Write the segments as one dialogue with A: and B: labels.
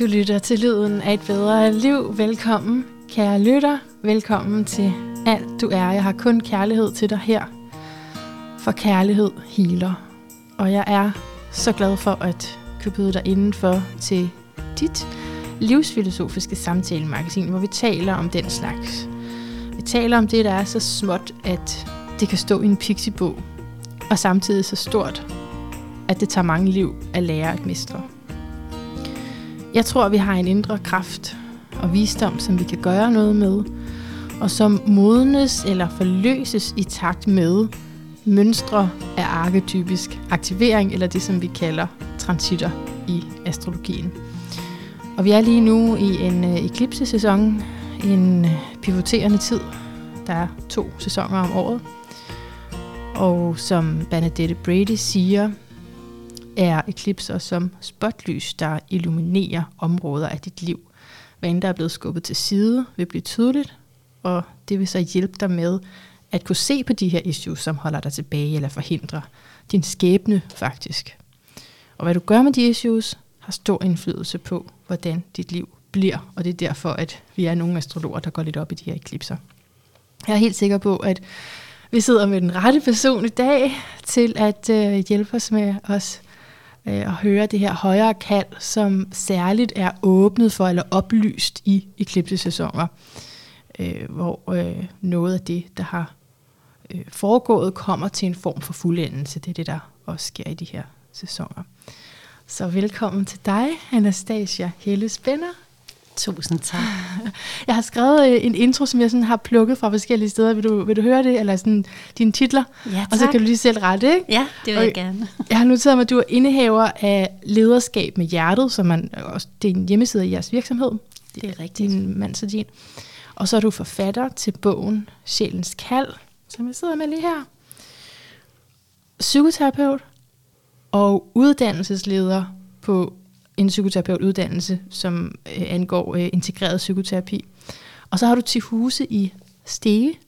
A: Du lytter til Lyden af et bedre liv. Velkommen, kære lytter. Velkommen til alt du er. Jeg har kun kærlighed til dig her. For kærlighed healer. Og jeg er så glad for at kunne byde dig indenfor til dit livsfilosofiske samtalemagasin, hvor vi taler om den slags. Vi taler om det, der er så småt, at det kan stå i en pixiebog, og samtidig så stort, at det tager mange liv at lære at mestre. Jeg tror, vi har en indre kraft og visdom, som vi kan gøre noget med, og som modnes eller forløses i takt med mønstre af arketypisk aktivering, eller det, som vi kalder transitter i astrologien. Og vi er lige nu i en øh, eklipsesæson, en øh, pivoterende tid. Der er to sæsoner om året. Og som Bernadette Brady siger, er eklipser som spotlys, der illuminerer områder af dit liv. Hvad end der er blevet skubbet til side, vil blive tydeligt, og det vil så hjælpe dig med at kunne se på de her issues, som holder dig tilbage eller forhindrer din skæbne faktisk. Og hvad du gør med de issues, har stor indflydelse på, hvordan dit liv bliver, og det er derfor, at vi er nogle astrologer, der går lidt op i de her eklipser. Jeg er helt sikker på, at vi sidder med den rette person i dag til at øh, hjælpe os med os øh, at høre det her højere kald, som særligt er åbnet for eller oplyst i eklipsesæsoner, øh, hvor øh, noget af det, der har øh, foregået, kommer til en form for fuldendelse. Det er det, der også sker i de her sæsoner. Så velkommen til dig, Anastasia Helle Spænder.
B: Tusind tak.
A: Jeg har skrevet øh, en intro, som jeg sådan har plukket fra forskellige steder. Vil du, vil du høre det? Eller sådan dine titler?
B: Ja, tak.
A: Og så kan du lige selv rette, ikke?
B: Ja, det vil
A: Og
B: jeg gerne.
A: Jeg har noteret mig, at du er indehaver af lederskab med hjertet, som man, også, det er en hjemmeside i jeres virksomhed.
B: Det er rigtigt.
A: Din mands og din. Og så er du forfatter til bogen Sjælens Kald, som jeg sidder med lige her. Psykoterapeut og uddannelsesleder på en psykoterapeutuddannelse, som øh, angår øh, integreret psykoterapi. Og så har du til huse i Stege.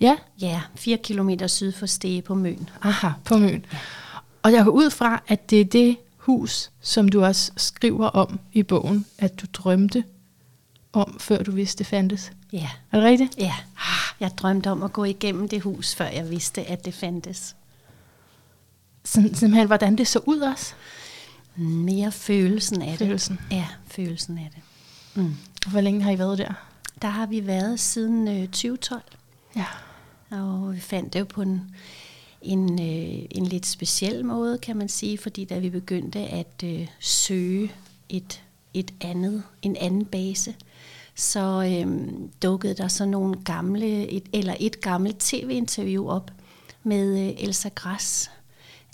A: Ja,
B: Ja, fire kilometer syd for Stege på Møn.
A: aha, på Møn. Og jeg går ud fra, at det er det hus, som du også skriver om i bogen, at du drømte om, før du vidste, det fandtes.
B: Ja,
A: Er det rigtigt?
B: ja. Jeg drømte om at gå igennem det hus, før jeg vidste, at det fandtes.
A: Sådan, simpelthen, hvordan det så ud også.
B: Mere følelsen af det.
A: Følelsen.
B: Ja, følelsen af det. Mm.
A: Hvor længe har I været der?
B: Der har vi været siden øh, 2012,
A: Ja.
B: og vi fandt det jo på en, en, øh, en lidt speciel måde, kan man sige, fordi da vi begyndte at øh, søge et, et andet, en anden base, så øh, dukkede der så nogle gamle, et, eller et gammelt tv-interview op med øh, Elsa Græs.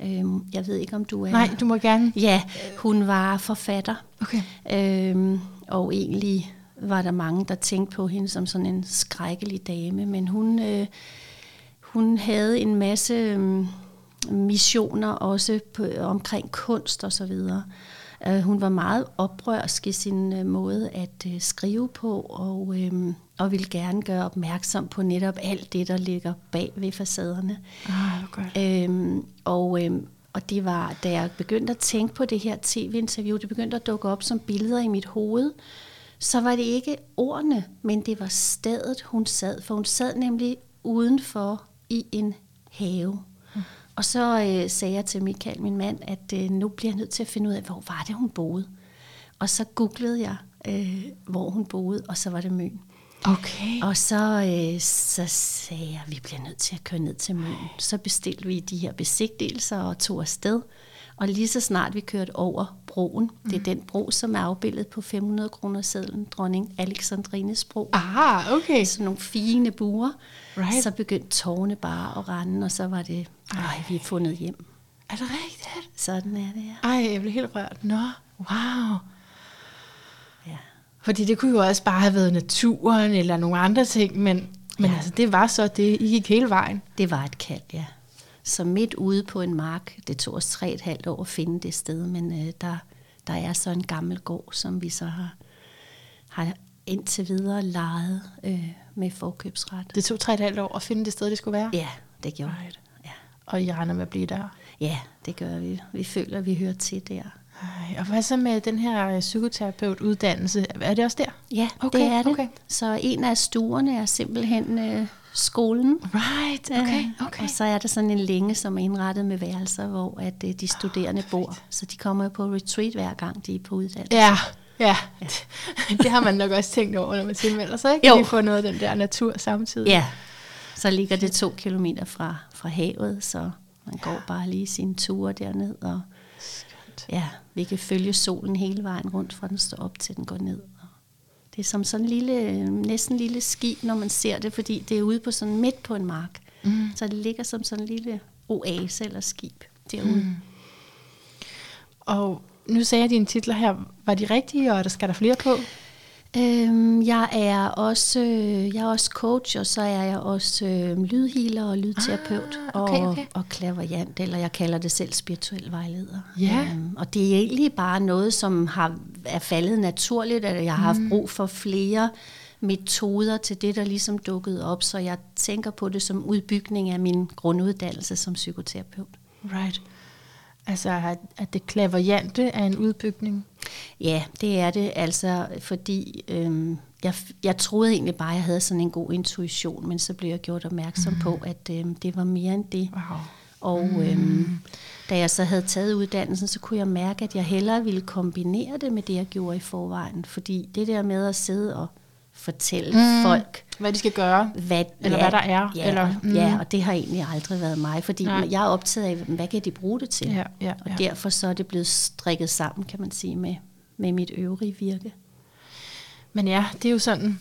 B: Øh, jeg ved ikke, om du er...
A: Nej, du må gerne.
B: Ja, hun var forfatter.
A: Okay.
B: Øhm, og egentlig var der mange, der tænkte på hende som sådan en skrækkelig dame, men hun, øh, hun havde en masse øh, missioner også på, omkring kunst og så videre. Øh, hun var meget oprørsk i sin øh, måde at øh, skrive på, og, øh, og ville gerne gøre opmærksom på netop alt det, der ligger bag ved facaderne.
A: Ah, godt.
B: Øhm, og, øhm, og det var, da jeg begyndte at tænke på det her tv-interview, det begyndte at dukke op som billeder i mit hoved, så var det ikke ordene, men det var stedet, hun sad. For hun sad nemlig udenfor i en have. Og så øh, sagde jeg til Michael, min mand, at øh, nu bliver jeg nødt til at finde ud af, hvor var det, hun boede. Og så googlede jeg, øh, hvor hun boede, og så var det Møn.
A: Okay.
B: Og så, øh, så sagde jeg, at vi bliver nødt til at køre ned til Møn. Så bestilte vi de her besigtigelser og tog afsted. Og lige så snart vi kørte over broen, mm. det er den bro, som er afbildet på 500 kroner sedlen, dronning Alexandrines bro.
A: Ah, okay.
B: Sådan nogle fine buer.
A: Right.
B: Så begyndte tårne bare at rende, og så var det, ej, vi er fundet hjem.
A: Er det rigtigt?
B: Sådan er det, ja.
A: Ej, jeg blev helt rørt. Nå, wow.
B: ja.
A: Fordi det kunne jo også bare have været naturen eller nogle andre ting, men, men
B: Ja.
A: altså, det var så det. I gik hele vejen.
B: Det var et kald, ja. Så midt ude på en mark, det tog os tre et halvt år at finde det sted, men øh, der, der er så en gammel gård, som vi så har, har indtil videre lejet øh, med forkøbsret.
A: Det tog tre et halvt år at finde det sted, det skulle være.
B: Ja, det gjorde
A: Right.
B: det. Ja.
A: Og I regner med at blive der.
B: ja, det gør vi. Vi føler, at vi hører til der.
A: Ej, og hvad så med den her øh, psykoterapeutuddannelse? Er det også der?
B: Ja,
A: Okay,
B: det er det.
A: okay.
B: Så en af stuerne er simpelthen øh, skolen.
A: Right, okay,
B: Øh,
A: okay.
B: Og så er der sådan en længe, som er indrettet med værelser, hvor at, øh, de studerende oh, bor. Så de kommer jo på retreat hver gang, de er på uddannelse.
A: Ja, ja. det har man nok også tænkt over, når man tilmelder sig, ikke?
B: Jo.
A: Lige få noget af den der natur samtidig.
B: Ja, så ligger det to kilometer fra, fra havet, så man går bare lige sine ture derned, og ja, vi kan følge solen hele vejen rundt, fra den står op til den går ned. Det er som sådan en lille, næsten en lille skib, når man ser det, fordi det er ude på sådan midt på en mark. Mm. Så det ligger som sådan en lille oase eller skib derude. Mm.
A: Og nu sagde jeg dine titler her. Var de rigtige, og der skal der flere på?
B: Øhm, jeg er også øh, jeg er også coach, og så er jeg også øh, lydhealer og lydterapeut
A: Ah, okay, okay.
B: og, og klaverjant, eller jeg kalder det selv spirituel vejleder.
A: Ja.
B: Øhm, og det er egentlig bare noget, som har, er faldet naturligt, at jeg har haft brug for flere metoder til det, der ligesom dukkede op, så jeg tænker på det som udbygning af min grunduddannelse som psykoterapeut.
A: Right. Altså, at, at det klaverjante er en udbygning.
B: Ja, det er det, altså fordi øhm, jeg, jeg troede egentlig bare, at jeg havde sådan en god intuition, men så blev jeg gjort opmærksom mm. på, at øhm, det var mere end det.
A: Wow.
B: Og øhm, da jeg så havde taget uddannelsen, så kunne jeg mærke, at jeg hellere ville kombinere det med det, jeg gjorde i forvejen. Fordi det der med at sidde og fortælle mm. folk,
A: Hvad de skal gøre.
B: hvad,
A: Eller hvad der er,
B: Ja,
A: eller- mm.
B: ja, og det har egentlig aldrig været mig, fordi
A: Nej.
B: Jeg er optaget af, hvad kan de bruge det til?
A: Ja, ja,
B: Og
A: ja.
B: derfor så er det blevet strikket sammen, kan man sige, med, med mit øvrige virke.
A: Men ja, det er jo sådan,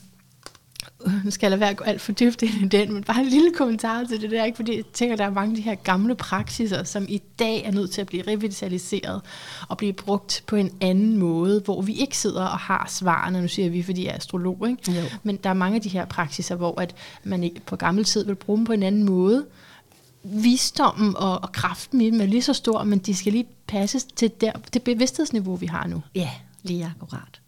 A: nu skal jeg lade være at gå alt for dybt ind i den, men bare en lille kommentar til det der, ikke? fordi jeg tænker, der er mange af de her gamle praksiser, som i dag er nødt til at blive revitaliseret og blive brugt på en anden måde, hvor vi ikke sidder og har svarene, nu siger vi, fordi jeg er astrolog, ikke?
B: Jo.
A: men der er mange af de her praksiser, hvor at man på gammel tid vil bruge dem på en anden måde, visdommen og, og kraften i dem er lige så stor, men de skal lige passes til der, det bevidsthedsniveau, vi har nu.
B: Ja, lige akkurat.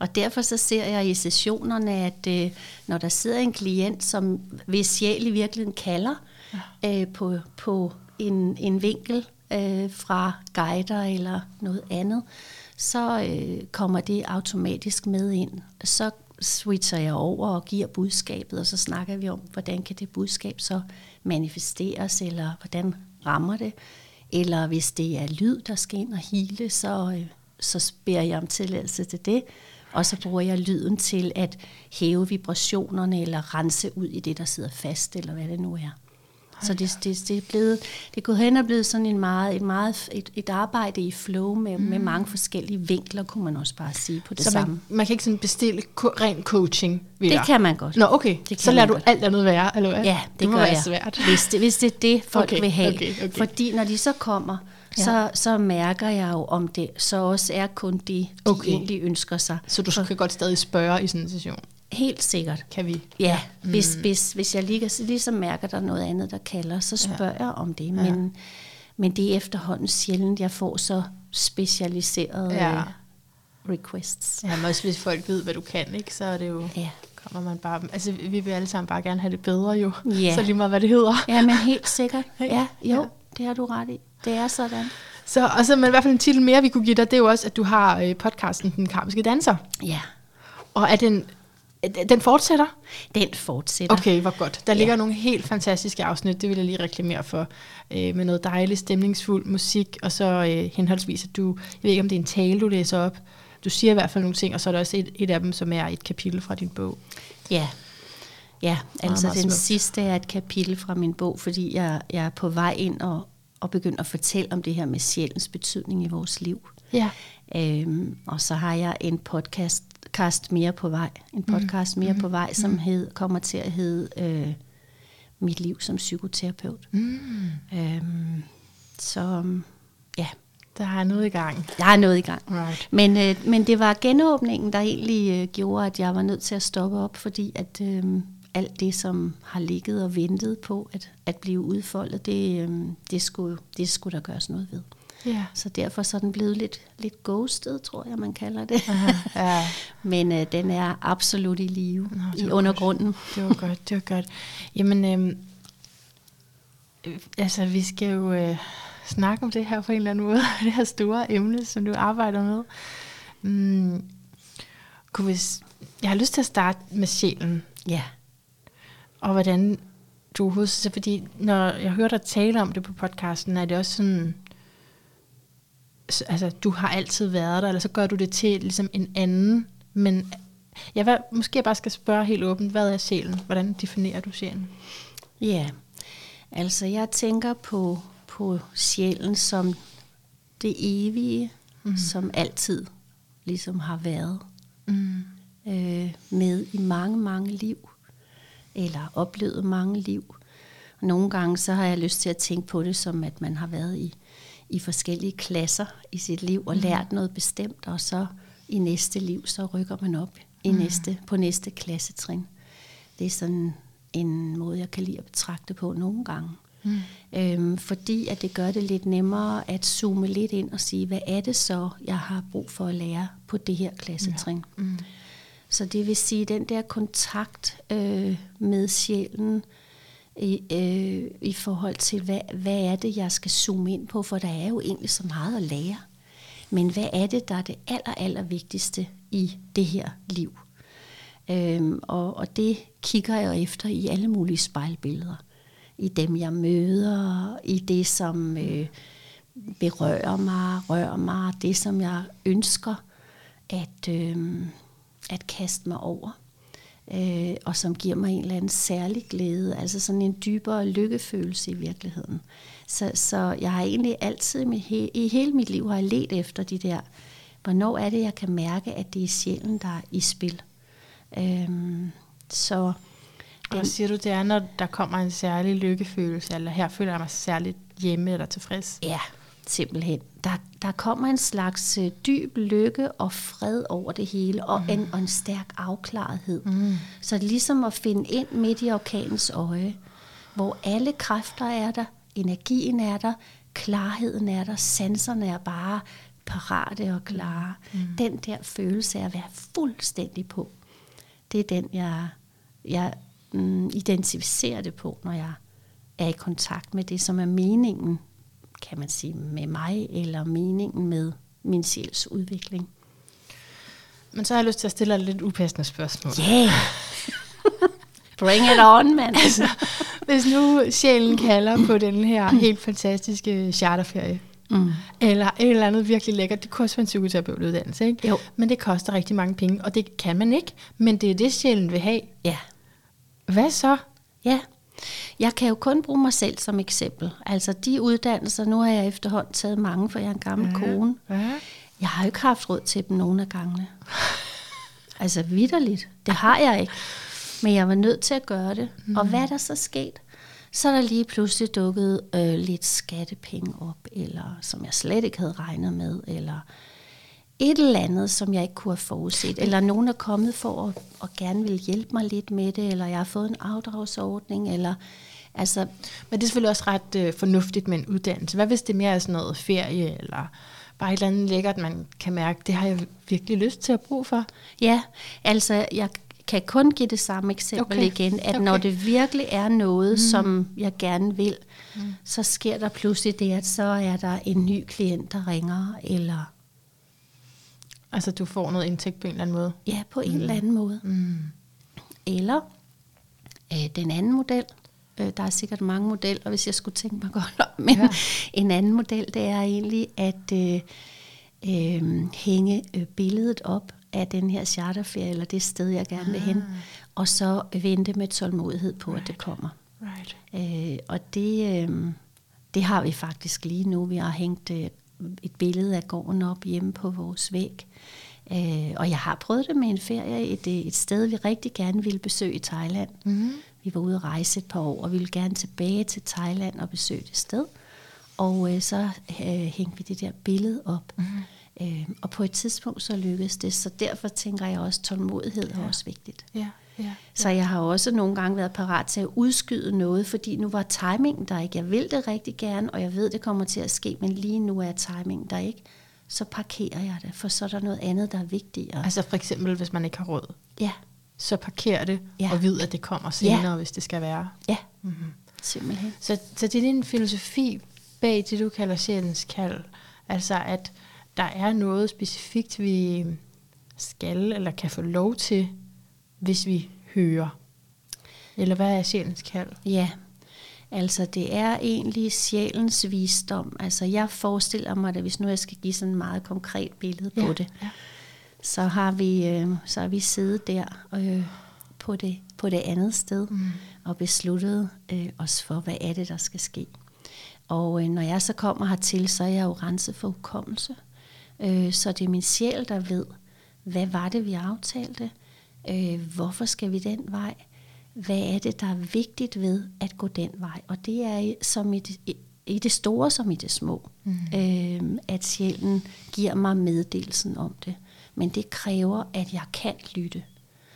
B: Og derfor så ser jeg i sessionerne, at øh, når der sidder en klient, som hvis sjæl i virkeligheden kalder øh, på, på en, en vinkel øh, fra guider eller noget andet, så øh, kommer det automatisk med ind. Så switcher jeg over og giver budskabet, og så snakker vi om, hvordan kan det budskab så manifesteres, eller hvordan rammer det. Eller hvis det er lyd, der skal ind og hele, så, øh, så beder jeg om tilladelse til det. Og så bruger jeg lyden til at hæve vibrationerne, eller rense ud i det, der sidder fast, eller hvad det nu er. Så det, det, det, er blevet, det gået hen og blevet sådan en meget, et, meget, et, et arbejde i flow med, mm. med mange forskellige vinkler, kunne man også bare sige på det
A: så
B: samme.
A: man, man kan ikke sådan bestille ko- ren coaching ved
B: Det
A: dig?
B: kan man godt.
A: Nå, okay.
B: Det
A: så lader du
B: godt.
A: alt andet være, eller hvad?
B: Ja, det,
A: må
B: gør
A: være
B: jeg.
A: svært.
B: Hvis det, hvis det er det, folk
A: Okay,
B: vil have.
A: okay, okay.
B: Fordi når de så kommer,
A: Ja.
B: så, så mærker jeg jo, om det så også er kun det, de
A: Okay.
B: egentlig ønsker sig.
A: Så du kan godt stadig spørge i sådan en session,
B: Helt sikkert.
A: kan vi?
B: Ja, mm. hvis, hvis, hvis jeg lige, ligesom mærker, der er noget andet, der kalder, så spørger ja. jeg om det. Men, men det er efterhånden sjældent, jeg får så specialiserede
A: Ja.
B: ja. requests.
A: Ja, men også hvis folk ved, hvad du kan, ikke, så er det jo...
B: Ja.
A: Kommer man bare, altså, vi vil alle sammen bare gerne have det bedre jo.
B: Ja.
A: Så lige meget, hvad det hedder.
B: ja, men helt sikkert.
A: Ikke?
B: Ja, jo,
A: Ja.
B: ja. det har du ret i. Det er sådan.
A: Så, og så men i hvert fald en titel mere, vi kunne give dig, det er jo også, at du har øh, podcasten Den Karmiske Danser.
B: Ja,
A: Og er den, den fortsætter?
B: den fortsætter.
A: Okay, hvor godt. Der
B: Ja.
A: ligger nogle helt fantastiske afsnit, det vil jeg lige reklamere for, øh, med noget dejlig, stemningsfuld musik, og så øh, henholdsvis, at du, jeg ved ikke, om det er en tale, du læser op, du siger i hvert fald nogle ting, og så er der også et, et af dem, som er et kapitel fra din bog.
B: Ja, ja altså
A: meget
B: den
A: smukt.
B: sidste er et kapitel fra min bog, fordi jeg, jeg er på vej ind og, og begynder at fortælle om det her med sjælens betydning i vores liv.
A: Ja.
B: Øhm, og så har jeg en podcast cast mere på vej, en podcast mere på vej, som hed, kommer til at hedde øh, Mit liv som psykoterapeut.
A: Mm.
B: Øhm, så ja,
A: Der er noget i gang.
B: der er noget i gang.
A: Right.
B: Men, øh, men det var genåbningen, der egentlig øh, gjorde, at jeg var nødt til at stoppe op, fordi at øh, alt det, som har ligget og ventet på at, at blive udfoldet, det, øh, det, skulle, det skulle der gøres noget ved.
A: Ja.
B: Så derfor så er den blevet lidt, lidt ghostet, tror jeg, man kalder det.
A: ja.
B: Men øh, den er absolut i live
A: Nå,
B: i undergrunden.
A: Det var godt, det var godt. Jamen, øhm, øh, altså, vi skal jo øh, snakke om det her på en eller anden måde, det her store emne, som du arbejder med. Mm, kunne vi, jeg har lyst til at starte med sjælen.
B: Ja.
A: Og hvordan du husker fordi når jeg hører dig tale om det på podcasten, er det også sådan, altså du har altid været der, eller så gør du det til ligesom en anden, men jeg vil, måske jeg bare skal spørge helt åbent, hvad er sjælen? Hvordan definerer du sjælen?
B: Ja, altså jeg tænker på, på sjælen som det evige, mm. som altid ligesom har været mm. øh, med i mange, mange liv, eller oplevet mange liv. Og nogle gange så har jeg lyst til at tænke på det som, at man har været i, i forskellige klasser i sit liv og mm. lært noget bestemt, og så i næste liv, så rykker man op i mm. næste, på næste klassetrin. Det er sådan en måde, jeg kan lide at betragte på nogle gange. Mm. Øhm, fordi at det gør det lidt nemmere at zoome lidt ind og sige, hvad er det så, jeg har brug for at lære på det her klassetrin. Ja. Mm. Så det vil sige, den der kontakt øh, med sjælen i, øh, i forhold til, hvad, hvad er det, jeg skal zoome ind på, for der er jo egentlig så meget at lære. Men hvad er det, der er det aller, aller vigtigste i det her liv? Øhm, og, og det kigger jeg efter i alle mulige spejlbilleder. I dem, jeg møder, i det, som øh, berører mig, rører mig, det, som jeg ønsker at, øh, at kaste mig over. Øh, og som giver mig en eller anden særlig glæde, altså sådan en dybere lykkefølelse i virkeligheden. Så, så jeg har egentlig altid med he, i hele mit liv har jeg let efter de der, hvornår er det, jeg kan mærke, at det er sjælen, der er i spil. Øhm, så
A: den, og siger du, det er, når der kommer en særlig lykkefølelse, eller her føler jeg mig særligt hjemme eller tilfreds?
B: Ja, simpelthen. Der, der kommer en slags øh, dyb lykke og fred over det hele, og, mm. en, og en stærk afklarethed. Mm. Så det er ligesom at finde ind midt i orkanens øje, hvor alle kræfter er der, energien er der, klarheden er der, sanserne er bare parate og klare. Mm. Den der følelse af at være fuldstændig på, det er den, jeg, jeg mm, identificerer det på, når jeg er i kontakt med det, som er meningen, kan man sige, med mig, eller meningen med min sjæls udvikling.
A: Men så har jeg lyst til at stille dig et lidt upassende spørgsmål.
B: Yeah! Bring it on, mand. altså,
A: hvis nu sjælen kalder på den her helt fantastiske charterferie, mm. eller et eller andet virkelig lækkert, det koster en psykoterapeutuddannelse, ikke?
B: Jo.
A: Men det koster rigtig mange penge, og det kan man ikke, men det er det, sjælen vil have.
B: Ja.
A: Hvad så?
B: Ja, jeg kan jo kun bruge mig selv som eksempel. Altså de uddannelser, nu har jeg efterhånden taget mange, for jeg er en gammel ja. kone. Ja. Jeg har jo ikke haft råd til dem nogen af gangene. altså vidderligt, det har jeg ikke. Men jeg var nødt til at gøre det. Mm. Og hvad er der så sket? Så er der lige pludselig dukket øh, lidt skattepenge op, eller som jeg slet ikke havde regnet med, eller et eller andet, som jeg ikke kunne have forudset, eller nogen er kommet for at, at gerne vil hjælpe mig lidt med det, eller jeg har fået en afdragsordning, eller altså...
A: Men det er selvfølgelig også ret øh, fornuftigt med en uddannelse. Hvad hvis det mere er sådan noget ferie, eller bare et eller andet lækkert, man kan mærke, det har jeg virkelig lyst til at bruge for?
B: Ja, altså jeg kan kun give det samme eksempel okay. igen, at okay. når det virkelig er noget, mm. som jeg gerne vil, mm. så sker der pludselig det, at så er der en ny klient, der ringer, eller...
A: Altså du får noget indtægt på en eller anden måde?
B: Ja, på en mm. eller anden måde. Mm. Eller øh, den anden model, øh, der er sikkert mange modeller, hvis jeg skulle tænke mig godt om, men ja. en anden model, det er egentlig at øh, øh, hænge øh, billedet op af den her charterferie, eller det sted, jeg gerne vil hen, ah. og så vente med tålmodighed på, right. at det kommer.
A: Right.
B: Øh, og det, øh, det har vi faktisk lige nu. Vi har hængt øh, et billede af gården op hjemme på vores væg. Øh, og jeg har prøvet det med en ferie et, et sted, vi rigtig gerne ville besøge i Thailand. Mm-hmm. Vi var ude at rejse et par år, og ville gerne tilbage til Thailand og besøge det sted. Og øh, så øh, hængte vi det der billede op. Mm-hmm. Øh, og på et tidspunkt så lykkedes det, så derfor tænker jeg også, at tålmodighed ja. er også vigtigt.
A: Ja. Ja, ja.
B: Så jeg har også nogle gange været parat til at udskyde noget, fordi nu var timingen der ikke. Jeg vil det rigtig gerne, og jeg ved, det kommer til at ske, men lige nu er timingen der ikke. Så parkerer jeg det, for så er der noget andet, der er vigtigere.
A: Altså for eksempel, hvis man ikke har råd?
B: Ja.
A: Så parker det, ja. og ved, at det kommer senere, ja. hvis det skal være?
B: Ja, mm-hmm. simpelthen.
A: Så, så det er din filosofi bag det, du kalder sjælens kald. Altså at der er noget specifikt, vi skal eller kan få lov til, hvis vi hører. Eller hvad er sjælens kald?
B: Ja, altså det er egentlig sjælens visdom. Altså jeg forestiller mig det, hvis nu jeg skal give sådan et meget konkret billede på
A: Ja,
B: det,
A: ja.
B: så har vi, øh, så har vi siddet der øh, på, det, på det andet sted mm. og besluttet øh, os for, hvad er det, der skal ske. Og øh, når jeg så kommer hertil, så er jeg jo renset for hukommelse. Øh, så det er min sjæl, der ved, hvad var det, vi aftalte? Øh, hvorfor skal vi den vej? Hvad er det, der er vigtigt ved at gå den vej? Og det er som i det, i- i det store som i det små, mm. øh, at sjælen giver mig meddelelsen om det. Men det kræver, at jeg kan lytte.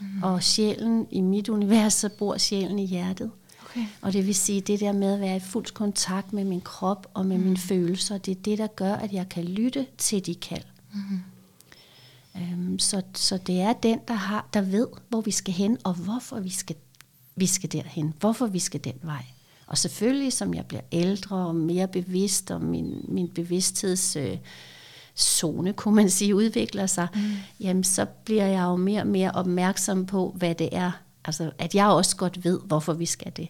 B: Mm. Og sjælen, i mit univers, så bor sjælen i hjertet.
A: Okay.
B: Og det vil sige, det der med at være i fuld kontakt med min krop og med mm. mine følelser, det er det, der gør, at jeg kan lytte til de kald. Mm. Øhm, så, så det er den, der har, der ved, hvor vi skal hen, og hvorfor vi skal, vi skal derhen. Hvorfor vi skal den vej. Og selvfølgelig, som jeg bliver ældre og mere bevidst, og min, min bevidstheds... Øh, kunne man sige, udvikler sig, mm. jamen så bliver jeg jo mere og mere opmærksom på, hvad det er. Altså, at jeg også godt ved, hvorfor vi skal det.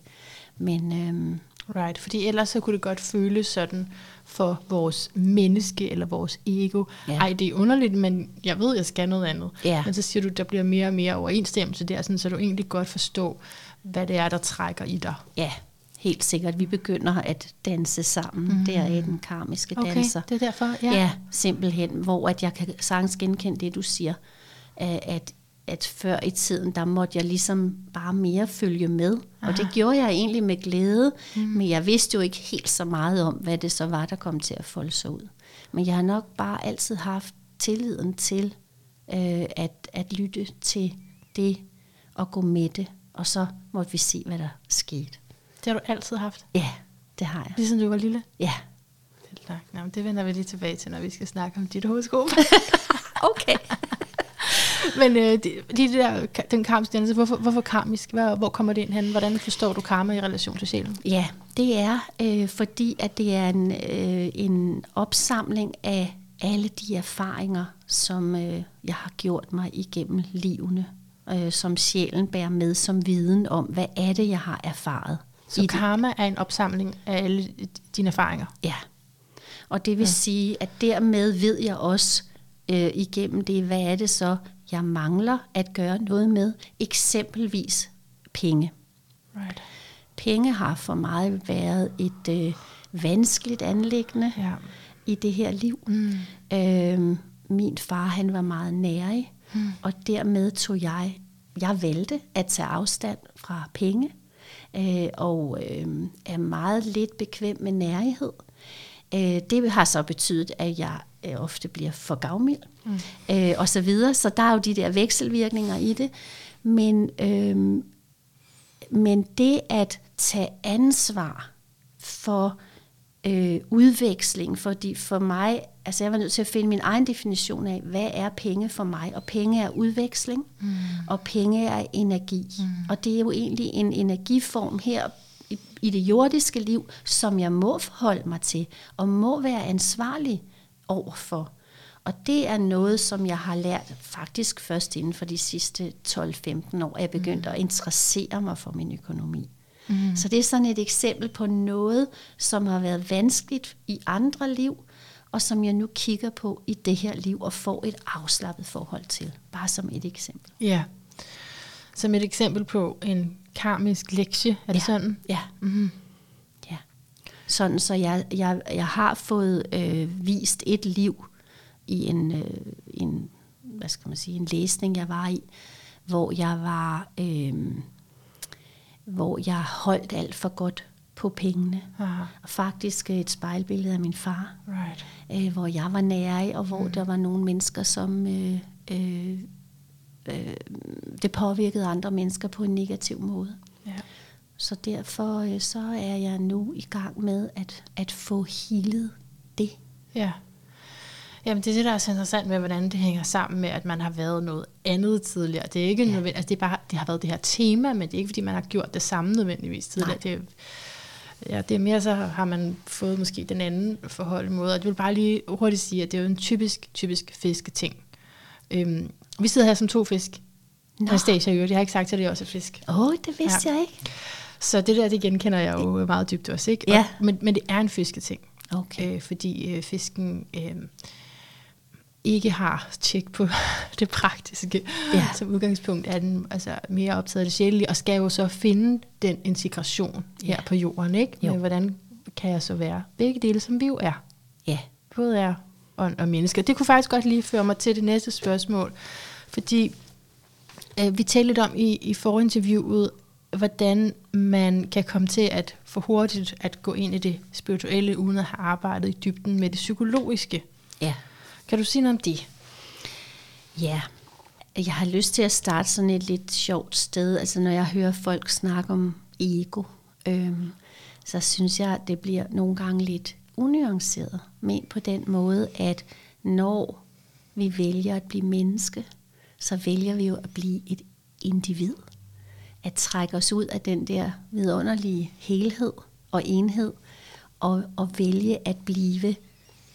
B: Men øhm,
A: Right, fordi ellers så kunne det godt føles sådan for vores menneske eller vores ego.
B: Ja.
A: Ej, det er underligt, men jeg ved, jeg skal noget andet.
B: Ja.
A: Men så siger du, der bliver mere og mere overensstemmelse der, sådan, så du egentlig godt forstår, hvad det er, der trækker i dig.
B: ja, helt sikkert, vi begynder at danse sammen. Mm. Der er den karmiske
A: Okay,
B: danser.
A: det er derfor.
B: Ja.
A: Ja.
B: simpelthen, hvor at jeg kan sagtens genkende det, du siger, at, at, at før i tiden, der måtte jeg ligesom bare mere følge med. Aha. Og det gjorde jeg egentlig med glæde, mm. men jeg vidste jo ikke helt så meget om, hvad det så var, der kom til at folde sig ud. Men jeg har nok bare altid haft tilliden til øh, at, at lytte til det og gå med det. Og så måtte vi se, hvad der skete.
A: Det har du altid haft,
B: Ja, det har jeg.
A: ligesom du var lille.
B: Ja.
A: Nok. Nå, men det vender vi lige tilbage til, når vi skal snakke om dit horoskop.
B: Okay.
A: men øh, det, lige det der, den karmiske dannelse, hvorfor, hvorfor karmisk? Hvor, hvor kommer det ind hen? Hvordan forstår du karma i relation til sjælen?
B: Ja, det er øh, fordi, at det er en, øh, en opsamling af alle de erfaringer, som øh, jeg har gjort mig igennem livene, øh, som sjælen bærer med som viden om, hvad er det, jeg har erfaret.
A: Så
B: i det.
A: karma er en opsamling af alle dine erfaringer.
B: Ja, og det vil ja. sige, at dermed ved jeg også øh, igennem det, hvad er det så, jeg mangler at gøre noget med, eksempelvis penge.
A: Right.
B: Penge har for mig været et øh, vanskeligt anlæggende
A: Ja.
B: i det her liv.
A: Mm.
B: Øhm, min far, han var meget nærig, mm. og dermed tog jeg, jeg valgte at tage afstand fra penge, øh, og øh, er meget lidt bekvem med nærighed. Øh, det har så betydet, at jeg øh, ofte bliver for gavmild, mm. øh, og så videre. Så der er jo de der vekselvirkninger i det. Men, øh, men det at tage ansvar for øh, udveksling, fordi for mig, altså jeg var nødt til at finde min egen definition af, hvad er penge for mig, og penge er udveksling, mm. og penge er energi. Mm. Og det er jo egentlig en energiform her i, i det jordiske liv, som jeg må forholde mig til, og må være ansvarlig overfor. Og det er noget, som jeg har lært faktisk først inden for de sidste 12-15 år, at jeg begyndte mm. at interessere mig for min økonomi. Mm. Så det er sådan et eksempel på noget, som har været vanskeligt i andre liv, og som jeg nu kigger på i det her liv og får et afslappet forhold til. Bare som et eksempel.
A: Ja. Som et eksempel på en karmisk lektie, er det
B: ja.
A: sådan?
B: Ja.
A: Mm-hmm.
B: ja. Sådan, så jeg, jeg, jeg har fået øh, vist et liv i en, øh, en, hvad skal man sige, en læsning, jeg var i, hvor jeg var, øh, hvor jeg holdt alt for godt på pengene.
A: Aha.
B: Og faktisk et spejlbillede af min far,
A: Right.
B: Øh, hvor jeg var nære, og hvor mm. der var nogle mennesker, som øh, øh, øh, det påvirkede andre mennesker på en negativ måde.
A: Ja.
B: Så derfor øh, så er jeg nu i gang med at, at få healet det.
A: Ja. Jamen, det er det, der er så interessant med, hvordan det hænger sammen med, at man har været noget andet tidligere. Det er ikke ja. nødvendigt, altså det, er bare, det har været det her tema, men det er ikke, fordi man har gjort det samme nødvendigvis tidligere.
B: Nej.
A: Det er, Ja, det er mere så har man fået måske den anden forhold måde. Og det vil bare lige hurtigt sige, at det er jo en typisk, typisk fisketing. Øhm, vi sidder her som to fisk. Nå. Anastasia øvrigt. Jeg har ikke sagt at det er også er fisk.
B: Åh, oh, det vidste ja. jeg ikke.
A: Så det der, det genkender jeg jo meget dybt også, ikke?
B: Ja.
A: Og, men, men det er en fisketing.
B: Okay.
A: Øh, fordi øh, fisken øh, ikke har tjek på det praktiske.
B: Ja.
A: Som udgangspunkt er den altså, mere optaget af det sjælelige, og skal jo så finde den integration her
B: Ja.
A: på jorden, ikke?
B: Jo.
A: Med, hvordan kan jeg så være begge dele, som vi jo er.
B: Ja.
A: Både er ånd og menneske. Det kunne faktisk godt lige føre mig til det næste spørgsmål, fordi øh, vi talte lidt om i, i forinterviewet, hvordan man kan komme til at for hurtigt at gå ind i det spirituelle, uden at have arbejdet i dybden med det psykologiske.
B: Ja.
A: Kan du sige noget om det?
B: Ja, jeg har lyst til at starte sådan et lidt sjovt sted. Altså når jeg hører folk snakke om ego, øhm, så synes jeg, at det bliver nogle gange lidt unuanceret. Men på den måde, at når vi vælger at blive menneske, så vælger vi jo at blive et individ. At trække os ud af den der vidunderlige helhed og enhed, og, og vælge at blive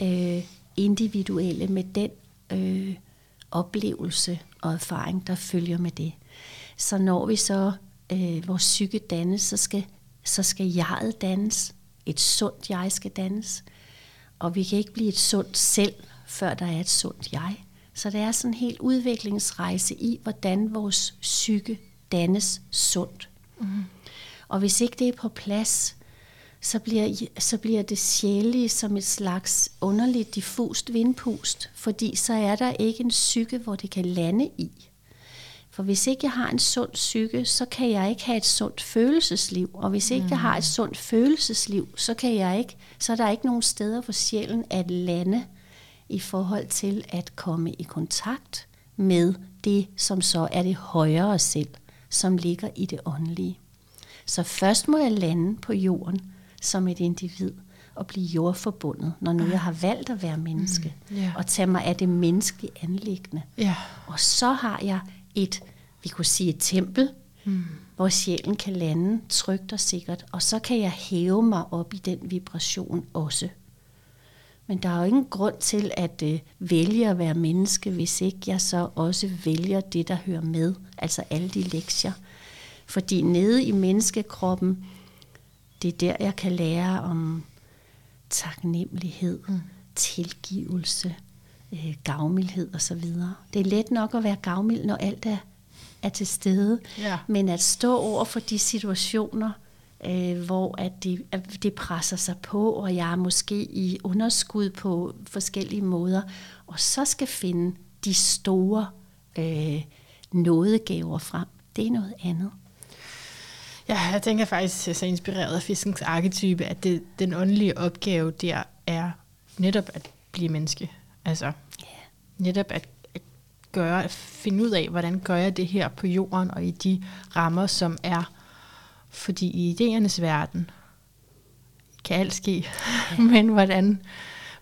B: øh, individuelle med den øh, oplevelse og erfaring, der følger med det. Så når vi så øh, vores psyke dannes, så skal, så skal jeget dannes. Et sundt jeg skal dannes. Og vi kan ikke blive et sundt selv, før der er et sundt jeg. Så det er sådan en helt udviklingsrejse i, hvordan vores psyke dannes sundt. Mm. Og hvis ikke det er på plads, så bliver, så bliver det sjælige som et slags underligt diffust vindpust, fordi så er der ikke en psyke, hvor det kan lande i. For hvis ikke jeg har en sund psyke, så kan jeg ikke have et sundt følelsesliv. Og hvis ikke jeg har et sundt følelsesliv, så kan jeg ikke, så er der ikke nogen steder for sjælen at lande i forhold til at komme i kontakt med det, som så er det højere selv, som ligger i det åndelige. Så først må jeg lande på jorden som et individ og blive jordforbundet, når nu jeg har valgt at være menneske,
A: Mm, ja.
B: og tage mig af det menneskelige anlæggende.
A: Ja.
B: Og så har jeg et, vi kunne sige et tempel, mm. hvor sjælen kan lande trygt og sikkert, og så kan jeg hæve mig op i den vibration også. Men der er jo ingen grund til at øh, vælge at være menneske, hvis ikke jeg så også vælger det, der hører med, altså alle de lektier. Fordi nede i menneskekroppen, det er der, jeg kan lære om taknemmelighed, mm. tilgivelse, øh, gavmildhed osv. Det er let nok at være gavmild, når alt er, er til stede.
A: Ja.
B: Men at stå over for de situationer, øh, hvor at det, at det presser sig på, og jeg er måske i underskud på forskellige måder, og så skal finde de store øh, nådegaver frem, det er noget andet.
A: Ja, jeg tænker faktisk så inspireret af fiskens arketype, at det, den åndelige opgave der er netop at blive menneske. Altså
B: Ja.
A: netop at, at gøre, at finde ud af, hvordan gør jeg det her på jorden og i de rammer, som er. Fordi i idéernes verden kan alt ske, ja. men hvordan,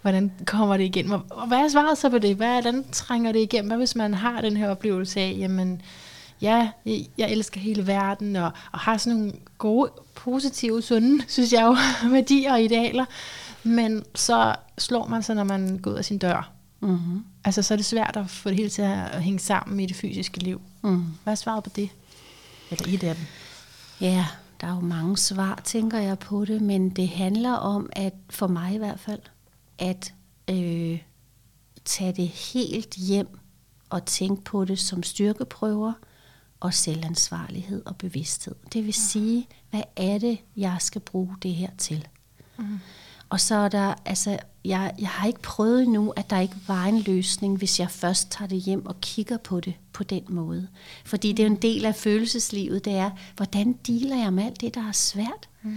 A: hvordan kommer det igennem? Og hvad er svaret så på det? Hvordan trænger det igennem? Hvad hvis man har den her oplevelse af, jamen, ja, jeg, elsker hele verden, og, og har sådan nogle gode, positive, sunde, synes jeg jo, værdier og idealer, men så slår man sig, når man går ud af sin dør.
B: Mm-hmm.
A: Altså, så er det svært at få det hele til at hænge sammen i det fysiske liv.
B: Mm.
A: Hvad er svaret på det? Eller et af dem.
B: Ja, der er jo mange svar, tænker jeg på det, men det handler om, at for mig i hvert fald, at øh, tage det helt hjem og tænke på det som styrkeprøver og selvansvarlighed og bevidsthed. Det vil sige, hvad er det, jeg skal bruge det her til? Mm. Og så er der, altså, jeg, jeg har ikke prøvet endnu, at der ikke var en løsning, hvis jeg først tager det hjem og kigger på det på den måde. Fordi det er jo en del af følelseslivet, det er, hvordan dealer jeg med alt det, der er svært? Mm.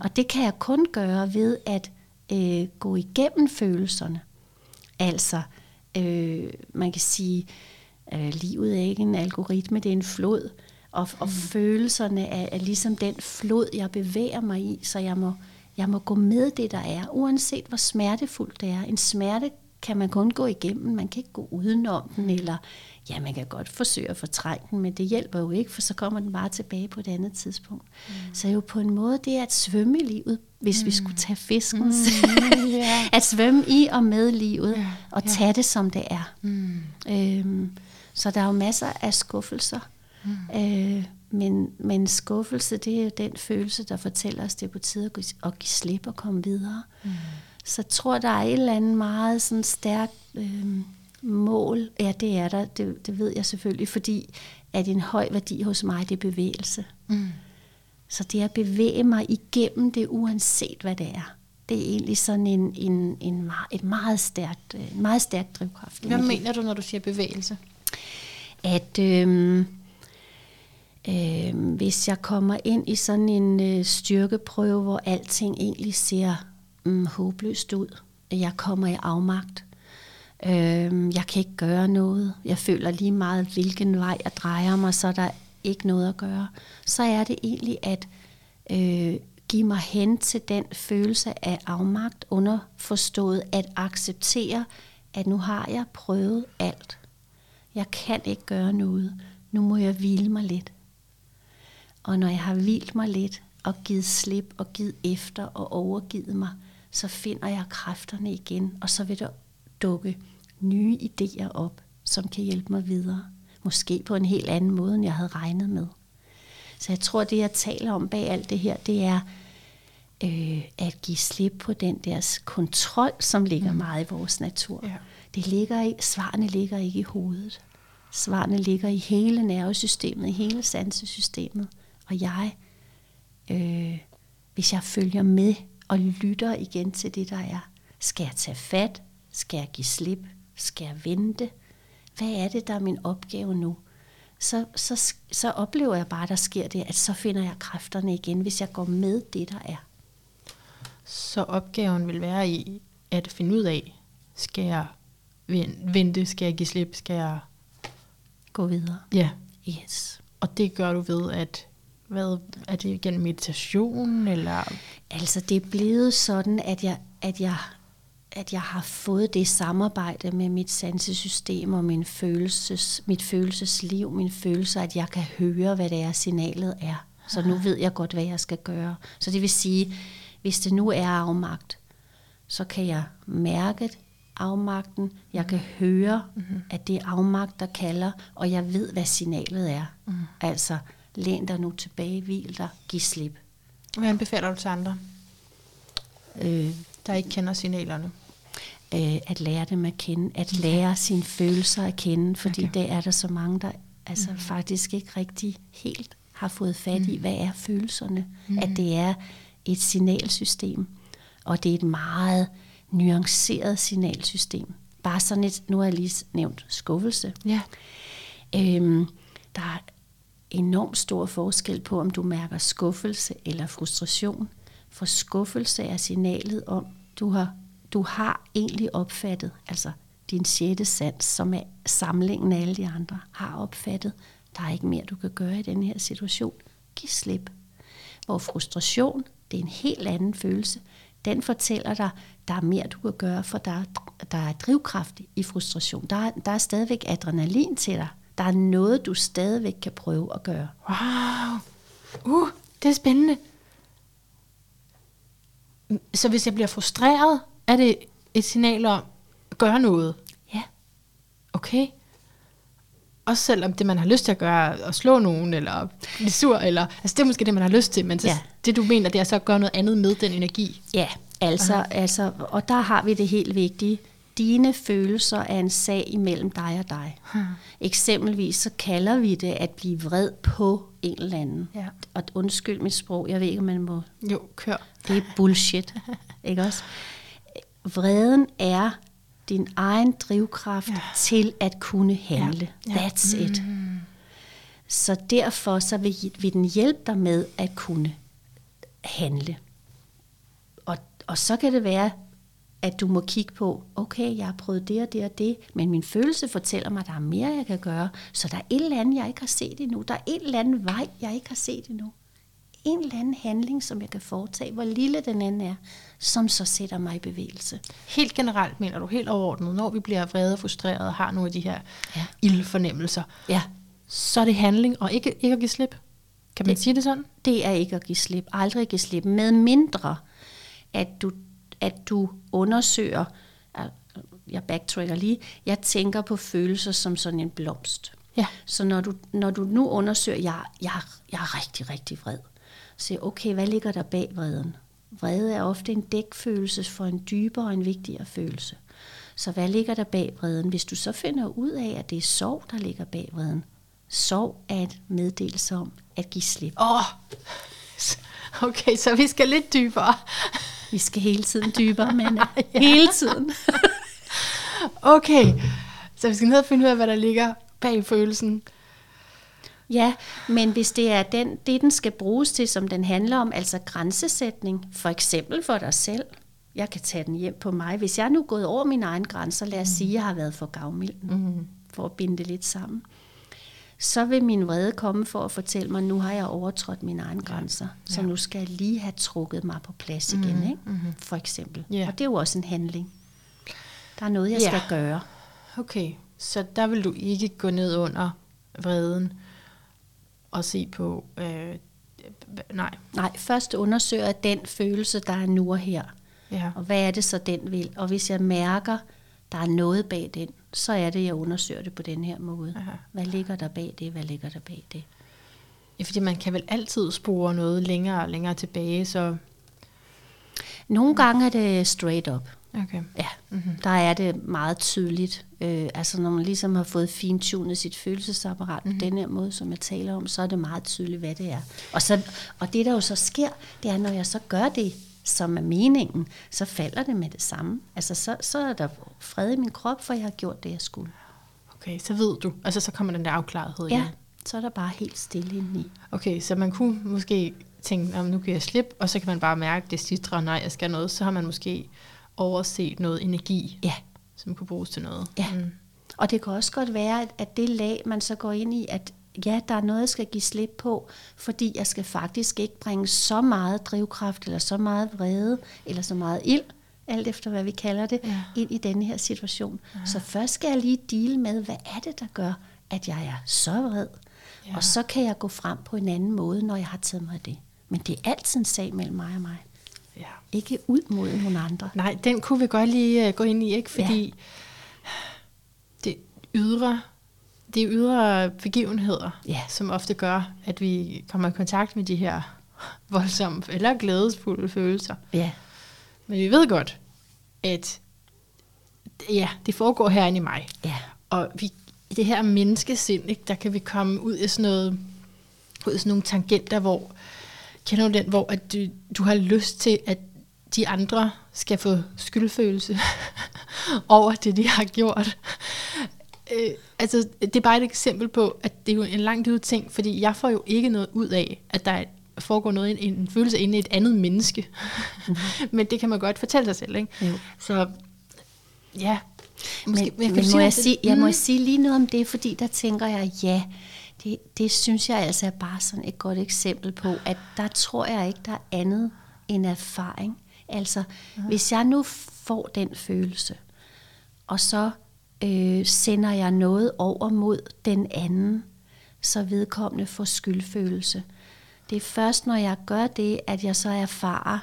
B: Og det kan jeg kun gøre ved at øh, gå igennem følelserne. Altså, øh, man kan sige, øh, livet er ikke en algoritme, det er en flod. Og, og følelserne er, er ligesom den flod, jeg bevæger mig i, så jeg må, jeg må gå med det, der er, uanset hvor smertefuldt det er. En smerte kan man kun gå igennem. Man kan ikke gå udenom den, eller ja, man kan godt forsøge at fortrænge den, men det hjælper jo ikke, for så kommer den bare tilbage på et andet tidspunkt. Mm. Så jo på en måde, det er at svømme i livet, hvis mm. vi skulle tage fiskens. Mm, yeah. at svømme i og med livet, yeah, og tage yeah. det, som det er. Mm. Øhm, så der er jo masser af skuffelser. Mm. Øh, men, men skuffelse, det er jo den følelse, der fortæller os, det er på tide at, give, at give slip og komme videre. Mm. Så jeg tror, der er et eller andet meget sådan stærkt øh, mål. Ja, det er der. Det, det ved jeg selvfølgelig, fordi at en høj værdi hos mig, det er bevægelse. Mm. Så det at bevæge mig igennem det, uanset hvad det er, det er egentlig sådan en, en, en, et meget stærkt, en meget stærkt drivkraft.
A: Hvad mener du, når du siger bevægelse?
B: At øhm, øhm, hvis jeg kommer ind i sådan en øh, styrkeprøve, hvor alting egentlig ser mm, håbløst ud, jeg kommer i afmagt, øhm, jeg kan ikke gøre noget, jeg føler lige meget, hvilken vej jeg drejer mig, så er der ikke noget at gøre, så er det egentlig at øh, give mig hen til den følelse af afmagt, underforstået at acceptere, at nu har jeg prøvet alt. Jeg kan ikke gøre noget. Nu må jeg hvile mig lidt. Og når jeg har hvilt mig lidt og givet slip og givet efter og overgivet mig, så finder jeg kræfterne igen, og så vil der dukke nye idéer op, som kan hjælpe mig videre. Måske på en helt anden måde, end jeg havde regnet med. Så jeg tror, det jeg taler om bag alt det her, det er øh, at give slip på den der kontrol, som ligger mm. meget i vores natur. Ja. Det ligger i, svarene ligger ikke i hovedet. Svarene ligger i hele nervesystemet, i hele sansesystemet. Og jeg, øh, hvis jeg følger med og lytter igen til det, der er, skal jeg tage fat? Skal jeg give slip? Skal jeg vente? Hvad er det, der er min opgave nu? Så, så, så oplever jeg bare, at der sker det, at så finder jeg kræfterne igen, hvis jeg går med det, der er.
A: Så opgaven vil være i at finde ud af, skal jeg vente, skal jeg give slip, skal jeg
B: gå videre?
A: Ja.
B: Yes.
A: Og det gør du ved, at hvad, er det gennem meditation? Eller?
B: Altså det er blevet sådan, at jeg, at jeg, at jeg har fået det samarbejde med mit sansesystem og min følelses, mit følelsesliv, min følelser, at jeg kan høre, hvad det er, signalet er. Så nu ved jeg godt, hvad jeg skal gøre. Så det vil sige, hvis det nu er afmagt, så kan jeg mærke afmagten. Jeg kan høre, mm-hmm. at det er afmagt, der kalder, og jeg ved, hvad signalet er. Mm. Altså, læn dig nu tilbage, hvil dig, giv slip.
A: Hvad anbefaler du til andre, øh, der ikke kender signalerne?
B: Øh, at lære dem at kende, at lære sine følelser at kende, fordi okay. det er der så mange, der altså mm. faktisk ikke rigtig helt har fået fat i, mm. hvad er følelserne? Mm. At det er et signalsystem, og det er et meget nuanceret signalsystem. Bare sådan et, nu har jeg lige nævnt skuffelse. Ja. Øhm, der er enormt stor forskel på, om du mærker skuffelse eller frustration. For skuffelse er signalet om, du har, du har egentlig opfattet, altså din sjette sans, som er samlingen af alle de andre, har opfattet, der er ikke mere, du kan gøre i den her situation. Giv slip. Hvor frustration, det er en helt anden følelse. Den fortæller dig, der er mere, du kan gøre, for der, der er drivkraft i frustration. Der, der er stadigvæk adrenalin til dig. Der er noget, du stadigvæk kan prøve at gøre.
A: Wow. Uh, det er spændende. Så hvis jeg bliver frustreret, er det et signal om at gøre noget?
B: Ja.
A: Okay. Også selvom det, man har lyst til at gøre, at slå nogen, eller blive sur, eller, altså det er måske det, man har lyst til, men så, ja. det du mener, det er så at gøre noget andet med den energi.
B: Ja, altså, altså, og der har vi det helt vigtige dine følelser er en sag imellem dig og dig. Hmm. Eksempelvis så kalder vi det at blive vred på en eller anden. Ja. Og undskyld mit sprog, jeg ved ikke, om man må...
A: Jo, kør.
B: Det er bullshit, ikke også? Vreden er din egen drivkraft ja. til at kunne handle. Ja. Ja. That's it. Mm. Så derfor så vil, vil den hjælpe dig med at kunne handle. Og, og så kan det være, at du må kigge på, okay, jeg har prøvet det og det og det, men min følelse fortæller mig, at der er mere, jeg kan gøre, så der er et eller andet, jeg ikke har set endnu. Der er et eller andet vej, jeg ikke har set endnu. En eller anden handling, som jeg kan foretage, hvor lille den anden er, som så sætter mig i bevægelse.
A: Helt generelt mener du, helt overordnet, når vi bliver vrede og frustrerede og har nogle af de her
B: Ja.
A: ildfornemmelser,
B: Ja,
A: så er det handling og ikke, ikke at give slip. Kan man
B: Det-
A: sige det sådan?
B: det er ikke at give slip. Aldrig give slip. Med mindre, at du, at du undersøger, jeg backtracker lige, jeg tænker på følelser som sådan en blomst.
A: Ja.
B: Så når du, når du nu undersøger, jeg, jeg, jeg er rigtig, rigtig vred, siger, okay, hvad ligger der bag vreden? Vrede er ofte en dækfølelse for en dybere og en vigtigere følelse. Så hvad ligger der bag vreden? Hvis du så finder ud af, at det er sorg, der ligger bag vreden. Sorg er et meddelelse om at give slip.
A: Åh, oh. okay, så vi skal lidt dybere.
B: Vi skal hele tiden dybere, men ja. hele tiden.
A: Okay, så vi skal ned og finde ud af, hvad der ligger bag følelsen.
B: Ja, men hvis det er den, det, den skal bruges til, som den handler om, altså grænsesætning, for eksempel for dig selv, jeg kan tage den hjem på mig. Hvis jeg nu er gået over mine egne grænser, lad os sige, at jeg har været for gavmild, mm. for at binde det lidt sammen, så vil min vrede komme for at fortælle mig, at nu har jeg overtrådt mine egne grænser, så
A: Ja.
B: nu skal jeg lige have trukket mig på plads igen, ikke? for eksempel.
A: Ja.
B: Og det er jo også en handling. Der er noget, jeg
A: Ja.
B: skal gøre.
A: Okay, så der vil du ikke gå ned under vreden og se på... Øh, nej,
B: Nej, først undersøger jeg den følelse, der er nu og her.
A: ja.
B: Og hvad er det så, den vil? Og hvis jeg mærker, der er noget bag den, så er det, jeg undersøger det på den her måde.
A: Aha.
B: Hvad ligger der bag det? Hvad ligger der bag det?
A: ja. Fordi man kan vel altid spore noget længere og længere tilbage, så...
B: Nogle gange er det straight up.
A: Okay.
B: Ja, mm-hmm. der er det meget tydeligt. Øh, altså når man ligesom har fået fintunet sit følelsesapparat mm-hmm. på den her måde, som jeg taler om, så er det meget tydeligt, hvad det er. Og, så, og det, der jo så sker, det er, når jeg så gør det, som er meningen, så falder det med det samme. Altså så, så er der fred i min krop, for jeg har gjort det, jeg skulle.
A: Okay, så ved du. Altså, så kommer den der afklarethed igen.
B: Ja, så er der bare helt stille indeni.
A: Okay, så man kunne måske tænke, "Nå, men nu kan jeg slippe, og så kan man bare mærke, at det sidder, nej, jeg skal noget. Så har man måske overset noget energi,
B: Ja,
A: som kunne bruges til noget.
B: ja. Mm. Og det kan også godt være, at, det lag, man så går ind i, at ja, der er noget, jeg skal give slip på, fordi jeg skal faktisk ikke bringe så meget drivkraft, eller så meget vrede, eller så meget ild, alt efter hvad vi kalder det,
A: Ja.
B: ind i denne her situation. Så først skal jeg lige deal med, hvad er det, der gør, at jeg er så vred?
A: Ja.
B: Og så kan jeg gå frem på en anden måde, når jeg har taget mig af det. Men det er altid en sag mellem mig og mig.
A: Ja.
B: Ikke ud mod nogle andre.
A: Nej, den kunne vi godt lige uh, gå ind i, ikke? Fordi det ydre, det er ydre begivenheder,
B: Ja.
A: som ofte gør, at vi kommer i kontakt med de her voldsomme eller glædesfulde følelser.
B: Ja,
A: Men vi ved godt, at ja, det foregår herinde i mig.
B: ja,
A: Og vi, i det her menneskesind, ikke, der kan vi komme ud i sådan noget, ud i sådan nogle tangenter, hvor, kender du den, hvor at du, du har lyst til, at de andre skal få skyldfølelse over det, de har gjort. Øh, altså, det er bare et eksempel på, at det er jo en langt ud ting, fordi jeg får jo ikke noget ud af, at der foregår noget, en, en følelse inde i et andet menneske. Men det kan man godt fortælle sig selv, ikke?
B: Jo.
A: Så ja,
B: Men,
A: kan
B: men
A: du
B: må
A: sige
B: jeg, sige, jeg må
A: Mm.
B: sige lige noget om det, fordi der tænker jeg, ja, det, det synes jeg altså er bare sådan et godt eksempel på, at der tror jeg ikke, der er andet end erfaring. Altså, ja. hvis jeg nu får den følelse, og så øh, sender jeg noget over mod den anden, så vedkommende får skyldfølelse. Det er først, når jeg gør det, at jeg så erfarer,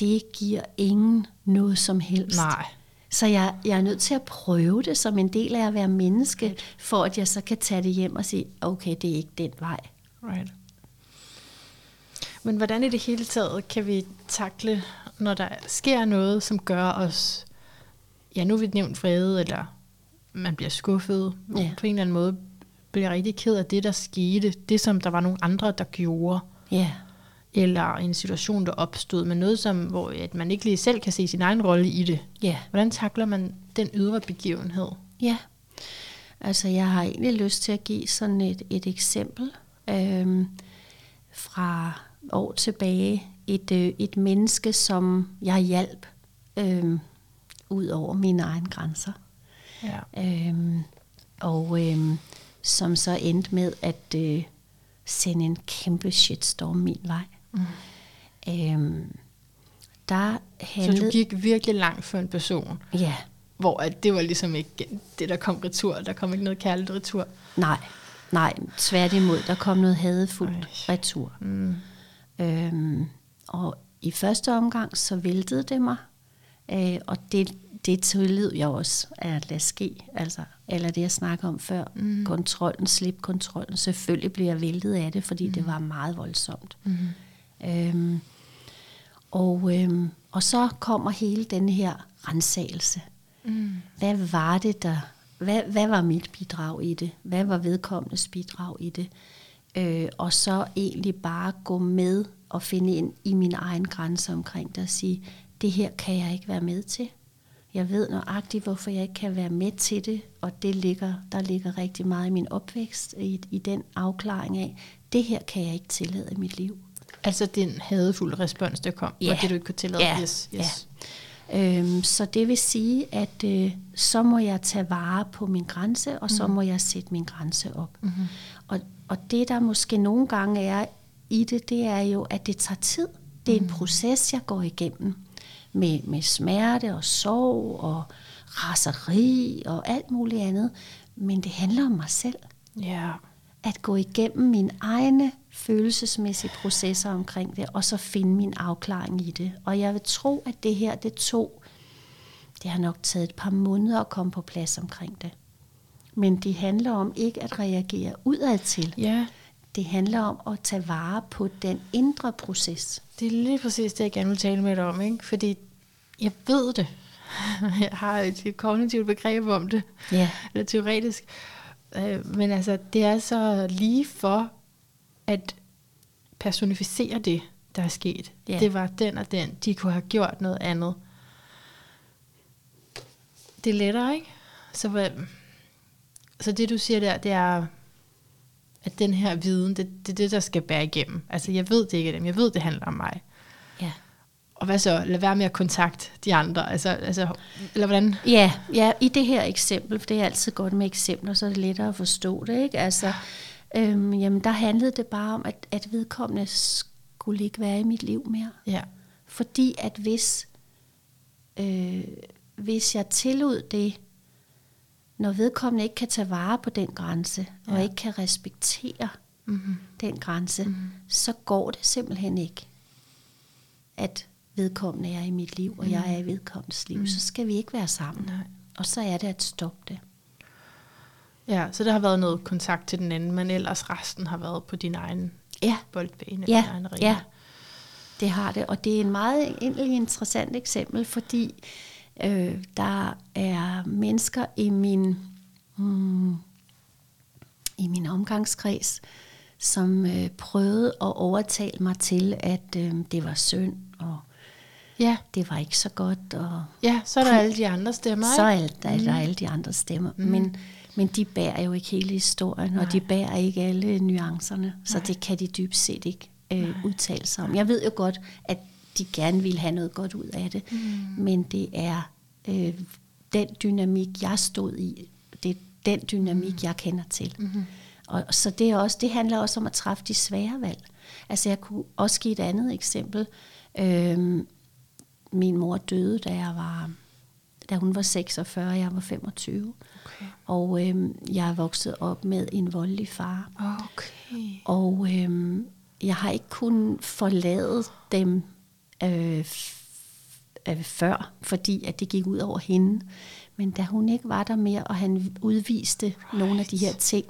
B: det giver ingen noget som helst.
A: Nej.
B: Så jeg, jeg er nødt til at prøve det som en del af at være menneske, for at jeg så kan tage det hjem og sige, okay, det er ikke den vej.
A: Right. Men hvordan i det hele taget kan vi takle, når der sker noget, som gør os, ja nu har vi nævnt vrede, eller man bliver skuffet,
B: ja.
A: på en eller anden måde bliver rigtig ked af det, der skete, det som der var nogle andre, der gjorde,
B: Ja,
A: eller en situation, der opstod, men noget, som, hvor at man ikke lige selv kan se sin egen rolle i det.
B: ja,
A: Hvordan takler man den ydre begivenhed?
B: ja. Altså, jeg har egentlig lyst til at give sådan et, et eksempel øhm, fra år tilbage. Et, øh, et menneske, som jeg hjalp øhm, ud over mine egne grænser.
A: Ja.
B: Øhm, og øhm, som så endte med at øh, sende en kæmpe shitstorm min vej. Mm. Øhm, der
A: handlede... Så du gik virkelig langt for en person?
B: Ja.
A: Hvor at det var ligesom ikke det, der kom retur. Der kom ikke noget kærligt retur?
B: Nej, nej. Tværtimod, der kom noget hadefuldt Ej. retur. Mm. Øhm, og i første omgang, så væltede det mig. Øh, og det, det tillid jeg også at lade ske. Altså, eller det, jeg snakker om før. Mm. Kontrollen, slip kontrollen. Selvfølgelig bliver jeg væltet af det, fordi mm. det var meget voldsomt. Mm. Øhm, og, øhm, og så kommer hele den her rensagelse. Mm. Hvad var det, der... Hvad, hvad var mit bidrag i det? Hvad var vedkommendes bidrag i det? Øh, og så egentlig bare gå med og finde ind i min egen grænse omkring det og sige, det her kan jeg ikke være med til. Jeg ved nøjagtigt, hvorfor jeg ikke kan være med til det, og det ligger, der ligger rigtig meget i min opvækst, i, i den afklaring af, det her kan jeg ikke tillade i mit liv.
A: Altså den hadefulde respons, der kom, ja. var det, du ikke kunne tillade?
B: Ja, yes, yes. ja. Øhm, så det vil sige, at øh, så må jeg tage vare på min grænse, og så mm. må jeg sætte min grænse op. Mm-hmm. Og, og det, der måske nogle gange er i det, det er jo, at det tager tid. Det er en mm. proces, jeg går igennem med, med smerte og sorg og raseri og alt muligt andet. Men det handler om mig selv.
A: Ja.
B: At gå igennem mine egne følelsesmæssige processer omkring det, og så finde min afklaring i det. Og jeg vil tro, at det her, det tog, det har nok taget et par måneder at komme på plads omkring det. Men det handler om ikke at reagere udad til.
A: Ja.
B: Det handler om at tage vare på den indre proces.
A: Det er lige præcis det, jeg gerne vil tale med dig om, ikke? fordi jeg ved det. Jeg har et kognitivt begreb om det,
B: ja.
A: eller teoretisk. Øh, men altså, det er så lige for at personificere det, der er sket.
B: Ja.
A: Det var den og den. De kunne have gjort noget andet. Det er lettere, ikke? Så, hvad, så det, du siger der, det er, at den her viden, det, det er det, der skal bære igennem. Altså, jeg ved det ikke af dem. Jeg ved, det handler om mig.
B: Ja.
A: Og hvad så? Lad være med at kontakte de andre. Altså, altså, eller hvordan?
B: Ja, ja, i det her eksempel, for det er altid godt med eksempler, så er det lettere at forstå det. Ikke? Altså, øhm, jamen, der handlede det bare om, at, at vedkommende skulle ikke være i mit liv mere.
A: Ja.
B: Fordi at hvis, øh, hvis jeg tillod det, når vedkommende ikke kan tage vare på den grænse, ja. og ikke kan respektere mm-hmm. den grænse, mm-hmm. så går det simpelthen ikke, at vedkommende er i mit liv, og mm. jeg er i vedkommendes liv. Mm. Så skal vi ikke være sammen.
A: Nej.
B: Og så er det at stoppe det.
A: Ja, så der har været noget kontakt til den anden, men ellers resten har været på din egen
B: ja.
A: boldbane.
B: Ja,
A: egen
B: ja, det har det. Og det er en meget egentlig interessant eksempel, fordi Øh, der er mennesker i min, hmm, i min omgangskreds, som øh, prøvede at overtale mig til, at øh, det var synd, og
A: ja.
B: det var ikke så godt. Og
A: ja, så er der alle de andre stemmer,
B: Så er der, mm. der alle de andre stemmer. Mm. Men, men de bærer jo ikke hele historien, Nej. og de bærer ikke alle nuancerne, Nej. så det kan de dybest set ikke øh, udtale sig om. Jeg ved jo godt, at de gerne vil have noget godt ud af det. Mm. Men det er øh, den dynamik, jeg stod i. Det er den dynamik, mm. jeg kender til. Mm-hmm. Og så det, er også, det handler også om at træffe de svære valg. Altså jeg kunne også give et andet eksempel. Øh, min mor døde, da jeg var da hun var 46, og jeg var 25. Okay. Og øh, jeg er vokset op med en voldelig far.
A: Okay.
B: Og øh, jeg har ikke kunnet forlade dem øh, øh, før, fordi at det gik ud over hende. Men da hun ikke var der mere, og han udviste right. nogle af de her ting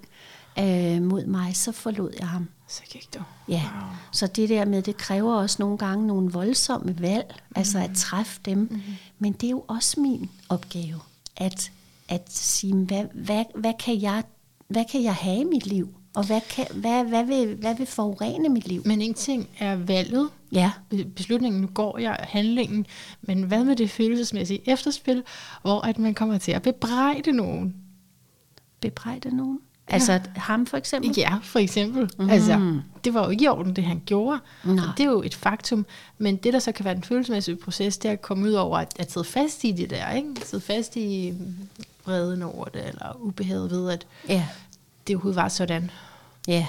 B: øh, mod mig, så forlod jeg ham.
A: Så gik du.
B: Ja, wow. så det der med, det kræver også nogle gange nogle voldsomme valg, mm. altså at træffe dem. Mm. Men det er jo også min opgave, at, at sige, hvad, hvad, hvad, kan jeg, hvad kan jeg have i mit liv? Og hvad, kan, hvad, hvad, vil, hvad vil forurene mit liv?
A: Men ingenting er valget.
B: Ja.
A: Beslutningen, nu går jeg, handlingen. Men hvad med det følelsesmæssige efterspil, hvor at man kommer til at bebrejde nogen?
B: Bebrejde nogen? Ja. Altså ham for eksempel?
A: Ja, for eksempel. Mm. Altså, det var jo ikke i orden, det han gjorde.
B: Nej.
A: Det er jo et faktum. Men det, der så kan være den følelsesmæssige proces, det er at komme ud over at, at sidde fast i det der. Ikke? Sidde fast i vreden over det, eller ubehaget ved, at
B: ja
A: det overhovedet var sådan.
B: Ja,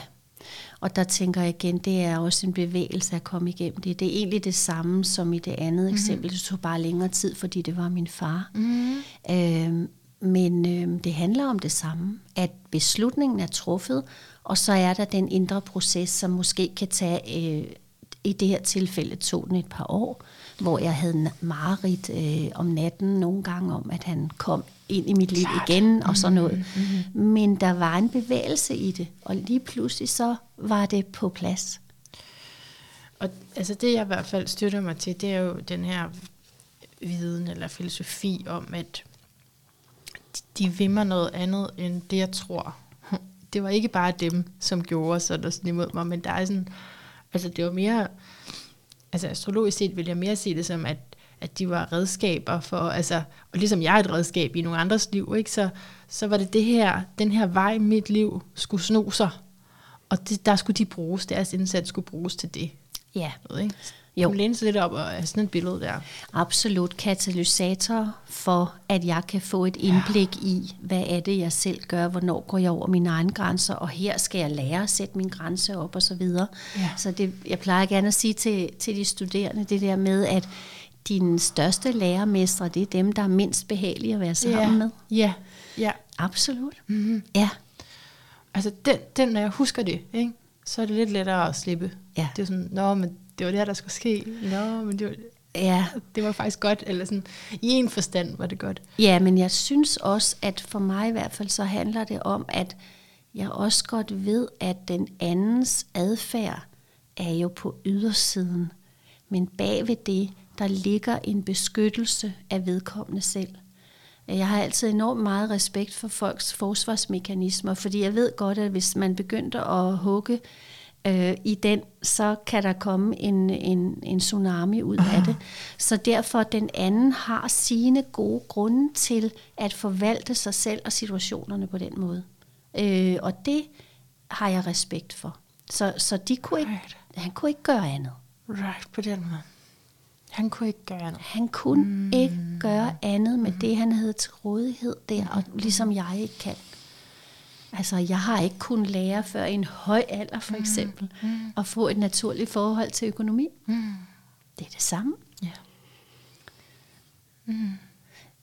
B: Og der tænker jeg igen, det er også en bevægelse at komme igennem det. Det er egentlig det samme som i det andet mm-hmm. eksempel. Det tog bare længere tid, fordi det var min far. Mm-hmm. Øhm, men øhm, det handler om det samme, at beslutningen er truffet, og så er der den indre proces, som måske kan tage, øh, i det her tilfælde tog den et par år, hvor jeg havde mareridt øh, om natten nogle gange om, at han kom ind i mit liv Klart. igen og sådan noget. Mm-hmm. Men der var en bevægelse i det, og lige pludselig så var det på plads.
A: Og altså det jeg i hvert fald støtter mig til, det er jo den her viden eller filosofi om, at de vil mig noget andet end det, jeg tror. Det var ikke bare dem, som gjorde sådan, sådan imod mig, men der er sådan, altså det var mere, altså astrologisk set vil jeg mere se det som, at, at de var redskaber for, altså, og ligesom jeg er et redskab i nogle andres liv, ikke? Så, så var det det her, den her vej, mit liv skulle sno sig, og det, der skulle de bruges, deres indsats skulle bruges til det.
B: Ja.
A: Noget, ikke? Jo. Hun læner sig lidt op og er sådan et billede der.
B: Absolut katalysator for, at jeg kan få et indblik ja. i, hvad er det, jeg selv gør, hvornår går jeg over mine egne grænser, og her skal jeg lære at sætte min grænse op og så videre. Ja. Så det, jeg plejer gerne at sige til, til de studerende det der med, at dine største lærermestre, det er dem, der er mindst behagelige at være sammen
A: ja.
B: med.
A: Ja, ja.
B: Absolut.
A: Mm-hmm.
B: Ja.
A: Altså, den, den, når jeg husker det, ikke, så er det lidt lettere at slippe.
B: Ja.
A: Det er sådan, nå, men det var det her, der skulle ske. Nå, men det var,
B: ja.
A: det var faktisk godt, eller sådan, i en forstand var det godt.
B: Ja, men jeg synes også, at for mig i hvert fald, så handler det om, at jeg også godt ved, at den andens adfærd er jo på ydersiden. Men bag ved det, der ligger en beskyttelse af vedkommende selv. Jeg har altid enormt meget respekt for folks forsvarsmekanismer, fordi jeg ved godt, at hvis man begyndte at hugge øh, i den, så kan der komme en, en, en tsunami ud af det. Så derfor den anden har sine gode grunde til at forvalte sig selv og situationerne på den måde. Øh, og det har jeg respekt for. Så, så de kunne ikke, right. han kunne ikke gøre andet.
A: Right, på den måde. Han kunne ikke gøre andet.
B: Han kunne mm. ikke gøre andet med mm. det, han havde til rådighed der, og ligesom jeg ikke kan. Altså, jeg har ikke kunnet lære før i en høj alder, for mm. eksempel, mm. Mm. at få et naturligt forhold til økonomi. Mm. Det er det samme.
A: Ja.
B: Mm.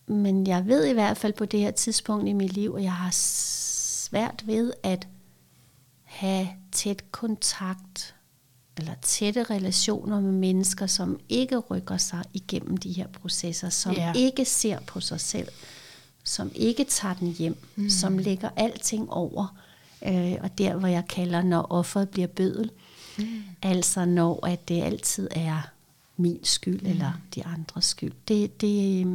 B: Men jeg ved i hvert fald på det her tidspunkt i mit liv, at jeg har svært ved at have tæt kontakt eller tætte relationer med mennesker, som ikke rykker sig igennem de her processer, som yeah. ikke ser på sig selv, som ikke tager den hjem, mm. som lægger alting over. Øh, og der, hvor jeg kalder, når offeret bliver bødel. Mm. Altså når at det altid er min skyld, mm. eller de andres skyld. Det, det,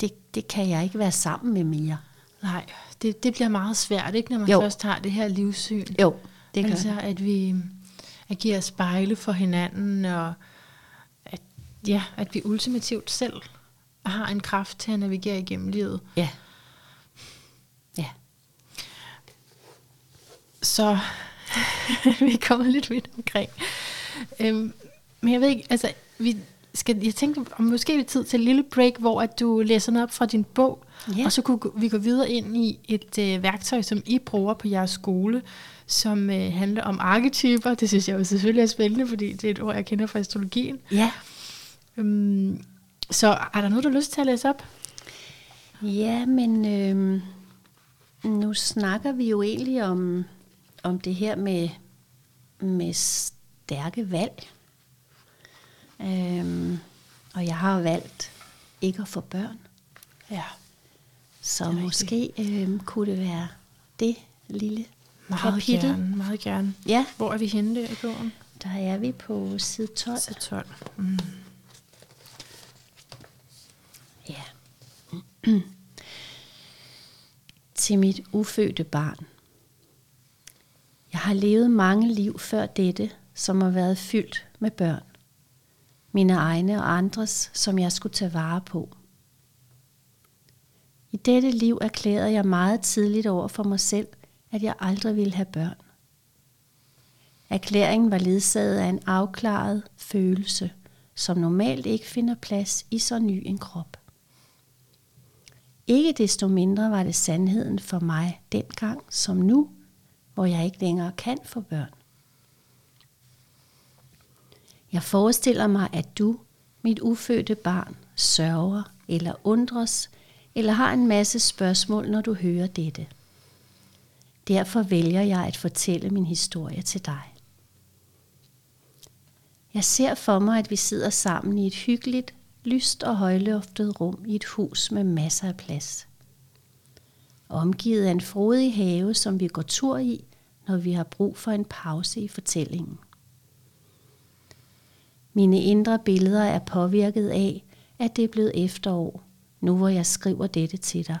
B: det, det kan jeg ikke være sammen med mere.
A: Nej, det, det bliver meget svært, ikke, når man jo. først har det her livssyn.
B: Jo, det gør
A: altså, at vi agerer spejle for hinanden, og at, ja, at vi ultimativt selv har en kraft til at navigere igennem livet.
B: Ja. Ja.
A: Så vi er kommet lidt vidt omkring. Øhm, men jeg ved ikke, altså, vi skal, jeg tænkte, om måske er tid til et lille break, hvor at du læser noget op fra din bog, yeah. og så kunne vi gå videre ind i et øh, værktøj, som I bruger på jeres skole, som øh, handler om arketyper. Det synes jeg jo selvfølgelig er spændende, fordi det er et ord, jeg kender fra astrologien.
B: Ja.
A: Øhm, så er der noget, du har lyst til at læse op?
B: Ja, men øh, nu snakker vi jo egentlig om, om det her med, med stærke valg. Øh, og jeg har valgt ikke at få børn.
A: Ja.
B: Så måske øh, kunne det være det lille
A: meget kapitel. Gerne, meget gerne.
B: Ja.
A: Hvor er vi henne der i bogen?
B: Der er vi på side 12.
A: Side 12. Mm.
B: Ja. Til mit ufødte barn. Jeg har levet mange liv før dette, som har været fyldt med børn. Mine egne og andres, som jeg skulle tage vare på. I dette liv erklærede jeg meget tidligt over for mig selv, at jeg aldrig ville have børn. Erklæringen var ledsaget af en afklaret følelse, som normalt ikke finder plads i så ny en krop. Ikke desto mindre var det sandheden for mig dengang som nu, hvor jeg ikke længere kan få børn. Jeg forestiller mig, at du, mit ufødte barn, sørger eller undres, eller har en masse spørgsmål, når du hører dette. Derfor vælger jeg at fortælle min historie til dig. Jeg ser for mig, at vi sidder sammen i et hyggeligt, lyst og højluftet rum i et hus med masser af plads. Omgivet af en frodig have, som vi går tur i, når vi har brug for en pause i fortællingen. Mine indre billeder er påvirket af, at det er blevet efterår, nu hvor jeg skriver dette til dig.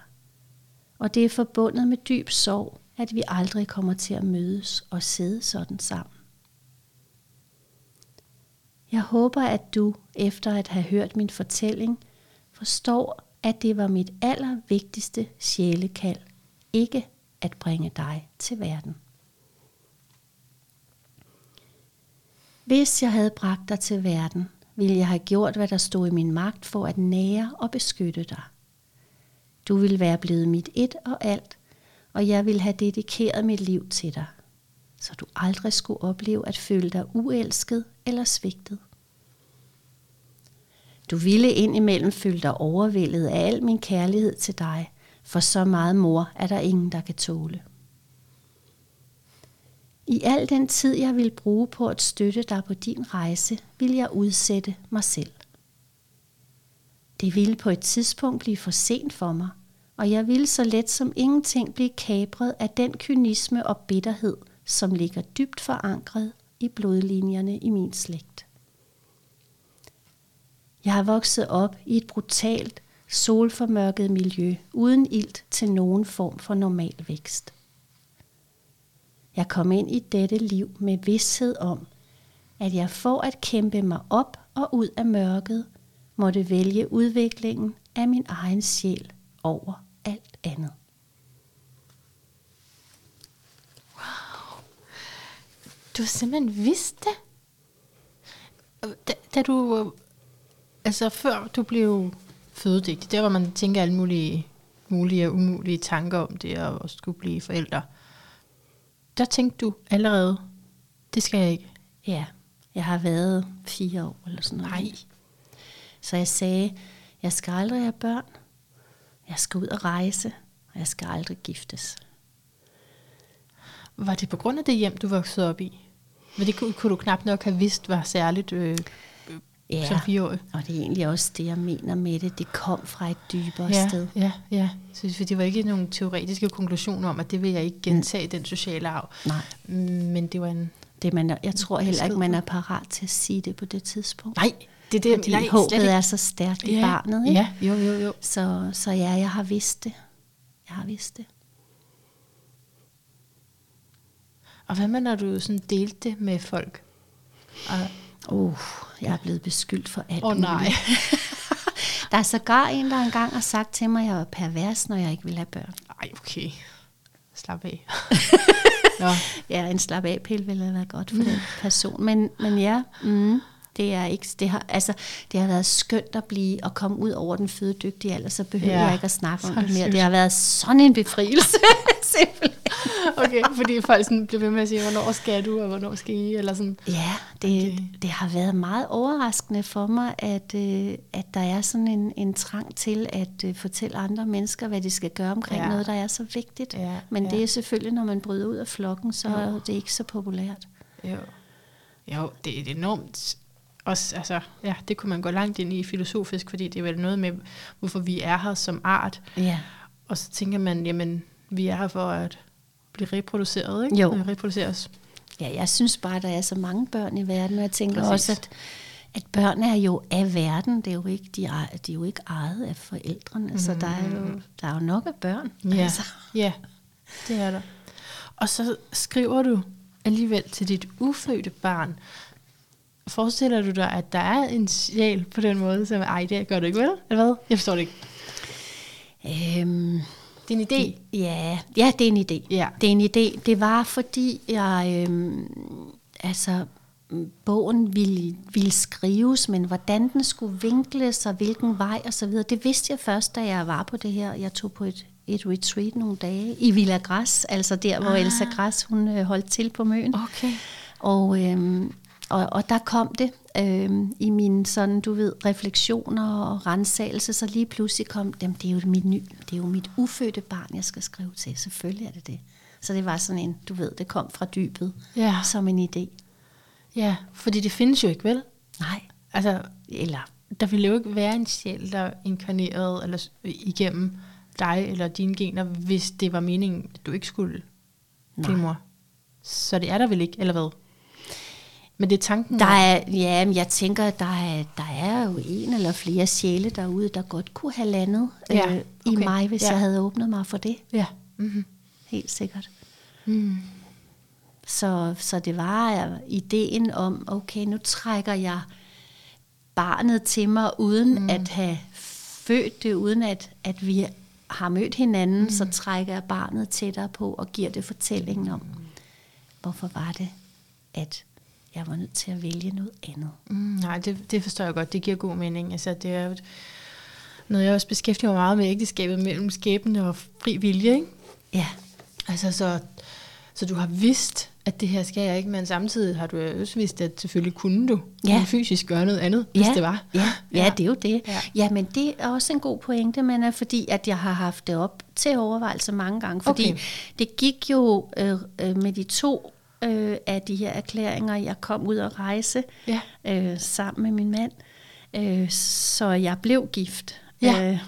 B: Og det er forbundet med dyb sorg, at vi aldrig kommer til at mødes og sidde sådan sammen. Jeg håber, at du, efter at have hørt min fortælling, forstår, at det var mit allervigtigste sjælekald, ikke at bringe dig til verden. Hvis jeg havde bragt dig til verden, ville jeg have gjort, hvad der stod i min magt for at nære og beskytte dig. Du ville være blevet mit et og alt, og jeg ville have dedikeret mit liv til dig, så du aldrig skulle opleve at føle dig uelsket eller svigtet. Du ville indimellem føle dig overvældet af al min kærlighed til dig, for så meget mor er der ingen, der kan tåle. I al den tid, jeg vil bruge på at støtte dig på din rejse, vil jeg udsætte mig selv. Det ville på et tidspunkt blive for sent for mig, og jeg ville så let som ingenting blive kabret af den kynisme og bitterhed, som ligger dybt forankret i blodlinjerne i min slægt. Jeg har vokset op i et brutalt, solformørket miljø uden ilt til nogen form for normal vækst. Jeg kom ind i dette liv med vidshed om, at jeg for at kæmpe mig op og ud af mørket, måtte vælge udviklingen af min egen sjæl over alt andet.
A: Wow. Du har simpelthen vidst det. Da, da du, øh, altså før du blev fødedygtig, der var man tænker alle mulige, mulige og umulige tanker om det, og skulle blive forældre der tænkte du allerede, det skal jeg ikke.
B: Ja, jeg har været fire år eller sådan noget.
A: Nej.
B: Så jeg sagde, jeg skal aldrig have børn, jeg skal ud og rejse, og jeg skal aldrig giftes.
A: Var det på grund af det hjem, du voksede op i? Men det kunne, kunne du knap nok have vidst var særligt øh, ja, som fireårig.
B: og det er egentlig også det, jeg mener med det. Det kom fra et dybere
A: ja,
B: sted.
A: Ja, ja. Så det var ikke nogen teoretiske konklusioner om, at det vil jeg ikke gentage, mm. den sociale arv.
B: Nej.
A: Men det var en...
B: Det man, jeg tror heller ikke, man er parat til at sige det på det tidspunkt.
A: Nej, det er det,
B: Fordi nej, håbet er så stærkt i
A: ja,
B: barnet. Ikke?
A: Ja, jo, jo, jo.
B: Så, så ja, jeg har vidst det. Jeg har vidst det.
A: Og hvad med, når du sådan delte det med folk?
B: Og Uh, jeg er blevet beskyldt for alt
A: Åh oh, nej.
B: der er sågar en, der engang har sagt til mig, at jeg var pervers, når jeg ikke ville have børn.
A: Ej, okay. Slap af.
B: Nå. Ja, en slap af pille ville have været godt for den person. Men, men ja, mm, det er ikke, det har, altså, det har været skønt at blive og komme ud over den fødedygtige alder, så behøver ja, jeg ikke at snakke om det mere. Det har været sådan en befrielse, simpelthen.
A: okay, fordi folk sådan bliver ved med at sige, hvornår skal du, og hvornår skal I, eller sådan.
B: Ja, det, okay. det har været meget overraskende for mig, at, øh, at der er sådan en, en trang til at øh, fortælle andre mennesker, hvad de skal gøre omkring ja. noget, der er så vigtigt. Ja, Men ja. det er selvfølgelig, når man bryder ud af flokken, så jo. er det ikke så populært.
A: Jo, jo det er enormt også, altså, ja, det kunne man gå langt ind i filosofisk, fordi det er vel noget med, hvorfor vi er her som art.
B: Ja.
A: Og så tænker man, jamen, vi er her for at blive reproduceret, ikke?
B: Jo.
A: Vi reproduceres.
B: Ja, jeg synes bare, der er så mange børn i verden, og jeg tænker Præcis. også, at, at børn er jo af verden, det er jo ikke, de er, de er jo ikke ejet af forældrene, mm. så der er, jo, der er jo nok af børn.
A: Ja. Altså. ja, det er der. Og så skriver du alligevel til dit ufødte barn, Forestiller du dig, at der er en sjæl på den måde, som, ej, det gør du ikke, vel? Eller hvad? Jeg forstår det ikke.
B: Øhm,
A: det er en idé?
B: Ja, ja, det er en idé.
A: Ja.
B: Det er en idé. Det var, fordi jeg, øhm, altså, bogen ville, ville skrives, men hvordan den skulle vinkles, og hvilken vej og så videre, det vidste jeg først, da jeg var på det her. Jeg tog på et, et retreat nogle dage i Villa Græs, altså der, hvor ah. Elsa Græs, hun øh, holdt til på Møn.
A: Okay.
B: Og øhm, og, og der kom det øh, i mine sådan, du ved, refleksioner og rensagelse, så lige pludselig kom dem, det er jo mit ny, det er jo mit ufødte barn, jeg skal skrive til. Selvfølgelig er det det. Så det var sådan en, du ved, det kom fra dybet
A: Ja.
B: som en idé.
A: Ja, fordi det findes jo ikke, vel?
B: Nej,
A: Altså,
B: eller
A: der ville jo ikke være en sjæl, der inkarnerede eller igennem dig eller dine gener, hvis det var meningen, at du ikke skulle blive mor. Så det er der vel ikke, eller hvad? Men det er tanken.
B: Der er, ja, men jeg tænker, der er, der er jo en eller flere sjæle derude, der godt kunne have landet
A: Ja,
B: øh, i
A: okay.
B: mig, hvis
A: Ja.
B: jeg havde åbnet mig for det.
A: Ja. Mm-hmm.
B: Helt sikkert.
A: Mm.
B: Så, så det var ideen om, okay, nu trækker jeg barnet til mig, uden mm. at have født det, uden at, at vi har mødt hinanden, mm. så trækker jeg barnet tættere på og giver det fortællingen om, hvorfor var det, at jeg var nødt til at vælge noget andet.
A: Mm, nej, det, det forstår jeg godt. Det giver god mening. Altså, det er jo et- noget, jeg også beskæftiger mig meget med ægteskabet mellem skæbne og fri vilje. Ikke?
B: Ja,
A: Altså, så, så du har vidst, at det her skal jeg ikke, men samtidig har du også vidst, at selvfølgelig kunne du
B: Ja.
A: ja. fysisk gøre noget andet, hvis det var.
B: Ja, ja, det er jo det.
A: Ja.
B: Ja. ja, men det er også en god pointe, men er fordi, at jeg har haft det op til overvejelse mange gange. Fordi
A: Okay.
B: det gik jo øh, øh, med de to øh, af de her erklæringer, jeg kom ud at rejse
A: Ja.
B: øh, sammen med min mand. Øh, så jeg blev gift.
A: Ja.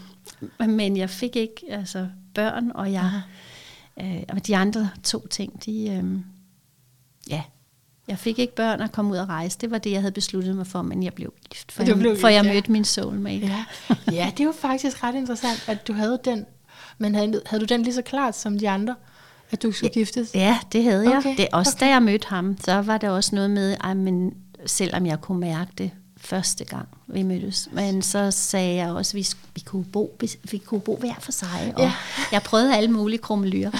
B: Øh, men jeg fik ikke altså, børn, og jeg, øh, og de andre to ting, de, øh, ja, jeg fik ikke børn og kom ud at rejse. Det var det, jeg havde besluttet mig for, men jeg blev gift, for, jeg,
A: blev
B: for
A: gift,
B: jeg
A: ja.
B: mødte min soulmate.
A: Ja. ja, det er jo faktisk ret interessant, at du havde den. Men havde, havde du den lige så klart som de andre, at du skulle giftes?
B: Ja, det havde jeg.
A: Okay,
B: Det, også
A: okay.
B: da jeg mødte ham, så var der også noget med, ej, men selvom jeg kunne mærke det første gang, vi mødtes. Men så sagde jeg også, at vi, vi, kunne, bo, vi, vi kunne bo hver for sig. Og
A: Ja.
B: Jeg prøvede alle mulige krummelyrer.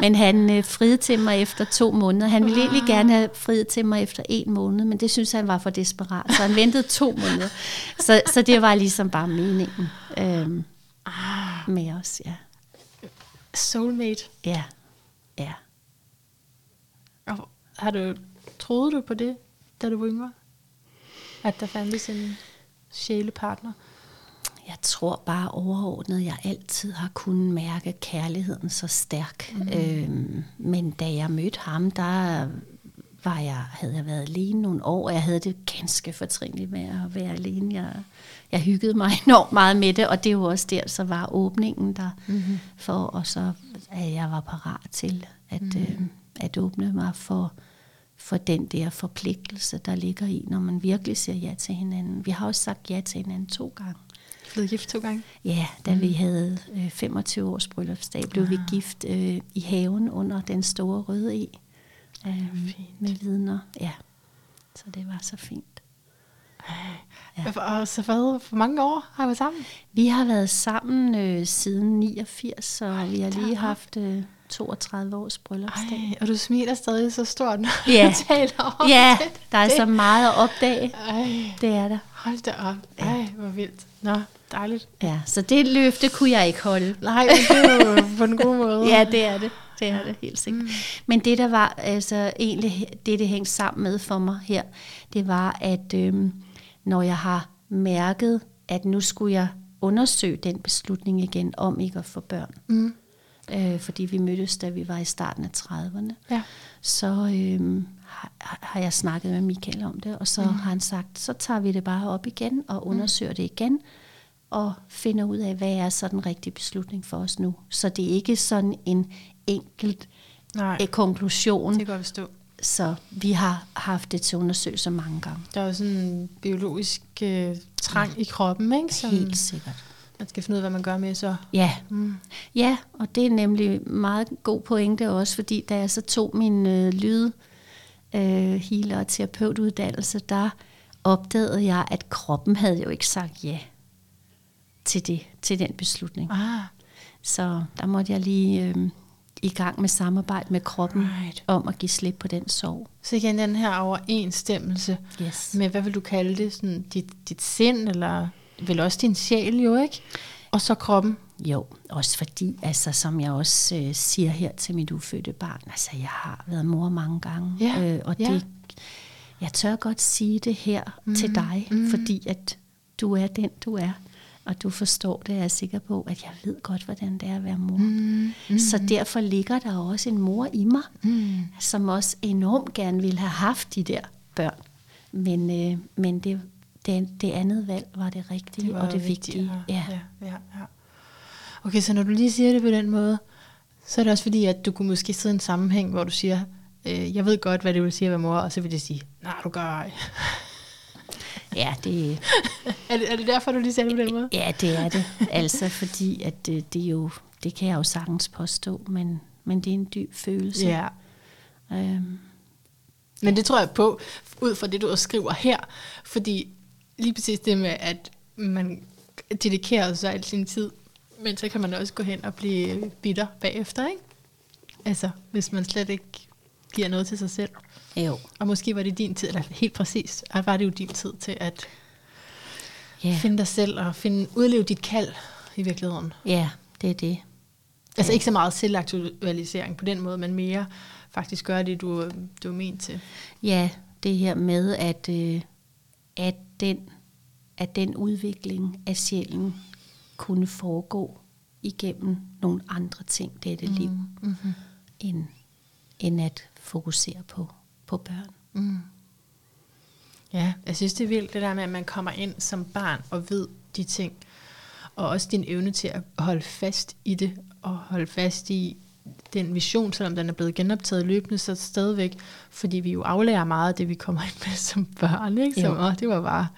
B: Men han øh, friede til mig efter to måneder. Han ville egentlig gerne have friet til mig efter en måned, men det synes han var for desperat. Så han ventede to måneder. Så, så det var ligesom bare meningen
A: Ah,
B: med os. Ja.
A: soulmate.
B: ja. Ja.
A: Og har du, troede du på det, da du var yngre? At der fandtes en sjælepartner?
B: Jeg tror bare overordnet, jeg altid har kunnet mærke kærligheden så stærk. Mm. Øhm, men da jeg mødte ham, der var jeg, havde jeg været alene nogle år, og jeg havde det ganske fortrinligt med at være alene. Jeg, jeg hyggede mig enormt meget med det, og det jo også der, så var åbningen der, mm-hmm. for, og så at jeg var parat til at, mm. øh, at åbne mig for, for den der forpligtelse, der ligger i, når man virkelig siger ja til hinanden. Vi har også sagt ja til hinanden to gange.
A: Blevet gift to gange?
B: Ja, da mm. vi havde øh, 25 års bryllupsdag, blev ah. vi gift øh, i haven under den store røde e. Øh, med vidner, ja. Så det var så fint.
A: Ja. Og så hvad, for mange år har I været sammen?
B: Vi har været sammen øh, siden 89, og Ej, vi har lige haft øh, 32 års bryllupsdag.
A: Ej, og du smiler stadig så stort, når
B: Ja.
A: du taler om
B: Ja,
A: det.
B: der er så meget at opdage.
A: Ej,
B: Det er der.
A: hold da op. Ej, hvor vildt. Nå, dejligt.
B: Ja, så det løfte kunne jeg ikke holde.
A: Nej, men det er jo på en god måde.
B: Ja, det er det. Det er det helt sikkert. Mm. Men det, der var altså egentlig, det, det hængte sammen med for mig her, det var, at øhm, når jeg har mærket, at nu skulle jeg undersøge den beslutning igen om ikke at få børn,
A: Mm.
B: øh, fordi vi mødtes, da vi var i starten af 30'erne,
A: Ja.
B: så øhm, har, har jeg snakket med Michael om det, og så mm. har han sagt, så tager vi det bare op igen og undersøger det igen, og finder ud af, hvad er så den rigtige beslutning for os nu. Så det er ikke sådan en enkelt
A: Nej,
B: øh, konklusion,
A: det kan jeg forstå.
B: Så vi har haft det til undersøgelse mange gange.
A: Der er jo sådan en biologisk øh, trang i kroppen, ikke? Som
B: Helt sikkert.
A: man skal finde ud af, hvad man gør med så.
B: Ja,
A: Mm.
B: ja, og det er nemlig meget god pointe også, fordi da jeg så tog min øh, lyd øh, healer og terapeutuddannelse, der opdagede jeg, at kroppen havde jo ikke sagt ja til det, til den beslutning.
A: Ah,
B: Så der måtte jeg lige øh, i gang med samarbejde med kroppen
A: Right.
B: om at give slip på den sorg.
A: så igen den her overensstemmelse
B: Yes.
A: med, hvad vil du kalde det? Sådan dit, dit sind, eller vel også din sjæl jo, ikke? Og så kroppen.
B: Jo, også fordi, altså, som jeg også øh, siger her til mit ufødte barn, altså jeg har været mor mange gange,
A: Ja,
B: øh, og
A: ja.
B: det, jeg tør godt sige det her mm. til dig, mm. fordi at du er den, du er. Og du forstår det, jeg er sikker på, at jeg ved godt, hvordan det er at være mor. Mm. Mm. Så derfor ligger der også en mor i mig, mm. som også enormt gerne ville have haft de der børn. Men, øh, men det, det, det andet valg var det rigtige det var og det vigtige.
A: Ja. Ja, ja, ja. Okay, så når du lige siger det på den måde, så er det også fordi, at du kunne måske sidde i en sammenhæng, hvor du siger, øh, jeg ved godt, hvad det vil sige at være mor, og så vil det sige, nej, du gør ej.
B: Ja, det...
A: er, det, er det derfor, du lige siger det på den måde?
B: Ja, det er det. Altså, fordi at det, det jo, det kan jeg jo sagtens påstå, men, men det er en dyb følelse.
A: Ja. Øhm. Men det tror jeg på, ud fra det, du skriver her, fordi lige præcis det med, at man dedikerer sig al sin tid, men så kan man også gå hen og blive bitter bagefter, ikke? Altså, hvis man slet ikke giver noget til sig selv.
B: Jo.
A: Og måske var det din tid, eller helt præcis, var det jo din tid til at yeah. finde dig selv og finde, udleve dit kald i virkeligheden.
B: Ja, det er det.
A: Altså ikke så meget selvaktualisering på den måde, men mere faktisk gøre det, du, du er ment til.
B: Ja, det her med, at, øh, at, den, at den udvikling af sjælen kunne foregå igennem nogle andre ting, dette mm. liv, mm-hmm. end, end at fokusere på, på børn. Mm.
A: Ja, jeg synes det er vildt det der med, at man kommer ind som barn og ved de ting, og også din evne til at holde fast i det, og holde fast i den vision, selvom den er blevet genoptaget løbende, så stadigvæk, fordi vi jo aflærer meget af det, vi kommer ind med som børn, ikke? Som, åh, det var bare,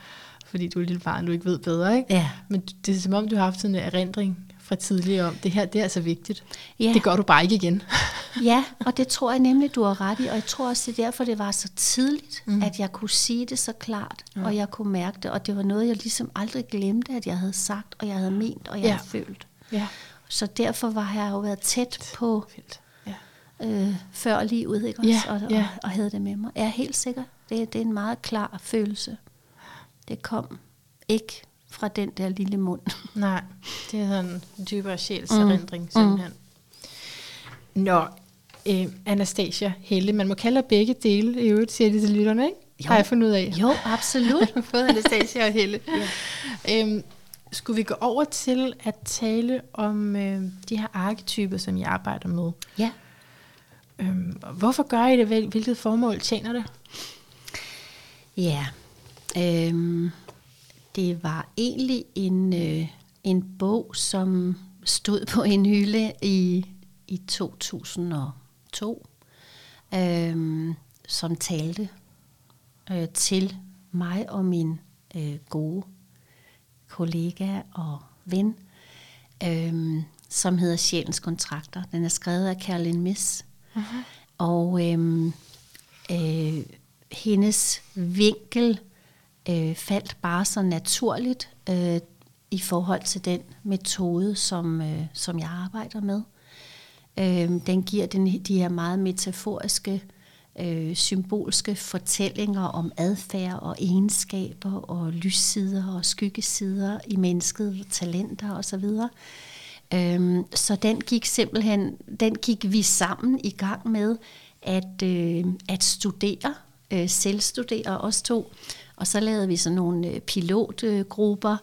A: fordi du er et lille barn, du ikke ved bedre, ikke?
B: Ja.
A: Men det er som om, du har haft sådan en erindring fra tidligere om, det her, det er altså vigtigt. Ja. Det gør du bare ikke igen.
B: ja, og det tror jeg nemlig, du har ret i, og jeg tror også, det er derfor, det var så tidligt, mm. at jeg kunne sige det så klart, ja. og jeg kunne mærke det, og det var noget, jeg ligesom aldrig glemte, at jeg havde sagt, og jeg havde ment, og jeg ja. havde følt. Ja. Så derfor var jeg jo været tæt på ja. øh, før livet, ikke også? Ja. Og, ja. Og, og havde det med mig. Jeg er helt sikker. Det, det er en meget klar følelse. Det kom ikke fra den der lille mund.
A: Nej, det er sådan en dybere sjælserindring mm. simpelthen. Mm. Nå, øh, Anastasia Helle, man må kalde begge dele i øvrigt, siger de til lytterne, ikke? Jo. Har jeg fundet ud af.
B: Jo, absolut.
A: Både Anastasia og Helle. ja. øhm, skulle vi gå over til at tale om øh, de her arketyper, som jeg arbejder med?
B: Ja.
A: Øhm, hvorfor gør I det? Hvilket formål tjener det?
B: Ja, øhm, det var egentlig en, øh, en bog, som stod på en hylde i, i 2002, øh, som talte øh, til mig og min øh, gode kollega og ven, øh, som hedder Sjælens Kontrakter. Den er skrevet af Caroline Miss. Uh-huh. Og øh, øh, hendes vinkel øh, faldt bare så naturligt øh, i forhold til den metode, som, øh, som jeg arbejder med. Øh, den giver den, de her meget metaforiske, øh, symbolske fortællinger om adfærd og egenskaber og lyssider og skyggesider i mennesket, talenter osv. Øh, så den gik simpelthen, den gik vi sammen i gang med at, øh, at studere, øh, selvstudere os to, og så lavede vi sådan nogle øh, pilotgrupper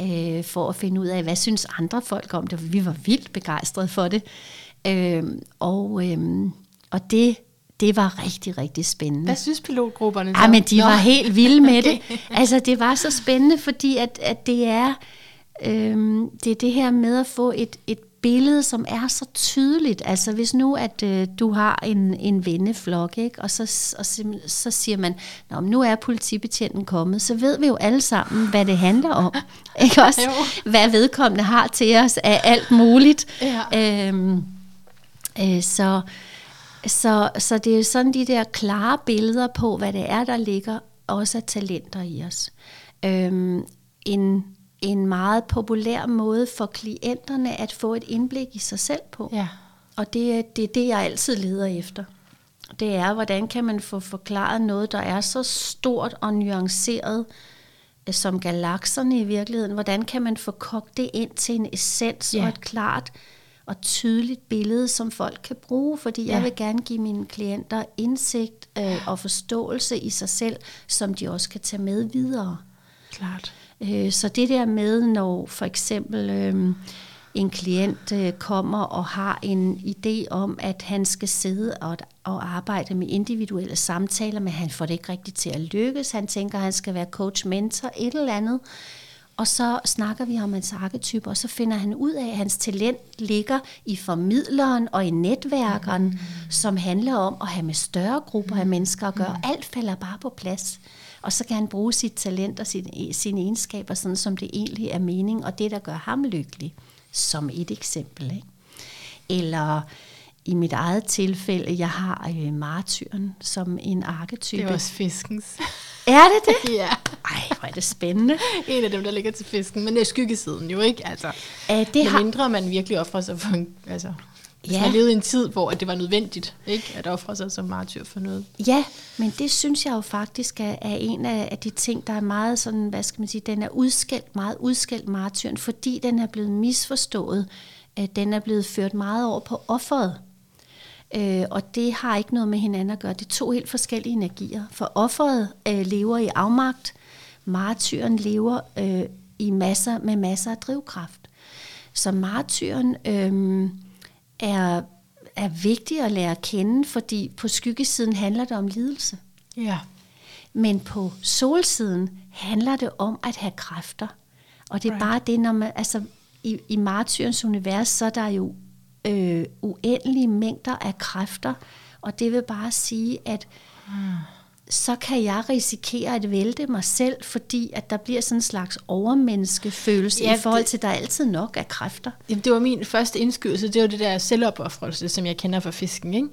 B: øh, for at finde ud af, hvad synes andre folk om det. Vi var vildt begejstrede for det. Øh, og, øh, og det, det var rigtig, rigtig spændende.
A: Hvad synes pilotgrupperne så?
B: Ja, men de Nå. var helt vilde med okay. det. Altså, det var så spændende, fordi at, at det er... Øhm, det er det her med at få et, et billede, som er så tydeligt. Altså hvis nu, at øh, du har en, en venneflok, ikke? og, så, og så, så siger man, Nå, nu er politibetjenten kommet, så ved vi jo alle sammen, hvad det handler om. ikke også? Hvad vedkommende har til os af alt muligt. Ja. Øhm, øh, så, så, så det er sådan de der klare billeder på, hvad det er, der ligger også af talenter i os. Øhm, en en meget populær måde for klienterne at få et indblik i sig selv på. Ja. Og det er det, det, jeg altid leder efter. Det er, hvordan kan man få forklaret noget, der er så stort og nuanceret, øh, som galakserne i virkeligheden. Hvordan kan man få kogt det ind til en essens ja. og et klart og tydeligt billede, som folk kan bruge, fordi ja. jeg vil gerne give mine klienter indsigt øh, og forståelse i sig selv, som de også kan tage med videre.
A: Klart.
B: Øh, så det der med, når for eksempel øh, en klient øh, kommer og har en idé om, at han skal sidde og, og arbejde med individuelle samtaler, men han får det ikke rigtigt til at lykkes. Han tænker, at han skal være coach-mentor, et eller andet. Og så snakker vi om hans arketyper, og så finder han ud af, at hans talent ligger i formidleren og i netværkeren, mm. som handler om at have med større grupper af mennesker at gøre. Mm. Alt falder bare på plads. Og så kan han bruge sit talent og sine, sine egenskaber, sådan som det egentlig er mening, og det, der gør ham lykkelig, som et eksempel. Ikke? Eller i mit eget tilfælde, jeg har øh, martyren som en arketype.
A: Det er også fiskens.
B: Er det det?
A: ja.
B: Ej, hvor er det spændende.
A: En af dem, der ligger til fisken, men det er skyggesiden jo ikke. Altså,
B: Æh, det har...
A: mindre man virkelig offrer sig for en, altså, hvis ja. man levede i en tid, hvor det var nødvendigt ikke, at ofre sig som martyr for noget.
B: Ja, men det synes jeg jo faktisk er, er en af, de ting, der er meget sådan, hvad skal man sige, den er udskældt, meget udskældt martyren, fordi den er blevet misforstået. Den er blevet ført meget over på offeret. Øh, og det har ikke noget med hinanden at gøre. Det er to helt forskellige energier. For offeret øh, lever i afmagt, martyren lever øh, i masser med masser af drivkraft. Så martyren øh, er, er vigtig at lære at kende, fordi på skyggesiden handler det om lidelse.
A: Ja.
B: Men på solsiden handler det om at have kræfter. Og det er right. bare det, når man, altså i, i martyrens univers, så er der jo øh, uendelige mængder af kræfter, og det vil bare sige, at hmm. Så kan jeg risikere at vælte mig selv, fordi at der bliver sådan en slags overmenneskefølelse ja, i forhold til, at der er altid nok af kræfter.
A: Jamen, det var min første indskydelse, det var det der selvopoffrelse, som jeg kender fra fisken. Ikke?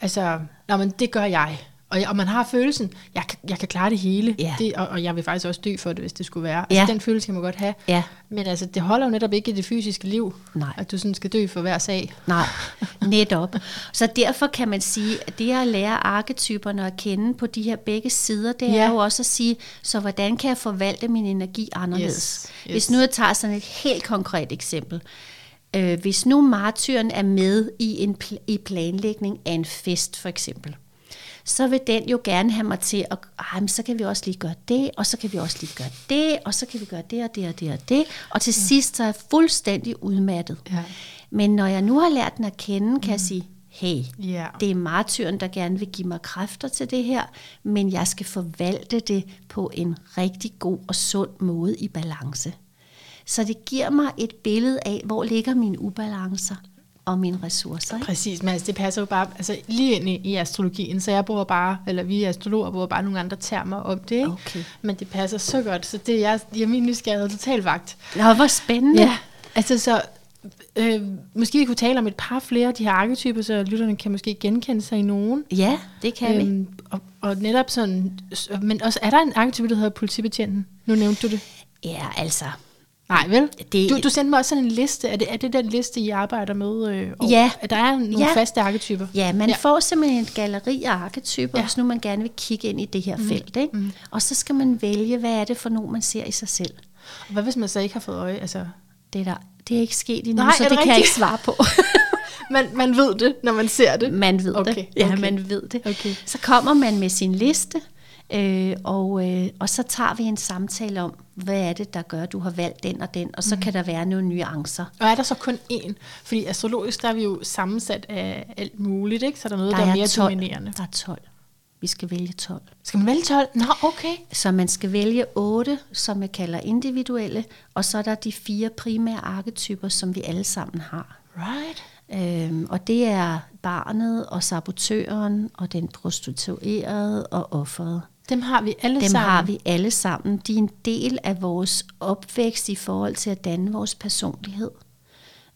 A: Altså, nå, men det gør jeg. Og, og man har følelsen, jeg kan, jeg kan klare det hele, ja. det, og, og jeg vil faktisk også dø for det, hvis det skulle være. Altså, ja. den følelse kan man godt have.
B: Ja.
A: Men altså, det holder jo netop ikke i det fysiske liv,
B: Nej.
A: at du sådan skal dø for hver sag.
B: Nej, netop. Så derfor kan man sige, at det at lære arketyperne at kende på de her begge sider, det ja. er jo også at sige, så hvordan kan jeg forvalte min energi anderledes? Yes. Yes. Hvis nu jeg tager sådan et helt konkret eksempel. Øh, hvis nu martyren er med i en pl- i planlægning af en fest for eksempel, så vil den jo gerne have mig til at, ah, så kan vi også lige gøre det, og så kan vi også lige gøre det, og så kan vi gøre det og det og det og det, og til ja. sidst så er jeg fuldstændig udmattet. Ja. Men når jeg nu har lært den at kende, kan mm. jeg sige, hey, yeah. det er martyren, der gerne vil give mig kræfter til det her, men jeg skal forvalte det på en rigtig god og sund måde i balance. Så det giver mig et billede af, hvor ligger mine ubalancer og mine ressourcer. Ikke?
A: Præcis, men altså, det passer jo bare altså, lige ind i, i astrologien, så jeg bruger bare, eller vi astrologer bruger bare nogle andre termer om det, ikke?
B: Okay.
A: men det passer så godt, så det er, jeg, min nysgerrighed totalt vagt.
B: Nå, hvor spændende.
A: Ja, altså så, øh, måske vi kunne tale om et par flere af de her arketyper, så lytterne kan måske genkende sig i nogen.
B: Ja, det kan øhm, vi.
A: Og, og netop sådan, men også, er der en arketype, der hedder politibetjenten? Nu nævnte du det.
B: Ja, altså,
A: Nej, vel? Det, du, du sendte mig også sådan en liste. Er det, er det den liste, I arbejder med? Øh,
B: ja.
A: At der er nogle ja. faste arketyper?
B: Ja, man ja. får simpelthen et galleri af arketyper, ja. hvis nu man gerne vil kigge ind i det her mm. felt. Ikke? Mm. Og så skal man vælge, hvad er det for nogen, man ser i sig selv.
A: Og hvad hvis man så ikke har fået øje? Altså...
B: Det, er der, det er ikke sket endnu, Nej, så det, det kan jeg ikke svare på.
A: man, man ved det, når man ser det?
B: Man ved
A: okay.
B: det. Ja,
A: okay.
B: man ved det.
A: Okay.
B: Så kommer man med sin liste, Øh, og, øh, og så tager vi en samtale om, hvad er det, der gør, at du har valgt den og den, og så mm. kan der være nogle nuancer.
A: Og er der så kun én? Fordi astrologisk der er vi jo sammensat af alt muligt, ikke? så er der noget, der, der er, er mere 12. dominerende.
B: Der er 12. Vi skal vælge 12.
A: Skal man vælge 12? Nå, okay.
B: Så man skal vælge 8, som jeg kalder individuelle, og så er der de fire primære arketyper, som vi alle sammen har.
A: Right.
B: Øhm, og det er barnet og sabotøren og den prostituerede og offeret.
A: Dem har vi alle
B: Dem
A: sammen.
B: har vi alle sammen. De er en del af vores opvækst i forhold til at danne vores personlighed.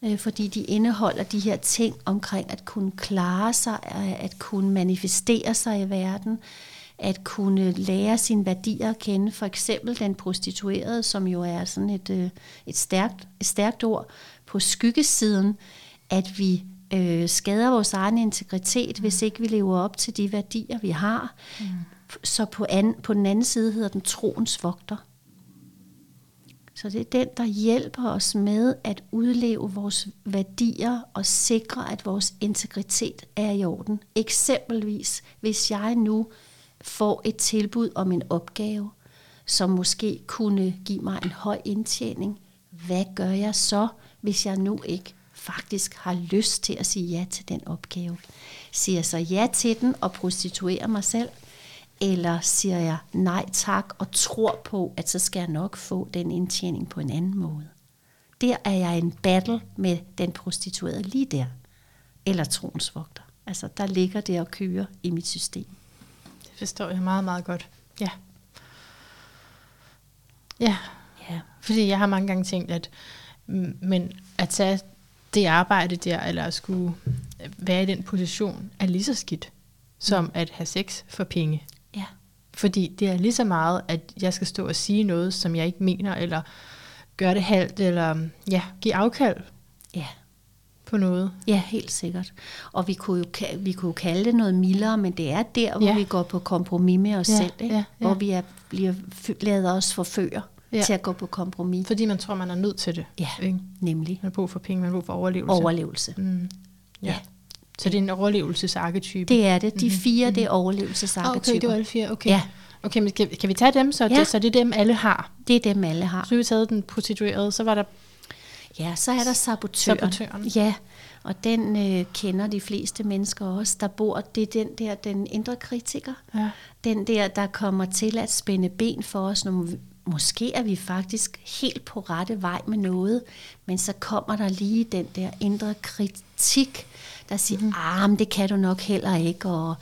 B: Øh, fordi de indeholder de her ting omkring at kunne klare sig, at kunne manifestere sig i verden, at kunne lære sine værdier at kende. For eksempel den prostituerede, som jo er sådan et, øh, et, stærkt, et stærkt ord på skyggesiden, at vi øh, skader vores egen integritet, mm. hvis ikke vi lever op til de værdier, vi har. Mm så på, an, på den anden side hedder den troens vogter. Så det er den, der hjælper os med at udleve vores værdier og sikre, at vores integritet er i orden. Eksempelvis, hvis jeg nu får et tilbud om en opgave, som måske kunne give mig en høj indtjening, hvad gør jeg så, hvis jeg nu ikke faktisk har lyst til at sige ja til den opgave? Siger jeg så ja til den og prostituerer mig selv? Eller siger jeg nej tak og tror på, at så skal jeg nok få den indtjening på en anden måde? Der er jeg en battle med den prostituerede lige der. Eller tronsvogter. Altså, der ligger det og kører i mit system.
A: Det forstår jeg meget, meget godt. Ja. Ja.
B: Ja.
A: Fordi jeg har mange gange tænkt, at mm, men at tage det arbejde der, eller at skulle være i den position, er lige så skidt, som at have sex for penge. Fordi det er lige så meget, at jeg skal stå og sige noget, som jeg ikke mener, eller gøre det halvt, eller ja, give afkald
B: Ja.
A: på noget.
B: Ja, helt sikkert. Og vi kunne, jo, vi kunne jo kalde det noget mildere, men det er der, hvor
A: Ja.
B: vi går på kompromis med os
A: Ja,
B: selv. Ikke?
A: ja, ja.
B: Hvor vi er, bliver, lader os forføre
A: Ja.
B: ja. til at gå på kompromis.
A: Fordi man tror, man er nødt til det.
B: Ja,
A: Ikke?
B: nemlig
A: Man har brug for penge, man har brug for overlevelse.
B: overlevelse.
A: Mm. Ja.
B: Ja.
A: Så det er en overlevelsesarketype.
B: Det er det. De fire, det er overlevelsesarketyper.
A: Ah, okay, det var alle fire. Okay.
B: Ja.
A: Okay, men kan, kan vi tage dem, så,
B: Ja.
A: det, så det er dem, alle har?
B: Det er dem, alle har.
A: Så vi taget den prostituerede, så var der...
B: Ja, så er der sabotøren.
A: Sabotøren.
B: Ja, og den øh, kender de fleste mennesker også, der bor. Det er den der, den indre kritiker.
A: Ja.
B: Den der, der kommer til at spænde ben for os, når måske er vi faktisk helt på rette vej med noget, men så kommer der lige den der indre kritik, der siger, mm. ah, men det kan du nok heller ikke, og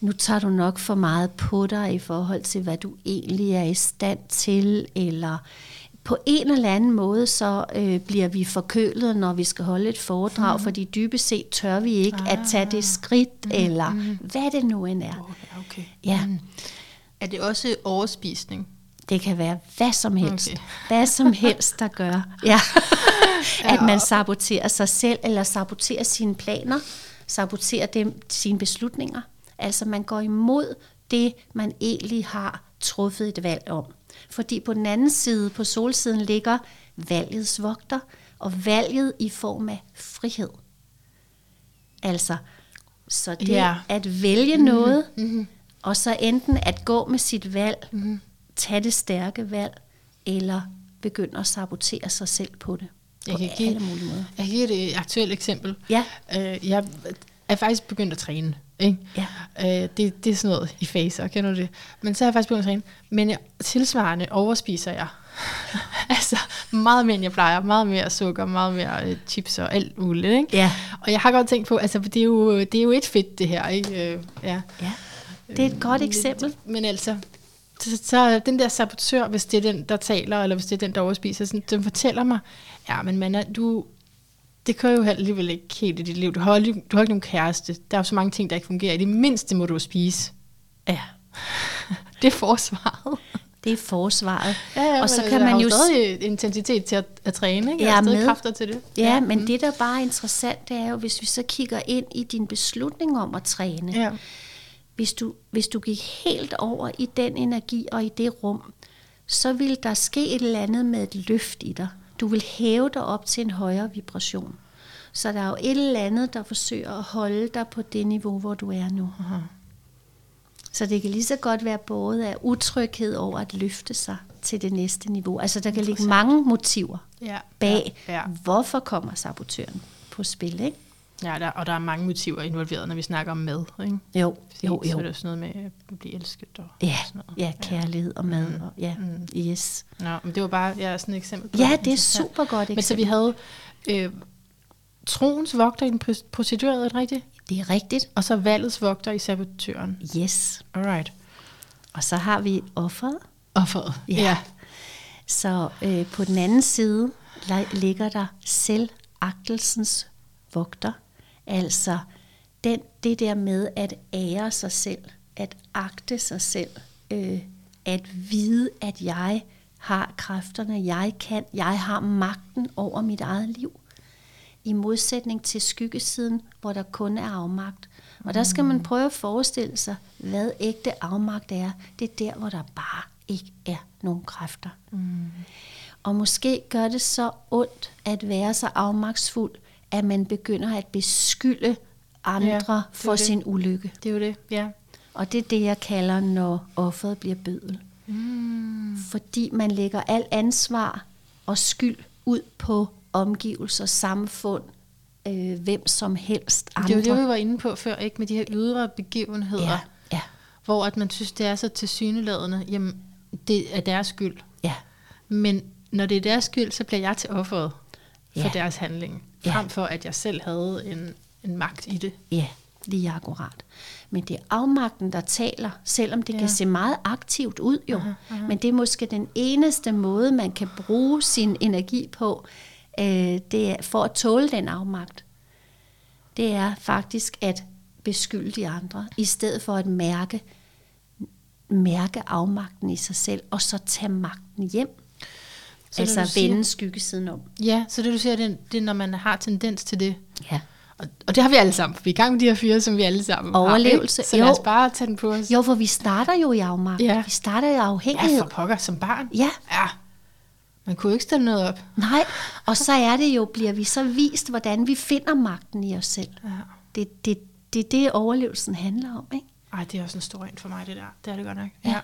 B: nu tager du nok for meget på dig i forhold til, hvad du egentlig er i stand til, eller på en eller anden måde, så øh, bliver vi forkølet, når vi skal holde et foredrag, mm. fordi dybest set tør vi ikke ah. at tage det skridt, mm. eller mm. hvad det nu end er.
A: Okay, okay.
B: Ja.
A: Mm. Er det også overspisning?
B: Det kan være hvad som helst.
A: Okay.
B: Hvad som helst, der gør. Ja. At man saboterer sig selv, eller saboterer sine planer, saboterer dem, sine beslutninger. Altså man går imod det, man egentlig har truffet et valg om. Fordi på den anden side, på solsiden, ligger valgets vogter, og valget i form af frihed. Altså, så det
A: Ja.
B: at vælge noget, mm-hmm. og så enten at gå med sit valg, mm-hmm. Tage det stærke valg, eller begynde at sabotere sig selv på det.
A: Jeg kan give-
B: alle mulige måder.
A: Jeg kan give et aktuelt eksempel.
B: Ja.
A: Øh, jeg er faktisk begyndt at træne. Ikke?
B: Ja.
A: Øh, det, det er sådan noget i faser, kender du det? Men så har jeg faktisk begyndt at træne. Men jeg, tilsvarende overspiser jeg. altså meget mere, end jeg plejer. Meget mere sukker, meget mere øh, chips og alt muligt. Ikke?
B: Ja.
A: Og jeg har godt tænkt på, altså det er jo, det er jo et fedt det her. Ikke? Øh, ja.
B: Ja, det er et godt eksempel.
A: Men altså, så, så den der sabotør, hvis det er den, der taler, eller hvis det er den, der overspiser, sådan, den fortæller mig, ja, men man er, du, det kører jo alligevel ikke helt i dit liv. Du har, du har ikke nogen kæreste. Der er jo så mange ting, der ikke fungerer. I det mindste må du spise.
B: Ja.
A: Det er forsvaret.
B: Det er forsvaret.
A: Ja, ja,
B: og så kan man jo...
A: stadig intensitet til at, at træne, ikke? Stadig
B: med.
A: kræfter til det.
B: Ja, men det, der bare er interessant, det er jo, hvis vi så kigger ind i din beslutning om at træne.
A: Ja.
B: Hvis, du, hvis du gik helt over i den energi og i det rum, så vil der ske et eller andet med et løft i dig. Du vil hæve dig op til en højere vibration. Så der er jo et eller andet, der forsøger at holde dig på det niveau, hvor du er nu.
A: Aha.
B: Så det kan lige så godt være både af utryghed over at løfte sig til det næste niveau. Altså der kan ligge mange motiver
A: Ja.
B: bag,
A: Ja.
B: hvorfor kommer sabotøren på spil, ikke?
A: Ja der, og der er mange motiver involveret, når vi snakker om mad. Ikke?
B: Jo,
A: Fordi
B: jo,
A: Så
B: jo.
A: er det sådan noget med at blive elsket. Og
B: Ja,
A: sådan noget.
B: ja, kærlighed og mad.
A: Mm.
B: Og, ja,
A: Mm.
B: yes.
A: Nå, men det var bare ja, sådan et eksempel på
B: Ja, det er super godt
A: Men så vi havde øh, troens vogter i den pros- prostituerede, er det rigtigt?
B: Det er rigtigt.
A: Og så valgets vogter i sabotøren.
B: Yes.
A: Alright.
B: Og så har vi offeret.
A: Offeret.
B: Ja. Så øh, på den anden side li- ligger der selvagtelsens vogter. Altså den, det der med at ære sig selv, at agte sig selv, øh, at vide, at jeg har kræfterne, jeg kan, jeg har magten over mit eget liv. I modsætning til skyggesiden, hvor der kun er afmagt. Og der skal man prøve at forestille sig, hvad ægte afmagt er. Det er der, hvor der bare ikke er nogen kræfter. Mm. Og måske gør det så ondt at være så afmagtsfuld, at man begynder at beskylde andre
A: Ja,
B: for
A: det.
B: sin ulykke.
A: Det er jo det, ja.
B: Og det er det, jeg kalder, når offeret bliver bødel.
A: Mm.
B: Fordi man lægger al ansvar og skyld ud på omgivelser, samfund, øh, hvem som helst andre.
A: Det er jo det, vi var inde på før, ikke? Med de her ydre begivenheder,
B: ja, ja,
A: hvor at man synes, det er så tilsyneladende, jamen, det er deres skyld.
B: ja,
A: Men når det er deres skyld, så bliver jeg til offeret for
B: Ja.
A: deres handling.
B: Ja.
A: Frem for, at jeg selv havde en, en magt i det.
B: ja, lige akkurat. Men det er afmagten, der taler, selvom det ja. Kan se meget aktivt ud jo. Aha, aha. Men det er måske den eneste måde, man kan bruge sin energi på, øh, det er for at tåle den afmagt. Det er faktisk at beskylde de andre, i stedet for at mærke, mærke afmagten i sig selv, og så tage magten hjem.
A: Så
B: altså
A: siger-
B: vende skyggesiden om.
A: Ja, så det du siger, det, er- det er, når man har tendens til det.
B: Ja.
A: Og, og det har vi alle sammen, for vi er i gang med de her fire, som vi alle sammen
B: Overlevelse,
A: har. Så lad os
B: jo.
A: bare tage den på os.
B: Jo, for vi starter jo i afmagt.
A: Ja.
B: Vi starter i
A: Ja,
B: afhængighed.
A: for pokker som barn.
B: Ja,
A: Ja. Man kunne jo ikke stille noget op.
B: nej. Og så er det jo, bliver vi så vist, hvordan vi finder magten i os selv.
A: Ja.
B: Det det, det, det overlevelsen handler om, ikke?
A: Ej, det er også en stor en for mig, det der. Det er det godt nok.
B: Ja.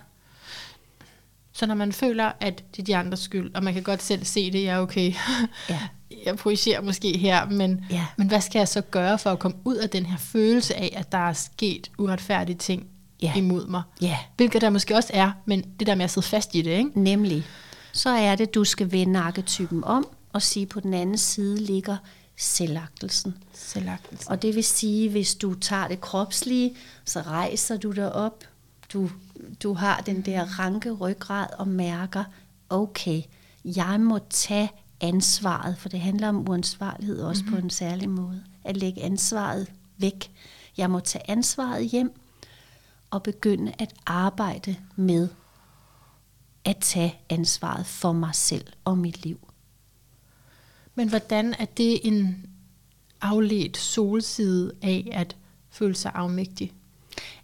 A: Så når man føler, at det er de andres skyld, og man kan godt selv se det, er okay.
B: Ja.
A: Jeg projicerer måske her, men,
B: Ja.
A: men hvad skal jeg så gøre for at komme ud af den her følelse af, at der er sket uretfærdige ting
B: Ja.
A: imod mig?
B: Ja,
A: Hvilket der måske også er, men det der med at sidde fast i det, ikke?
B: nemlig. Så er det, du skal vende arketypen om og sige, på den anden side ligger selvagtelsen.
A: Selvagtelse.
B: Og det vil sige, hvis du tager det kropslige, så rejser du dig op. Du, du har den der ranke ryggrad og mærker, okay, jeg må tage ansvaret, for det handler om uansvarlighed også mm-hmm. på en særlig måde. At lægge ansvaret væk. Jeg må tage ansvaret hjem og begynde at arbejde med at tage ansvaret for mig selv og mit liv.
A: Men hvordan er det en afledt solside af at føle sig afmægtig?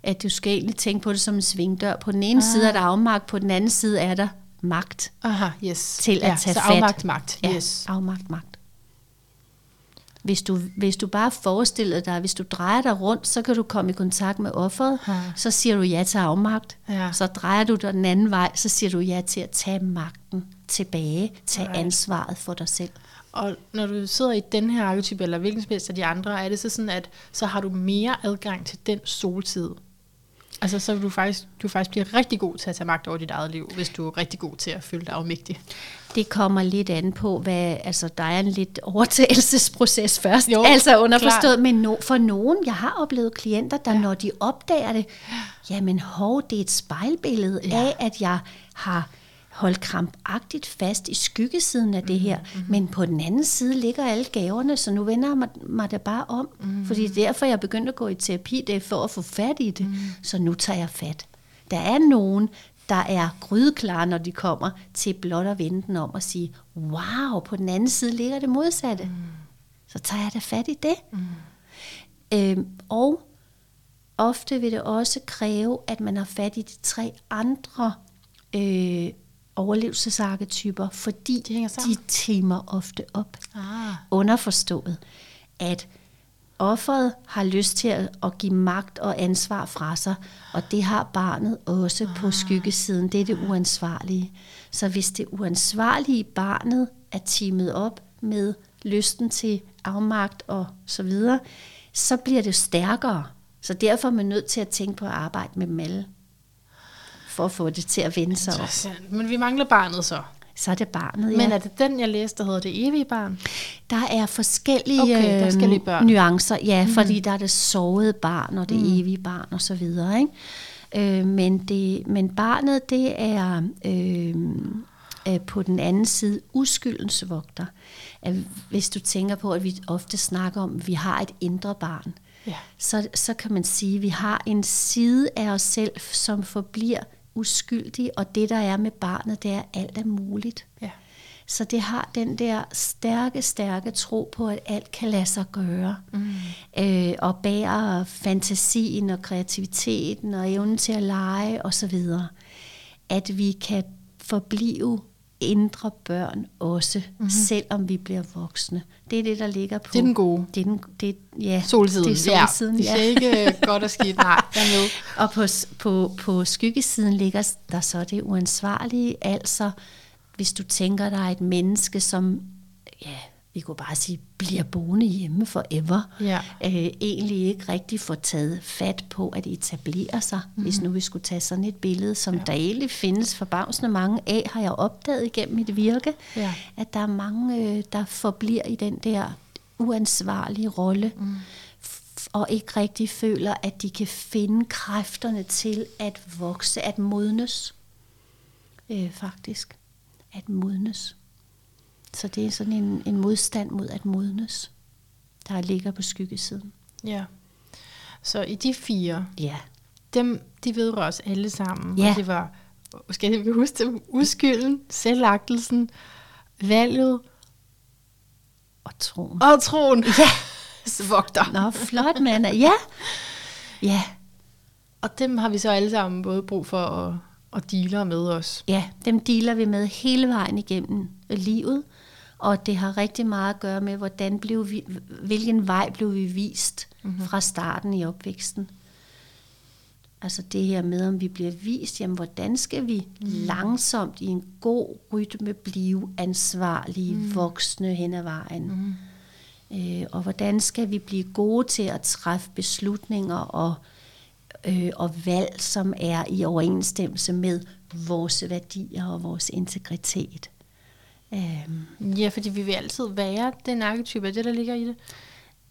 B: At du skal egentlig tænke på det som en svingdør. På den ene ah. side er der afmagt, på den anden side er der magt
A: Aha, yes.
B: til at
A: ja,
B: tage
A: så
B: fat.
A: afmagt magt,
B: Ja,
A: yes.
B: afmagt magt. Hvis du, hvis du bare forestiller dig, hvis du drejer dig rundt, så kan du komme i kontakt med offeret,
A: Ja.
B: så siger du ja til afmagt.
A: Ja.
B: Så drejer du dig den anden vej, så siger du ja til at tage magten tilbage, tage
A: Right.
B: ansvaret for dig selv.
A: Og når du sidder i den her arketype, eller hvilken som helst af de andre, er det så sådan, at så har du mere adgang til den solside. Altså, så du faktisk, du faktisk blive rigtig god til at tage magt over dit eget liv, hvis du er rigtig god til at føle dig afmægtig.
B: Det kommer lidt an på, hvad, altså der er en lidt overtagelsesproces først,
A: Jo,
B: altså underforstået, men no, for nogen, jeg har oplevet klienter, der ja. når de opdager det, jamen hov, det er et spejlbillede
A: ja.
B: af, at jeg har holdt krampagtigt fast i skyggesiden af det her, mm-hmm. men på den anden side ligger alle gaverne, så nu vender jeg mig, mig det bare om, mm-hmm. fordi det er derfor, jeg er begyndt at gå i terapi, det er for at få fat i det, mm-hmm. så nu tager jeg fat. Der er nogen, der er grydeklare, når de kommer til blot at vende den om og sige, wow, på den anden side ligger det modsatte. Mm. Så tager jeg da fat i det. Mm. Øhm, og ofte vil det også kræve, at man har fat i de tre andre øh, overlevelsesarketyper, fordi
A: De
B: timer ofte op.
A: Ah.
B: Underforstået, at offeret har lyst til at, at give magt og ansvar fra sig, og det har barnet også ah. på skyggesiden. Det er det uansvarlige. Så hvis det uansvarlige barnet er timet op med lysten til afmagt og så videre, så bliver det stærkere. Så derfor er man nødt til at tænke på at arbejde med dem alle, for at få det til at vende sig op.
A: Men vi mangler barnet så.
B: Så er det barnet, ja.
A: Men er det den, jeg læste, der hedder Det evige barn?
B: Der er forskellige,
A: Okay, der er
B: øh,
A: forskellige børn.
B: nuancer, ja, mm. fordi der er det sårede barn og det mm. evige barn og så videre. Ikke? Øh, men, det, men barnet, det er øh, øh, på den anden side uskyldens vogter. At hvis du tænker på, at vi ofte snakker om, at vi har et indre barn,
A: Ja.
B: så, så kan man sige, at vi har en side af os selv, som forbliver uskyldig, og det der er med barnet, det er, at alt er muligt.
A: Ja.
B: Så det har den der stærke, stærke tro på, at alt kan lade sig gøre. Mm. Øh, og bærer fantasien og kreativiteten og evnen til at lege osv. At vi kan forblive indre børn også, mm-hmm. selvom vi bliver voksne. Det er det, der ligger på.
A: Det er den gode.
B: Det er den, det, ja,
A: Solsiden.
B: Det er solsiden,
A: ja. Det er ikke godt og skidt, nej. Jeg er med.
B: Og på, på, på skyggesiden ligger der så det uansvarlige, altså hvis du tænker dig et menneske, som ja, vi kunne bare sige, bliver boende hjemme forever.
A: Ja.
B: Øh, egentlig ikke rigtig får taget fat på at etablere sig. Mm-hmm. Hvis nu vi skulle tage sådan et billede, som ja. der egentlig findes forbavsende mange af, har jeg opdaget igennem mit virke,
A: ja.
B: at der er mange, øh, der forbliver i den der uansvarlige rolle, mm. og ikke rigtig føler, at de kan finde kræfterne til at vokse, at modnes. Øh, faktisk. At modnes. Så det er sådan en, en modstand mod at modnes, der ligger på skyggesiden.
A: Ja. Så i de fire,
B: ja.
A: dem, de vedrører os alle sammen.
B: Ja.
A: Og det var, skal jeg huske dem, udskylden, selvagtelsen, valget
B: og troen.
A: Og troen.
B: Ja.
A: Vogter.
B: Nå, flot, mand. Ja. Ja.
A: Og dem har vi så alle sammen både brug for at, at dealer med os.
B: Ja, dem dealer vi med hele vejen igennem livet. Og det har rigtig meget at gøre med, hvordan blev vi, hvilken vej blev vi vist mm-hmm. fra starten i opvæksten. Altså det her med, om vi bliver vist, jamen hvordan skal vi mm. langsomt i en god rytme blive ansvarlige mm. voksne hen ad vejen. Mm. Øh, og hvordan skal vi blive gode til at træffe beslutninger og, øh, og valg, som er i overensstemmelse med vores værdier og vores integritet.
A: Øhm. Ja, fordi vi vil altid være den arketype, det der ligger i det.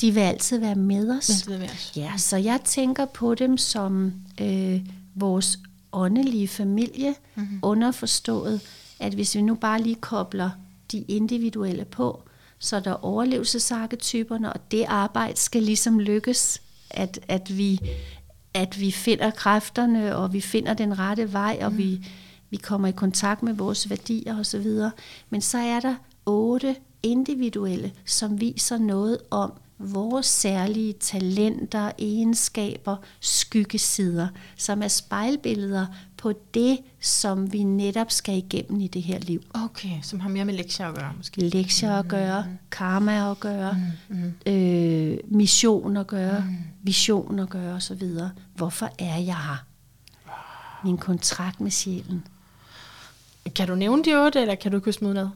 B: De vil altid være med os.
A: Med os.
B: Ja, så jeg tænker på dem som øh, vores åndelige familie, mm-hmm. underforstået, at hvis vi nu bare lige kobler de individuelle på, så er der overlevelsesarketyperne, og det arbejde skal ligesom lykkes, at, at, vi, at vi finder kræfterne, og vi finder den rette vej, og mm. vi vi kommer i kontakt med vores værdier osv. Men så er der otte individuelle, som viser noget om vores særlige talenter, egenskaber, skyggesider, som er spejlbilleder på det, som vi netop skal igennem i det her liv.
A: Okay, som har mere med lektier at gøre måske.
B: Lektier at gøre, mm. karma at gøre, mm. øh, mission at gøre, mm. vision at gøre osv. Hvorfor er jeg her? Min kontrakt med sjælen.
A: Kan du nævne de otte, eller kan du ikke smide noget?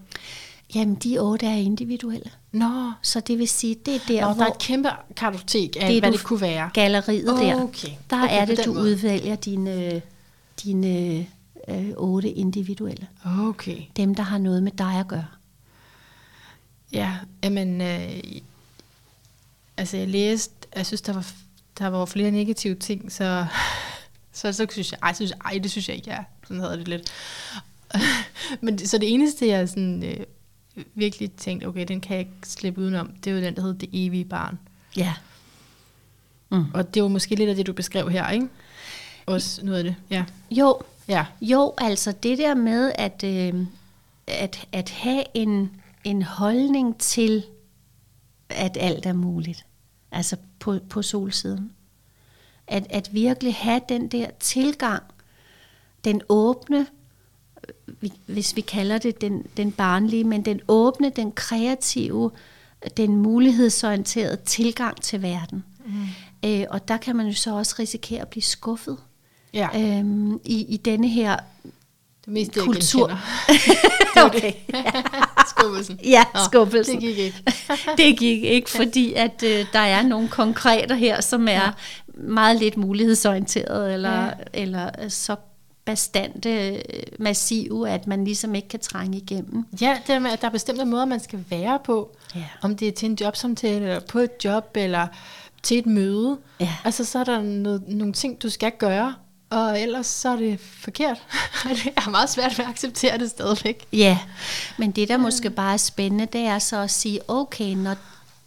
B: Jamen, de otte er individuelle.
A: Nå.
B: Så det vil sige, det er der,
A: Nå,
B: hvor...
A: der er et kæmpe kartotek af, det, hvad det kunne være.
B: Galleriet oh, der.
A: Okay.
B: Der
A: okay,
B: er det, du måde. udvælger dine, dine øh, otte individuelle.
A: Okay.
B: Dem, der har noget med dig at gøre.
A: Ja, men øh, altså jeg læste, jeg synes, der var, der var flere negative ting, så, så, så synes jeg, ej, synes, ej, det synes jeg ikke, ja. Sådan havde det lidt. Men så det eneste, jeg sådan, øh, virkelig tænkte, okay, den kan jeg ikke slippe udenom, det er jo den, der hedder Det evige barn.
B: Ja.
A: Mm. Og det var måske lidt af det, du beskrev her, ikke? Også noget af det, ja.
B: Jo,
A: ja.
B: jo altså det der med at, øh, at, at have en, en holdning til, at alt er muligt. Altså på, på solsiden. At, at virkelig have den der tilgang, den åbne, hvis vi kalder det den, den barnlige, men den åbne, den kreative, den mulighedsorienterede tilgang til verden. Mm. Øh, og der kan man jo så også risikere at blive skuffet
A: ja.
B: øhm, i, i denne her
A: det mest
B: kultur.
A: det okay. skuffelsen.
B: Ja, skuffelsen.
A: Det gik ikke.
B: det gik ikke, fordi at øh, der er nogle konkreter her, som er ja. meget lidt mulighedsorienteret, eller, ja. eller øh, så bastante, øh, massive, at man ligesom ikke kan trænge igennem.
A: Ja, det med, at der er bestemte måder, man skal være på.
B: Ja.
A: Om det er til en jobsamtale, eller på et job, eller til et møde.
B: Ja.
A: Altså, så er der noget, nogle ting, du skal gøre, og ellers så er det forkert. det er meget svært at acceptere det stadigvæk.
B: Ja, men det der måske bare er spændende, det er så at sige, okay, når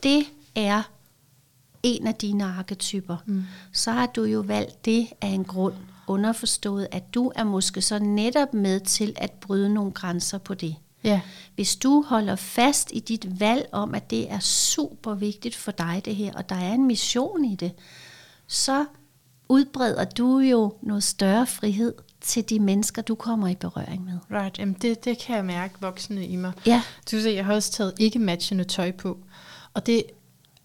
B: det er en af dine arketyper, mm. så har du jo valgt det af en grund underforstået, at du er måske så netop med til at bryde nogle grænser på det.
A: Ja.
B: Hvis du holder fast i dit valg om, at det er super vigtigt for dig det her, og der er en mission i det, så udbreder du jo noget større frihed til de mennesker, du kommer i berøring med.
A: Right, Jamen det, det kan jeg mærke voksne i mig.
B: Ja.
A: Du ser, jeg har også taget ikke matchende tøj på, og det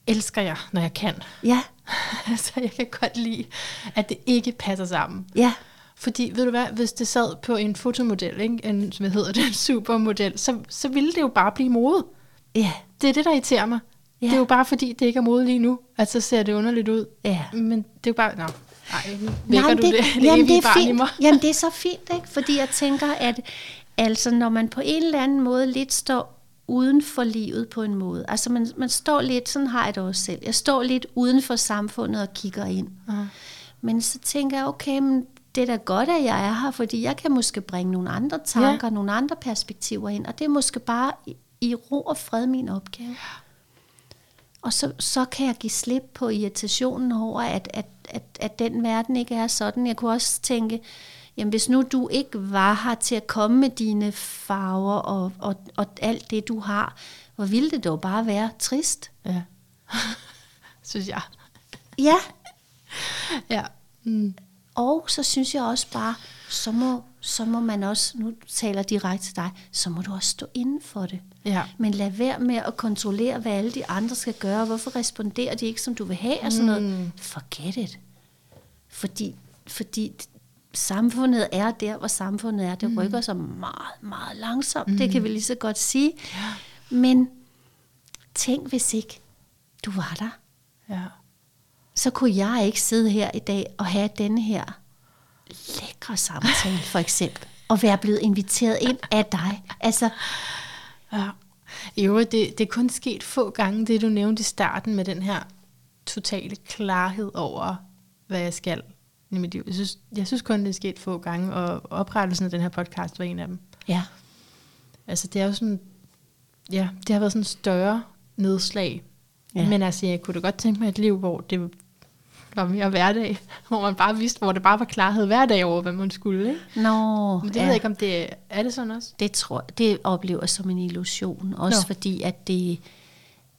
A: elsker jeg, når jeg kan.
B: Ja,
A: altså, jeg kan godt lide, at det ikke passer sammen.
B: ja,
A: Fordi, ved du hvad, hvis det sad på en fotomodel, ikke? en, hvad hedder det, en supermodel, så, så ville det jo bare blive mode.
B: ja,
A: Det er det, der irriterer mig.
B: Ja.
A: Det er jo bare fordi, det ikke er mode lige nu, at så ser det underligt ud.
B: ja.
A: Men det er jo bare, nå, vækker
B: Nej,
A: du det, det, det
B: jamen, det er
A: i
B: fint.
A: mig.
B: Jamen, det er så fint, ikke? Fordi jeg tænker, at altså, når man på en eller anden måde lidt står uden for livet på en måde. Altså, man, man står lidt, sådan har jeg det også selv. Jeg står lidt uden for samfundet og kigger ind.
A: Aha.
B: Men så tænker jeg, okay, men det er da godt, at jeg er her, fordi jeg kan måske bringe nogle andre tanker, ja. nogle andre perspektiver ind, og det er måske bare i, i ro og fred min opgave. Og så, så kan jeg give slip på irritationen over, at, at, at, at den verden ikke er sådan. Jeg kunne også tænke, jamen hvis nu du ikke var her til at komme med dine farver og, og, og alt det, du har, hvor ville det dog bare være trist.
A: Ja. Synes jeg.
B: Ja,
A: Ja. Mm.
B: Og så synes jeg også bare, så må, så må man også, nu taler direkte til dig, så må du også stå inden for det.
A: Ja.
B: Men lad være med at kontrollere, hvad alle de andre skal gøre, hvorfor responderer de ikke, som du vil have, og sådan noget.
A: Mm.
B: Forget it. Fordi, fordi samfundet er der, hvor samfundet er. Det rykker sig meget, meget langsomt. Mm. Det kan vi lige så godt sige.
A: Ja.
B: Men tænk, hvis ikke du var der.
A: Ja.
B: så kunne jeg ikke sidde her i dag og have denne her lækre samtale, for eksempel. Og være blevet inviteret ind af dig. Altså,
A: Ja. Jo, det, det er kun sket få gange, det du nævnte i starten med den her totale klarhed over, hvad jeg skal i mit liv. Jeg synes, jeg synes kun, det er sket få gange, og oprettelsen af den her podcast var en af dem.
B: ja.
A: Altså, det er jo sådan, ja, det har været sådan en større nedslag.
B: Ja.
A: Men altså, jeg kunne da godt tænke mig et liv, hvor det var mere hverdag, hvor man bare vidste, hvor det bare var klarhed hver dag over, hvad man skulle. Ikke?
B: Nå,
A: Men det
B: ja.
A: ved jeg ikke, om det er det sådan også.
B: Det tror jeg, det oplever som en illusion. Også
A: Nå.
B: fordi, at det,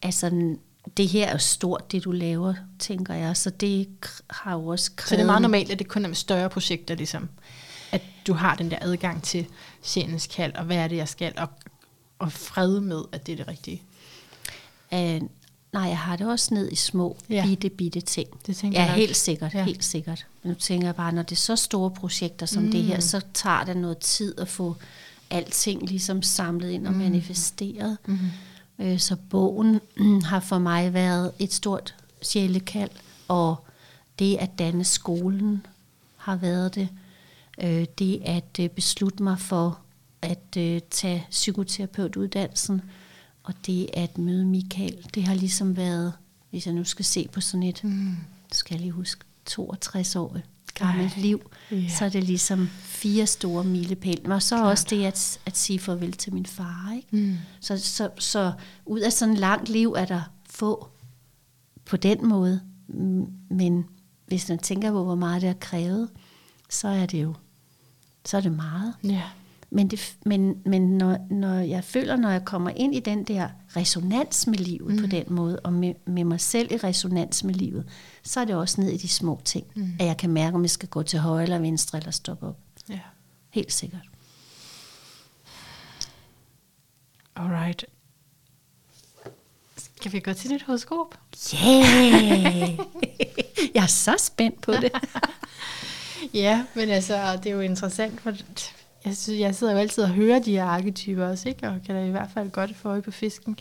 B: altså, det her er stort, det du laver, tænker jeg. Så det har jo også krævet...
A: Så det er meget normalt, at det kun er med større projekter, ligesom. At du har den der adgang til sjælens kald, og hvad er det, jeg skal, og, og fred med, at det er det rigtige.
B: Uh, nej, jeg har det også ned i små, ja. Bitte, bitte ting.
A: Det tænker
B: ja,
A: jeg
B: helt sikkert, ja.
A: Ja.
B: helt sikkert. Men nu tænker jeg bare, når det er så store projekter som mm. det her, så tager det noget tid at få alting ligesom samlet ind og mm. manifesteret. Mm. Øh, så bogen har for mig været et stort sjælekald, og det at danne skolen har været det. Øh, det at øh, beslutte mig for at øh, tage psykoterapeutuddannelsen, og det at møde Michael, det har ligesom været, hvis jeg nu skal se på sådan et, mm. skal jeg lige huske, 62 år gammelt
A: Ej,
B: liv,
A: ja.
B: så er det ligesom fire store milepæle. Og så Klart. også det at, at sige farvel til min far. Ikke?
A: Mm.
B: Så, så, så ud af sådan et langt liv er der få på den måde. Men hvis man tænker på, hvor meget det har krævet, så er det jo så er det meget.
A: Ja.
B: Men, det, men, men når, når jeg føler, når jeg kommer ind i den der resonans med livet mm. på den måde, og med, med mig selv i resonans med livet, så er det også ned i de små ting, mm. at jeg kan mærke, om jeg skal gå til højre eller venstre eller stoppe op.
A: ja.
B: Helt sikkert.
A: Alright. Skal vi gå til dit horoskop?
B: Yeah! jeg er så spændt på det.
A: Ja, men altså, det er jo interessant, for jeg, synes, jeg sidder jo altid og hører de her arketyper også, ikke? og kan da i hvert fald godt få øje på fisken,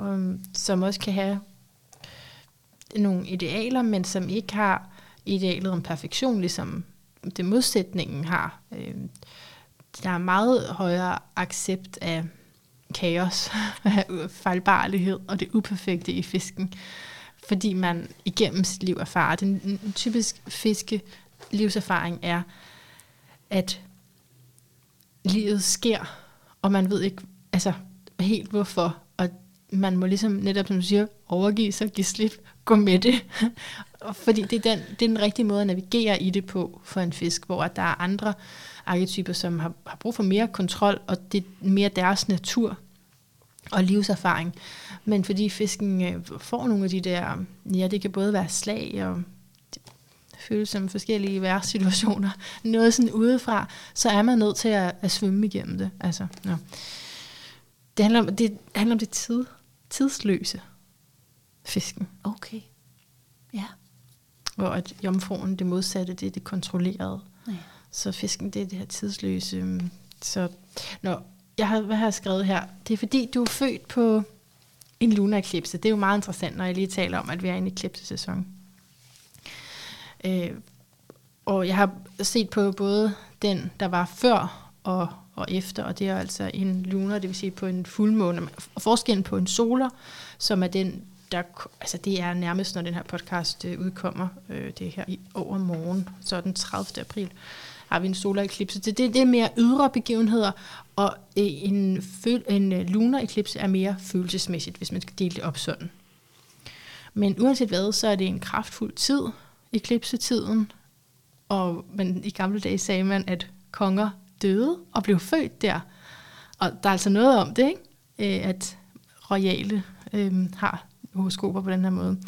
A: um, som også kan have nogle idealer, men som ikke har idealet om perfektion, ligesom det modsætningen har. Øhm, Der er meget højere accept af kaos, af fejlbarlighed og det uperfekte i fisken, fordi man igennem sit liv erfarer. Den typisk fiske livserfaring er, at livet sker, og man ved ikke altså, helt hvorfor, og man må ligesom netop, som du siger, overgive sig, give slip, gå med det. Fordi det er, den, det er den rigtige måde at navigere i det på for en fisk, hvor der er andre arketyper, som har, har brug for mere kontrol, og det er mere deres natur og livserfaring. Men fordi fisken øh, får nogle af de der, ja, det kan både være slag og føles som forskellige værtssituationer, noget sådan udefra, så er man nødt til at, at svømme igennem det. Altså, ja. det, handler om, det handler om det tid, tidsløse fisken.
B: Okay. Ja.
A: Hvor at jomfruen, det modsatte, det er det kontrollerede.
B: ja.
A: Så fisken, det er det her tidsløse. øhm, Så, nå, jeg har, hvad har jeg skrevet her? Det er fordi, du er født på en lunar eclipse. Det er jo meget interessant, når jeg lige taler om, at vi er i en eclipse-sæson. Øh, og jeg har set på både den, der var før og, og efter, og det er altså en lunar, det vil sige på en fuldmåne. Og forskellen på en solar, som er den, der, altså det er nærmest, når den her podcast øh, udkommer, øh, det er her i overmorgen, så er den 30. april, har vi en solareklipse. Det, det, det er mere ydre begivenheder, og øh, en, føl, en øh, lunareklipse er mere følelsesmæssigt, hvis man skal dele det op sådan. Men uanset hvad, så er det en kraftfuld tid, eklipsetiden, og men i gamle dage sagde man, at konger døde og blev født der. Og der er altså noget om det, ikke? Øh, at royale øh, har horoskoper på den her måde.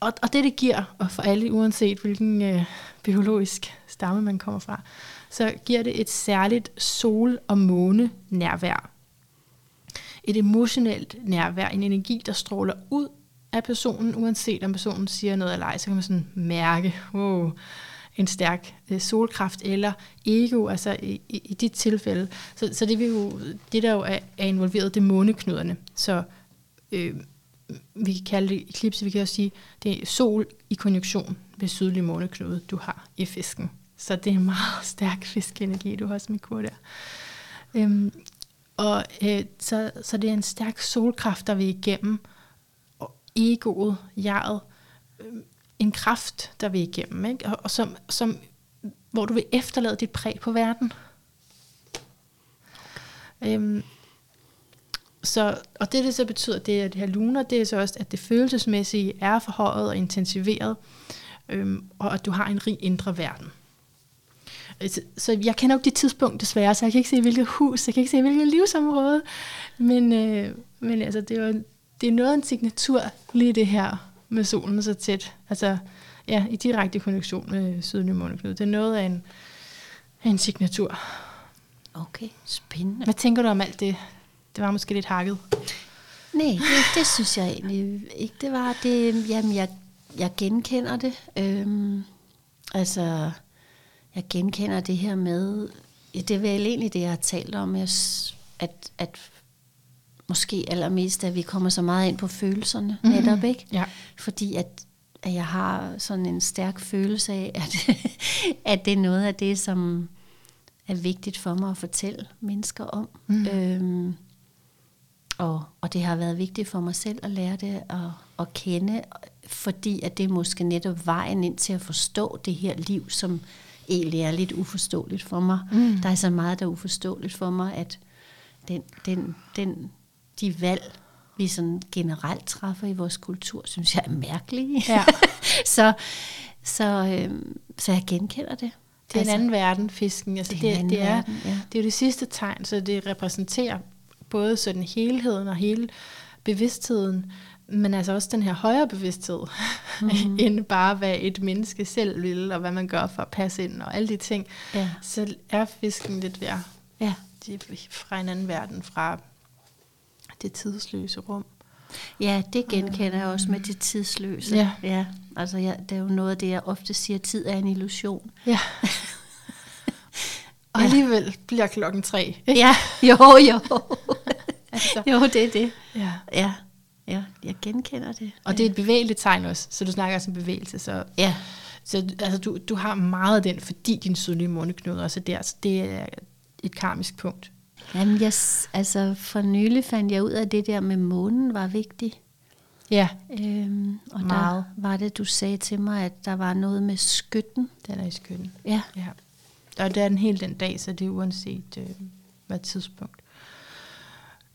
A: Og, og det, det giver, og for alle, uanset hvilken øh, biologisk stamme man kommer fra, så giver det et særligt sol- og måne-nærvær. Et emotionelt nærvær, en energi, der stråler ud af personen, uanset om personen siger noget eller ej, så kan man sådan mærke, wow, en stærk øh, solkraft eller ego, altså i, i, i dit tilfælde. Så, så det, vil jo, det der jo er, er involveret, det er måneknuderne. Så øh, vi kan kalde det eklipse, vi kan også sige, det er sol i konjunktion ved sydlig måneknude, du har i fisken. Så det er en meget stærk fiskenergi, du har som i kur der. Øhm, og øh, så, så det er en stærk solkraft, der vil igennem, egoet, jeget, øhm, en kraft, der vil igennem, ikke? Og, og som, som, hvor du vil efterlade dit præg på verden. Øhm, så, og det, det så betyder, det er det her luner, det er så også, at det følelsesmæssige er forhøjet og intensiveret, øhm, og at du har en rig indre verden. Øh, så, så jeg kender jo ikke det tidspunkt desværre, så jeg kan ikke se, hvilket hus, jeg kan ikke se, hvilket livsområde, men, øh, men altså, det, er jo, det er noget af en signatur, lige det her med solen så tæt, altså ja, i direkte konjunktion med sydlige måneknude. Det er noget af en, en signatur.
B: Okay, spændende.
A: Hvad tænker du om alt det? Det var måske lidt hakket.
B: Nej, det, det synes jeg egentlig ikke, det var. Det, jamen, jeg, jeg genkender det. Øhm, altså, jeg genkender det her med, det er vel egentlig det, jeg har talt om, at, at måske allermest, at vi kommer så meget ind på følelserne mm-hmm. netop, ikke?
A: Ja.
B: Fordi at, at jeg har sådan en stærk følelse af, at, at det er noget af det, som er vigtigt for mig at fortælle mennesker om. Mm. Øhm, og, og det har været vigtigt for mig selv at lære det at, at kende, fordi at det er måske netop vejen ind til at forstå det her liv, som egentlig er lidt uforståeligt for mig. Mm. Der er så meget, der er uforståeligt for mig, at den, den, den, de valg, vi sådan generelt træffer i vores kultur, synes jeg er mærkelige.
A: Ja.
B: så, så, øhm, så jeg genkender det.
A: Det er altså, en anden verden, fisken. Altså,
B: det er
A: det, det, er,
B: verden, ja.
A: det er jo det sidste tegn, så det repræsenterer både sådan helheden og hele bevidstheden, men altså også den her højere bevidsthed, mm-hmm. end bare hvad et menneske selv vil, og hvad man gør for at passe ind, og alle de ting.
B: Ja.
A: Så er fisken lidt ved
B: Ja.
A: de er fra en anden verden, fra det tidsløse rum.
B: Ja, det genkender jeg også med det tidsløse.
A: Ja.
B: ja altså jeg, det er jo noget af det, jeg ofte siger, tid er en illusion.
A: Ja. og
B: Ja.
A: alligevel bliver klokken tre. ikke?
B: Ja, jo, jo.
A: Altså.
B: jo, det er det.
A: Ja.
B: Ja, ja jeg genkender det.
A: Og det er et bevægeligt tegn også, så du snakker også om bevægelse. Så,
B: Ja,
A: så altså, du, du har meget af den, fordi din sydlige måneknude også er der. Så det er et karmisk punkt.
B: Jamen, jeg, altså for nylig fandt jeg ud af, at det der med månen var vigtigt.
A: Ja,
B: Øhm, og
A: Meget.
B: der var det, du sagde til mig, at der var noget med skytten.
A: den er i skytten.
B: Ja,
A: Ja. Og det er den hele den dag, så det er uanset øh, hvad tidspunkt.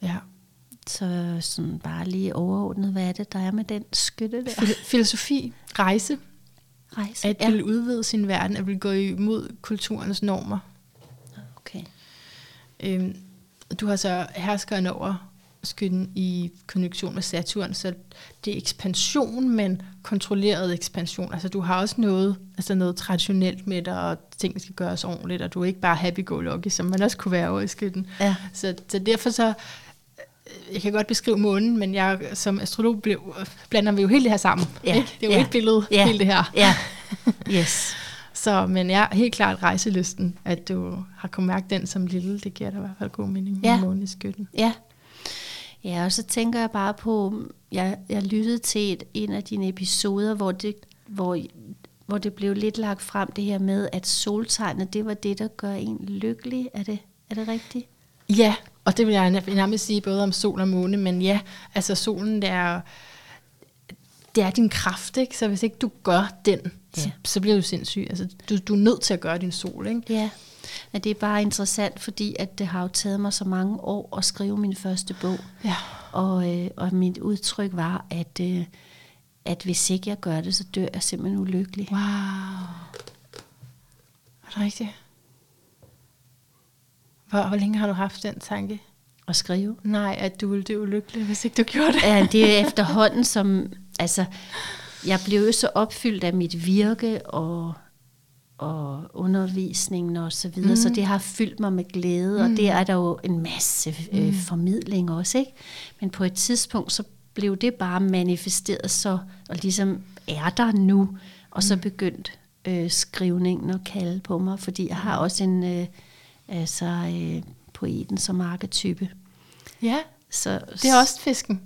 A: Ja.
B: så sådan bare lige overordnet, hvad er det, der er med den skytte der?
A: Fil- filosofi, rejse,
B: Rejse.
A: at ja. vil udvide sin verden, at vil gå imod kulturens normer.
B: Okay.
A: Øhm, du har så herskeren over skytten i konjunktion med Saturn, så det er ekspansion, men kontrolleret ekspansion. Altså du har også noget, altså noget traditionelt med dig, og ting skal gøres ordentligt, og du er ikke bare happy-go-lucky, som man også kunne være over i skytten.
B: Ja.
A: Så, så derfor så, øh, jeg kan godt beskrive månen, men jeg som astrolog blev, blander vi jo helt det her sammen.
B: Ja,
A: Ikke? Det er jo
B: ja.
A: et billede,
B: Ja.
A: helt det her.
B: Ja, yes.
A: Så, men jeg er helt klart rejselysten, at du har kunnet mærke den som lille. Det giver dig i hvert fald god mening med
B: Ja.
A: månen i skytten.
B: Ja. Ja, og så tænker jeg bare på, jeg, jeg lyttede til et, en af dine episoder, hvor det, hvor, hvor det blev lidt lagt frem, det her med, at soltegnet, det var det, der gør en lykkelig. Er det, er det rigtigt?
A: Ja, og det vil jeg nærmest sige både om sol og måne, men ja, altså solen, det er, det er din kraft, ikke? Så hvis ikke du gør den, ja. så,
B: Ja.
A: så bliver du sindssyg. Altså, du, du er nødt til at gøre din sol, ikke?
B: Ja. Men det er bare interessant, fordi at det har jo taget mig så mange år at skrive min første bog.
A: Ja.
B: Og, øh, og mit udtryk var, at, øh, at hvis ikke jeg gør det, så dør jeg simpelthen ulykkelig.
A: Wow. Er det rigtigt? Hvor, hvor længe har du haft den tanke?
B: At skrive.
A: Nej, at du ville dø ulykkelig, hvis ikke du gjorde det.
B: Ja, det er efterhånden som, altså, jeg blev jo så opfyldt af mit virke og, og undervisningen og så videre, mm. så det har fyldt mig med glæde, og det er der jo en masse øh, formidling også, ikke? Men på et tidspunkt, så blev det bare manifesteret så, og ligesom er der nu, og så begyndt øh, skrivningen at kalde på mig, fordi jeg har også en, øh, altså, øh, poeten som arketype.
A: Ja,
B: Så,
A: det er også fisken.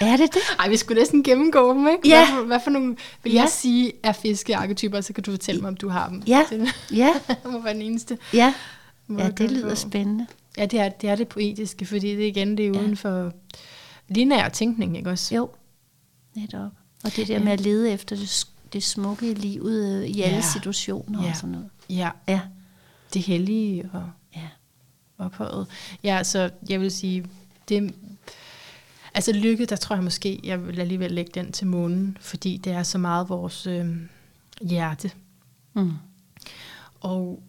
B: Er det det?
A: Ej, vi skulle næsten gennemgå dem, ikke?
B: Ja.
A: Hvad for, hvad for nogle, vil
B: Ja.
A: jeg sige, er fiskearketyper, så kan du fortælle mig, om du har dem.
B: Ja.
A: Det
B: Ja,
A: må være den eneste.
B: ja. Ja, det lyder
A: på.
B: spændende.
A: Ja, det er, det er det poetiske, fordi det igen, det er
B: Ja.
A: uden for linær tænkning, ikke også?
B: Jo, netop. Og det der
A: Ja.
B: med at lede efter det, det smukke i livet øh, i alle
A: Ja.
B: situationer
A: Ja.
B: og sådan noget.
A: Ja,
B: Ja,
A: det hellige og
B: ja.
A: ophøjet. Ja, så jeg vil sige, det, altså lykke, der tror jeg måske, jeg vil alligevel lægge den til månen, fordi det er så meget vores øh, hjerte.
B: Mm.
A: Og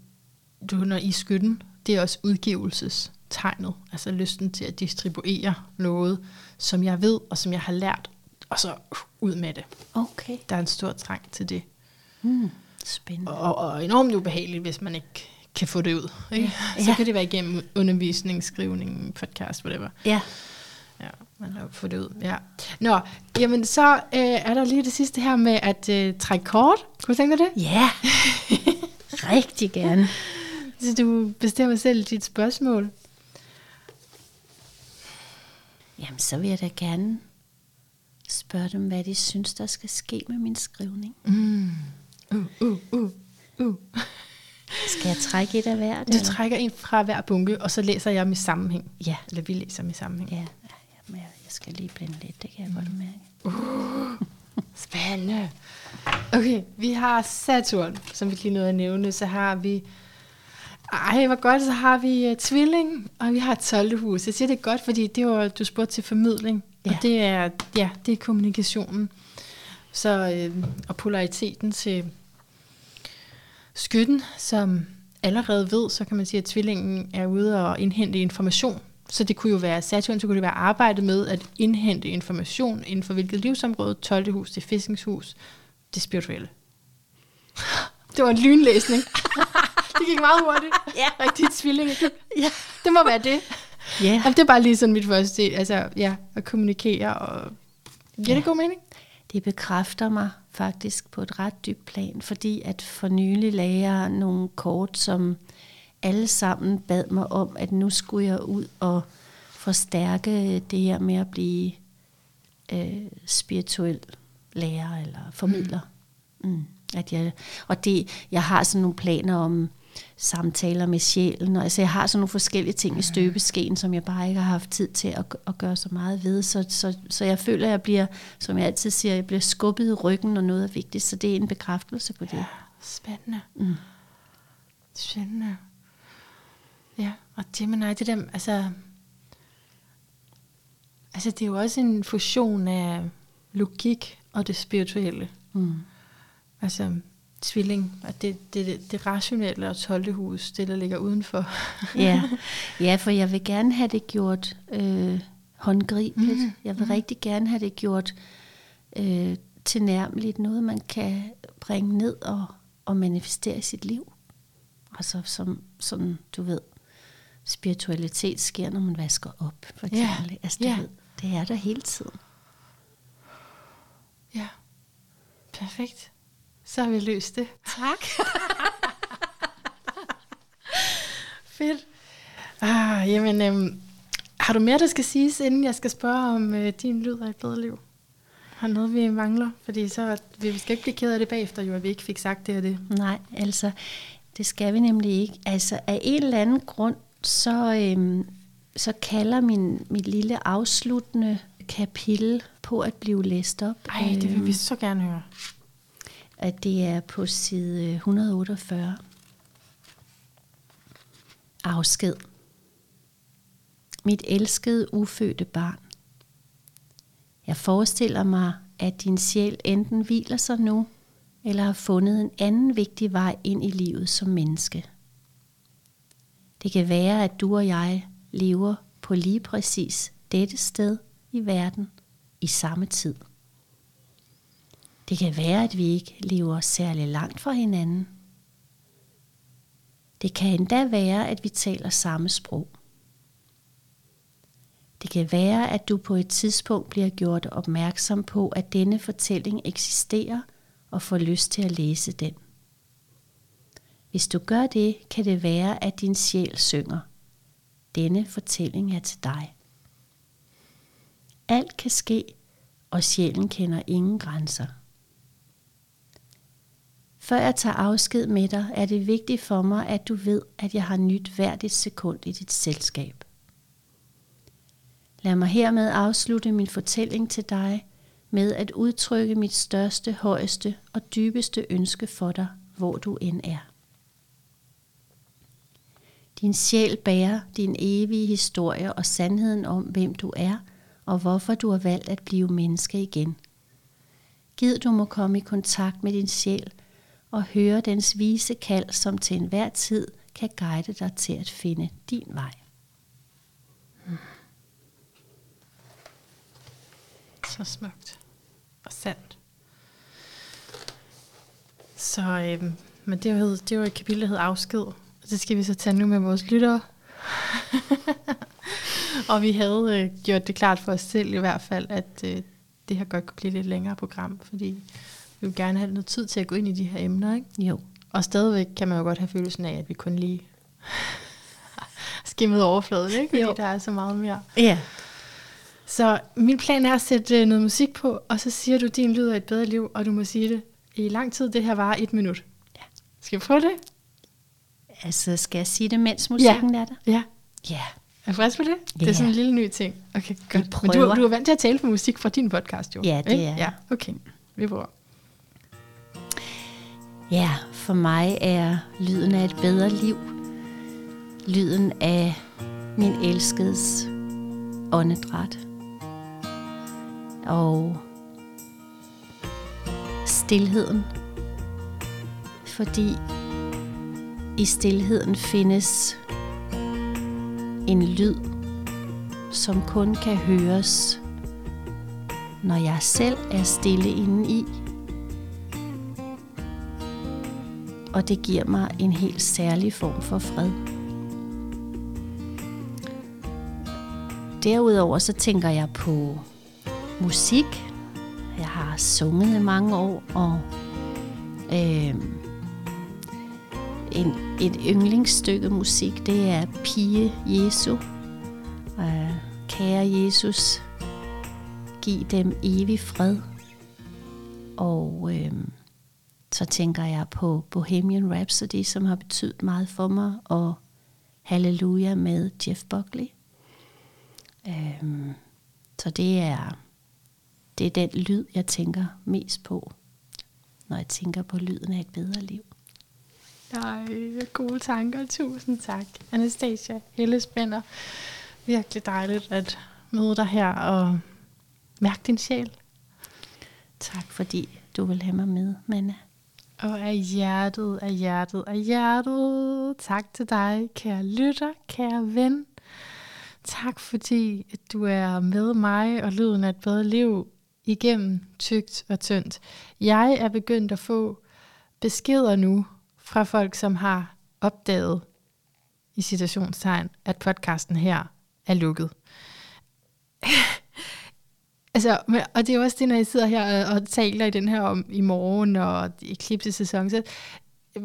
A: du, når I skytten, det er også udgivelsestegnet, altså lysten til at distribuere noget, som jeg ved, og som jeg har lært, og så uh, ud med det.
B: Okay.
A: Der er en stor trang til det.
B: Mm. Spændende.
A: Og, og enormt ubehageligt, hvis man ikke kan få det ud. Ikke?
B: Ja.
A: Så kan det være igennem undervisning, skrivning, podcast, whatever.
B: Ja.
A: Har få det ud. Ja. Nå, jamen så øh, er der lige det sidste her med at øh, trække kort. Kunne du tænke dig det?
B: Ja. Rigtig gerne.
A: Så du bestemmer selv dit spørgsmål.
B: Jamen, så vil jeg da gerne spørge dem, hvad de synes, der skal ske med min skrivning.
A: Mm. Uh, uh, uh, uh.
B: Skal jeg trække et af hvert?
A: Du
B: eller?
A: trækker en fra hver bunke, og så læser jeg i sammenhæng.
B: Ja.
A: Eller vi læser i sammenhæng.
B: Ja, ja, ja, men jeg jeg skal lige blinde lidt, det kan jeg godt mærke.
A: Spændende. Okay, vi har Saturn, som vi lige nåede at nævne. Så har vi... Ej, hvor godt, så har vi uh, tvilling, og vi har 12. hus. Jeg siger det godt, fordi det var, du spurgte til formidling. Ja. Og det er, ja, det er kommunikationen. Så, øh, og polariteten til skytten, som allerede ved, så kan man sige, at tvillingen er ude og indhente information. Så det kunne jo være Saturn, så kunne det være arbejde med at indhente information inden for hvilket livsområde, 12. hus, det fiskingshus, det spirituelle. Det var en lynlæsning. det gik meget hurtigt.
B: Ja.
A: Rigtig tvilling.
B: Ja.
A: Det må være det.
B: Ja.
A: Jamen, det er bare lige sådan mit første, altså ja, at kommunikere og... Giver det
B: Ja.
A: god mening?
B: Det bekræfter mig faktisk på et ret dybt plan, fordi at for nylig lagde jeg nogle kort, som alle sammen bad mig om, at nu skulle jeg ud og forstærke det her med at blive øh, spirituel lærer eller formidler. Mm. At jeg, og det, jeg har sådan nogle planer om samtaler med sjælen, og altså jeg har sådan nogle forskellige ting i støbeskeen, som jeg bare ikke har haft tid til at, at gøre så meget ved, så, så, så jeg føler, at jeg bliver, som jeg altid siger, jeg bliver skubbet i ryggen, når noget er vigtigt, så det er en bekræftelse på det.
A: Spændende.
B: Mm.
A: Spændende. Ja, og Gemini, det der, altså... Altså, det er jo også en fusion af logik og det spirituelle.
B: Mm.
A: Altså, tvilling, og det, det, det, rationelle og 12. hus, det der ligger udenfor.
B: Ja. ja, for jeg vil gerne have det gjort øh, håndgribeligt. Mm. Jeg vil mm. rigtig gerne have det gjort øh, tilnærmeligt, noget man kan bringe ned og, og manifestere i sit liv. Altså som, som du ved, spiritualitet sker, når man vasker op, for eksempel. Ja. Altså, du ja. ved, det er der hele tiden.
A: Ja, perfekt. Så har vi løst det.
B: Tak.
A: Fedt. Ah, jamen, øhm, har du mere, der skal siges, inden jeg skal spørge om øh, din lyd af et bedre liv? Har noget, vi mangler? Fordi så, vi skal ikke blive ked af det bagefter, jo, at vi ikke fik sagt det og det.
B: Nej, altså, det skal vi nemlig ikke. Altså, af en eller anden grund, så, øhm, så kalder min, mit lille afsluttende kapitel på at blive læst op.
A: Ej, det vil vi øhm, så gerne høre.
B: At det er på side 148. Afsked. Mit elskede ufødte barn. Jeg forestiller mig, at din sjæl enten hviler sig nu, eller har fundet en anden vigtig vej ind i livet som menneske. Det kan være, at du og jeg lever på lige præcis dette sted i verden i samme tid. Det kan være, at vi ikke lever særlig langt fra hinanden. Det kan endda være, at vi taler samme sprog. Det kan være, at du på et tidspunkt bliver gjort opmærksom på, at denne fortælling eksisterer og får lyst til at læse den. Hvis du gør det, kan det være, at din sjæl synger. Denne fortælling er til dig. Alt kan ske, og sjælen kender ingen grænser. Før jeg tager afsked med dig, er det vigtigt for mig, at du ved, at jeg har nyt hvert et sekund i dit selskab. Lad mig hermed afslutte min fortælling til dig med at udtrykke mit største, højeste og dybeste ønske for dig, hvor du end er. Din sjæl bærer din evige historie og sandheden om, hvem du er og hvorfor du har valgt at blive menneske igen. Gid du må komme i kontakt med din sjæl og høre dens vise kald, som til enhver tid kan guide dig til at finde din vej.
A: Så smukt og sandt. Så øhm, men det, var, det var et kapitel, der hed Afsked. Og det skal vi så tage nu med vores lyttere. og vi havde øh, gjort det klart for os selv i hvert fald, at øh, det her godt kunne blive lidt længere program, fordi vi vil gerne have noget tid til at gå ind i de her emner, ikke?
B: Jo.
A: Og stadigvæk kan man jo godt have følelsen af, at vi kun lige skimmet overfladen, ikke? Fordi jo. der er så meget mere.
B: Ja.
A: Så min plan er at sætte øh, noget musik på, og så siger du, din lyd er et bedre liv, og du må sige det i lang tid. Det her var et minut. Ja. Skal vi prøve det?
B: Altså, skal jeg sige det, mens musikken
A: ja.
B: er der?
A: Ja.
B: Ja.
A: Er du frisk på det? Ja. Det er sådan en lille ny ting. Okay, godt. Men du, du er vant til at tale på musik fra din podcast, jo?
B: Ja, det ikke? er
A: Ja, okay. Vi prøver.
B: Ja, for mig er lyden af et bedre liv. Lyden af min elskedes åndedræt. Og stilheden. Fordi i stilheden findes en lyd, som kun kan høres, når jeg selv er stille inde i. Og det giver mig en helt særlig form for fred. Derudover så tænker jeg på musik. Jeg har sunget i mange år, og øh, en, et yndlingsstykke musik, det er Pige Jesu. Øh, kære Jesus, giv dem evig fred. Og øh, så tænker jeg på Bohemian Rhapsody, som har betydet meget for mig, og Halleluja med Jeff Buckley. Øh, så det er, det er den lyd, jeg tænker mest på, når jeg tænker på lyden af et bedre liv.
A: Nej, gode tanker. Tusind tak, Anastasia Hellespænder. Virkelig dejligt at møde dig her og mærke din sjæl.
B: Tak, fordi du vil have mig med, Manna.
A: Og af hjertet, af hjertet, af hjertet. Tak til dig, kære lytter, kære ven, Tak fordi du er med mig og lyden af et bedre liv igennem tygt og tyndt. Jeg er begyndt at få beskeder nu fra folk, som har opdaget i citationstegn, at podcasten her er lukket. altså, og det er også det, når jeg sidder her og taler i den her om i morgen og eklipsesæson, så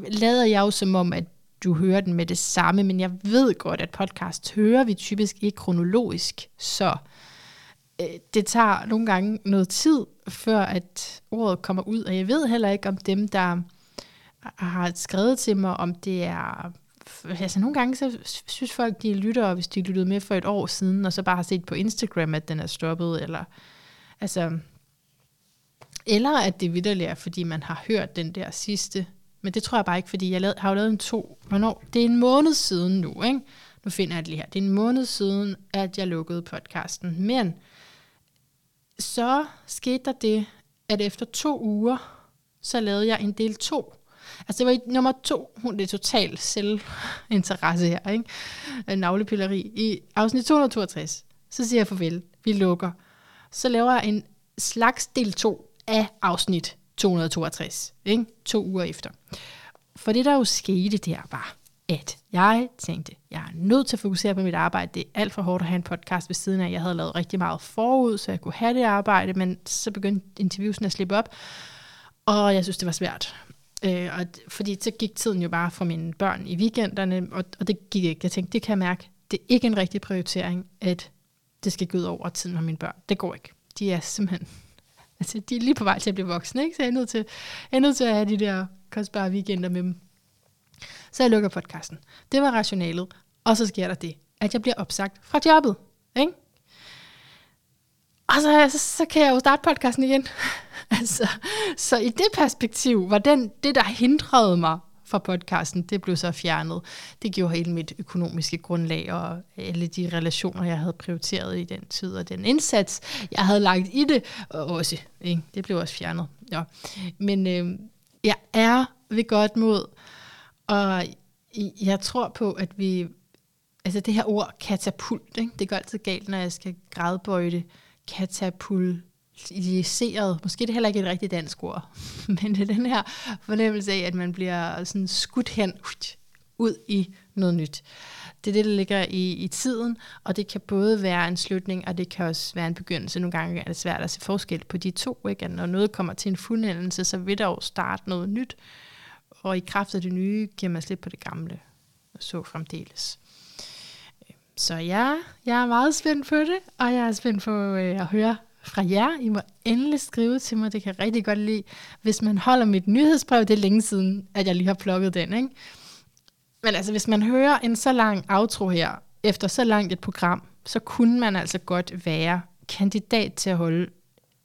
A: lader jeg jo som om, at du hører den med det samme, men jeg ved godt, at podcast hører vi typisk ikke kronologisk, så øh, det tager nogle gange noget tid, før at ordet kommer ud, og jeg ved heller ikke om dem, der har skrevet til mig, om det er altså nogle gange så synes folk, de lytter, hvis de lyttede med for et år siden, og så bare har set på Instagram, at den er stoppet, eller altså, eller at det vidderligt er, fordi man har hørt den der sidste men det tror jeg bare ikke, fordi jeg lavede, har jo lavet en to, hvornår? Det er en måned siden nu, ikke? Nu finder jeg det lige her. Det er en måned siden, at jeg lukkede podcasten. Men så skete der det, at efter to uger, så lavede jeg en del to. Altså det var i nummer to, hun det er totalt selvinteresse her, ikke? Øh, navlepilleri. I afsnit 262, så siger jeg farvel, vi lukker. Så laver jeg en slags del 2 af afsnit 262, ikke? to uger efter. For det, der jo skete der, var, at jeg tænkte, jeg er nødt til at fokusere på mit arbejde. Det er alt for hårdt at have en podcast ved siden af. Jeg havde lavet rigtig meget forud, så jeg kunne have det arbejde, men så begyndte interviewsen at slippe op, og jeg synes, det var svært. Øh, og, fordi så gik tiden jo bare for mine børn i weekenderne, og, og det gik ikke. Jeg tænkte, det kan jeg mærke, det er ikke en rigtig prioritering, at det skal gå ud over tiden med mine børn. Det går ikke. De er simpelthen Altså, de er lige på vej til at blive voksne, ikke? så jeg er nødt til, jeg er nødt til at have de der kostbare weekender med dem. Så jeg lukker podcasten. Det var rationalet. Og så sker der det, at jeg bliver opsagt fra jobbet. Ikke? Og så, så, så kan jeg jo starte podcasten igen. altså, så i det perspektiv var den, det, der hindrede mig fra podcasten, det blev så fjernet. Det gjorde hele mit økonomiske grundlag og alle de relationer, jeg havde prioriteret i den tid, og den indsats, jeg havde lagt i det, også. Ikke? Det blev også fjernet. Ja. Men øh, jeg er ved godt mod, og jeg tror på, at vi, altså det her ord katapult, ikke? det går altid galt, når jeg skal gradbøje det, Øh, idealiseret, måske det er heller ikke et rigtigt dansk ord, men det er den her fornemmelse af, at man bliver sådan skudt hen ud i noget nyt. Det er det, der ligger i, i tiden, og det kan både være en slutning, og det kan også være en begyndelse. Nogle gange er det svært at se forskel på de to. Ikke? når noget kommer til en fuldendelse, så vil der jo starte noget nyt, og i kraft af det nye giver man slip på det gamle, og så fremdeles. Så ja, jeg er meget spændt på det, og jeg er spændt på øh, at høre fra jer. I må endelig skrive til mig, det kan jeg rigtig godt lide. Hvis man holder mit nyhedsbrev, det er længe siden, at jeg lige har plukket den. Ikke? Men altså, hvis man hører en så lang outro her, efter så langt et program, så kunne man altså godt være kandidat til at holde,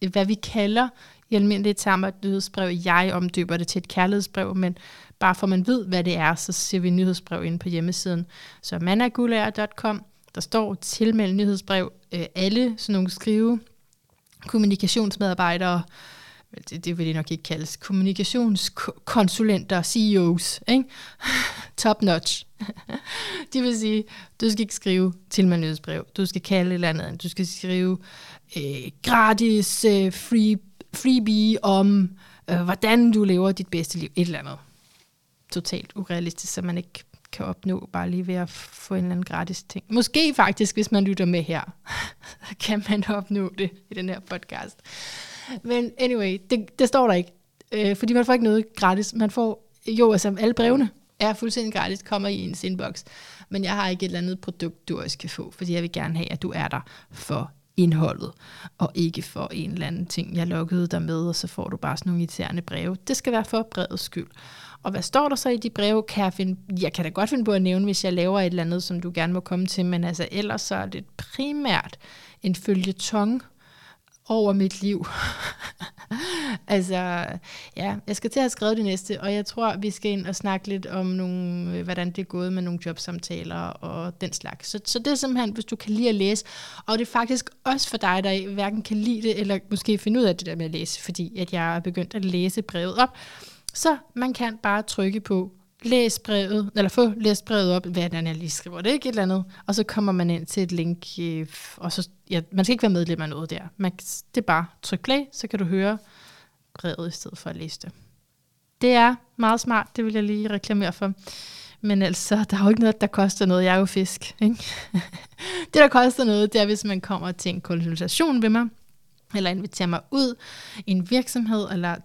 A: øh, hvad vi kalder i almindelige termer et nyhedsbrev. Jeg omdøber det til et kærlighedsbrev, men bare for man ved, hvad det er, så ser vi nyhedsbrev inde på hjemmesiden. Så managulager.com, der står tilmeld nyhedsbrev. Øh, alle sådan nogle skrive kommunikationsmedarbejdere, det, det vil det nok ikke kaldes, kommunikationskonsulenter, CEOs, ikke? top notch. de vil sige, du skal ikke skrive til nyhedsbrev, du skal kalde et eller andet, du skal skrive øh, gratis øh, free, freebie om, øh, hvordan du lever dit bedste liv, et eller andet. Totalt urealistisk, så man ikke kan opnå bare lige ved at få en eller anden gratis ting. Måske faktisk, hvis man lytter med her, kan man opnå det i den her podcast. Men anyway, det, det står der ikke. Øh, fordi man får ikke noget gratis. Man får, jo, altså alle brevene er fuldstændig gratis, kommer i ens inbox. Men jeg har ikke et eller andet produkt, du også kan få, fordi jeg vil gerne have, at du er der for indholdet, og ikke for en eller anden ting, jeg lukkede dig med, og så får du bare sådan nogle irriterende breve. Det skal være for brevets skyld. Og hvad står der så i de breve? Kan jeg, finde, jeg kan da godt finde på at nævne, hvis jeg laver et eller andet, som du gerne må komme til, men altså ellers så er det primært en følgetong over mit liv. altså, ja, jeg skal til at have skrevet det næste, og jeg tror, vi skal ind og snakke lidt om, nogle, øh, hvordan det er gået med nogle jobsamtaler og den slags. Så, så det er simpelthen, hvis du kan lide at læse, og det er faktisk også for dig, der hverken kan lide det, eller måske finde ud af det der med at læse, fordi at jeg er begyndt at læse brevet op, så man kan bare trykke på læs brevet, eller få læst brevet op, hvad er jeg lige skriver det, ikke et eller andet, og så kommer man ind til et link, øh, og så, ja, man skal ikke være medlem af noget der. Man, det er bare tryk play, så kan du høre brevet i stedet for at læse det. Det er meget smart, det vil jeg lige reklamere for. Men altså, der er jo ikke noget, der koster noget. Jeg er jo fisk. Ikke? det, der koster noget, det er, hvis man kommer til en konsultation ved mig, eller inviterer mig ud i en virksomhed, eller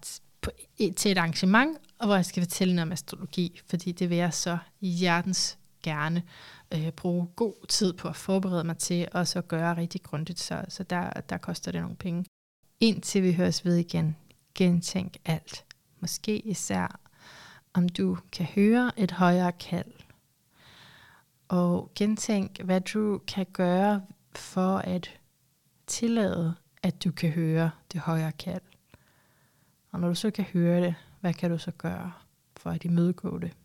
A: til et arrangement, og hvor jeg skal fortælle noget om astrologi, fordi det vil jeg så hjertens gerne øh, bruge god tid på at forberede mig til, og så gøre rigtig grundigt, så, så der, der koster det nogle penge. Indtil vi høres ved igen, gentænk alt. Måske især, om du kan høre et højere kald. Og gentænk, hvad du kan gøre for at tillade, at du kan høre det højere kald. Og når du så kan høre det, hvad kan du så gøre for at imødegå det?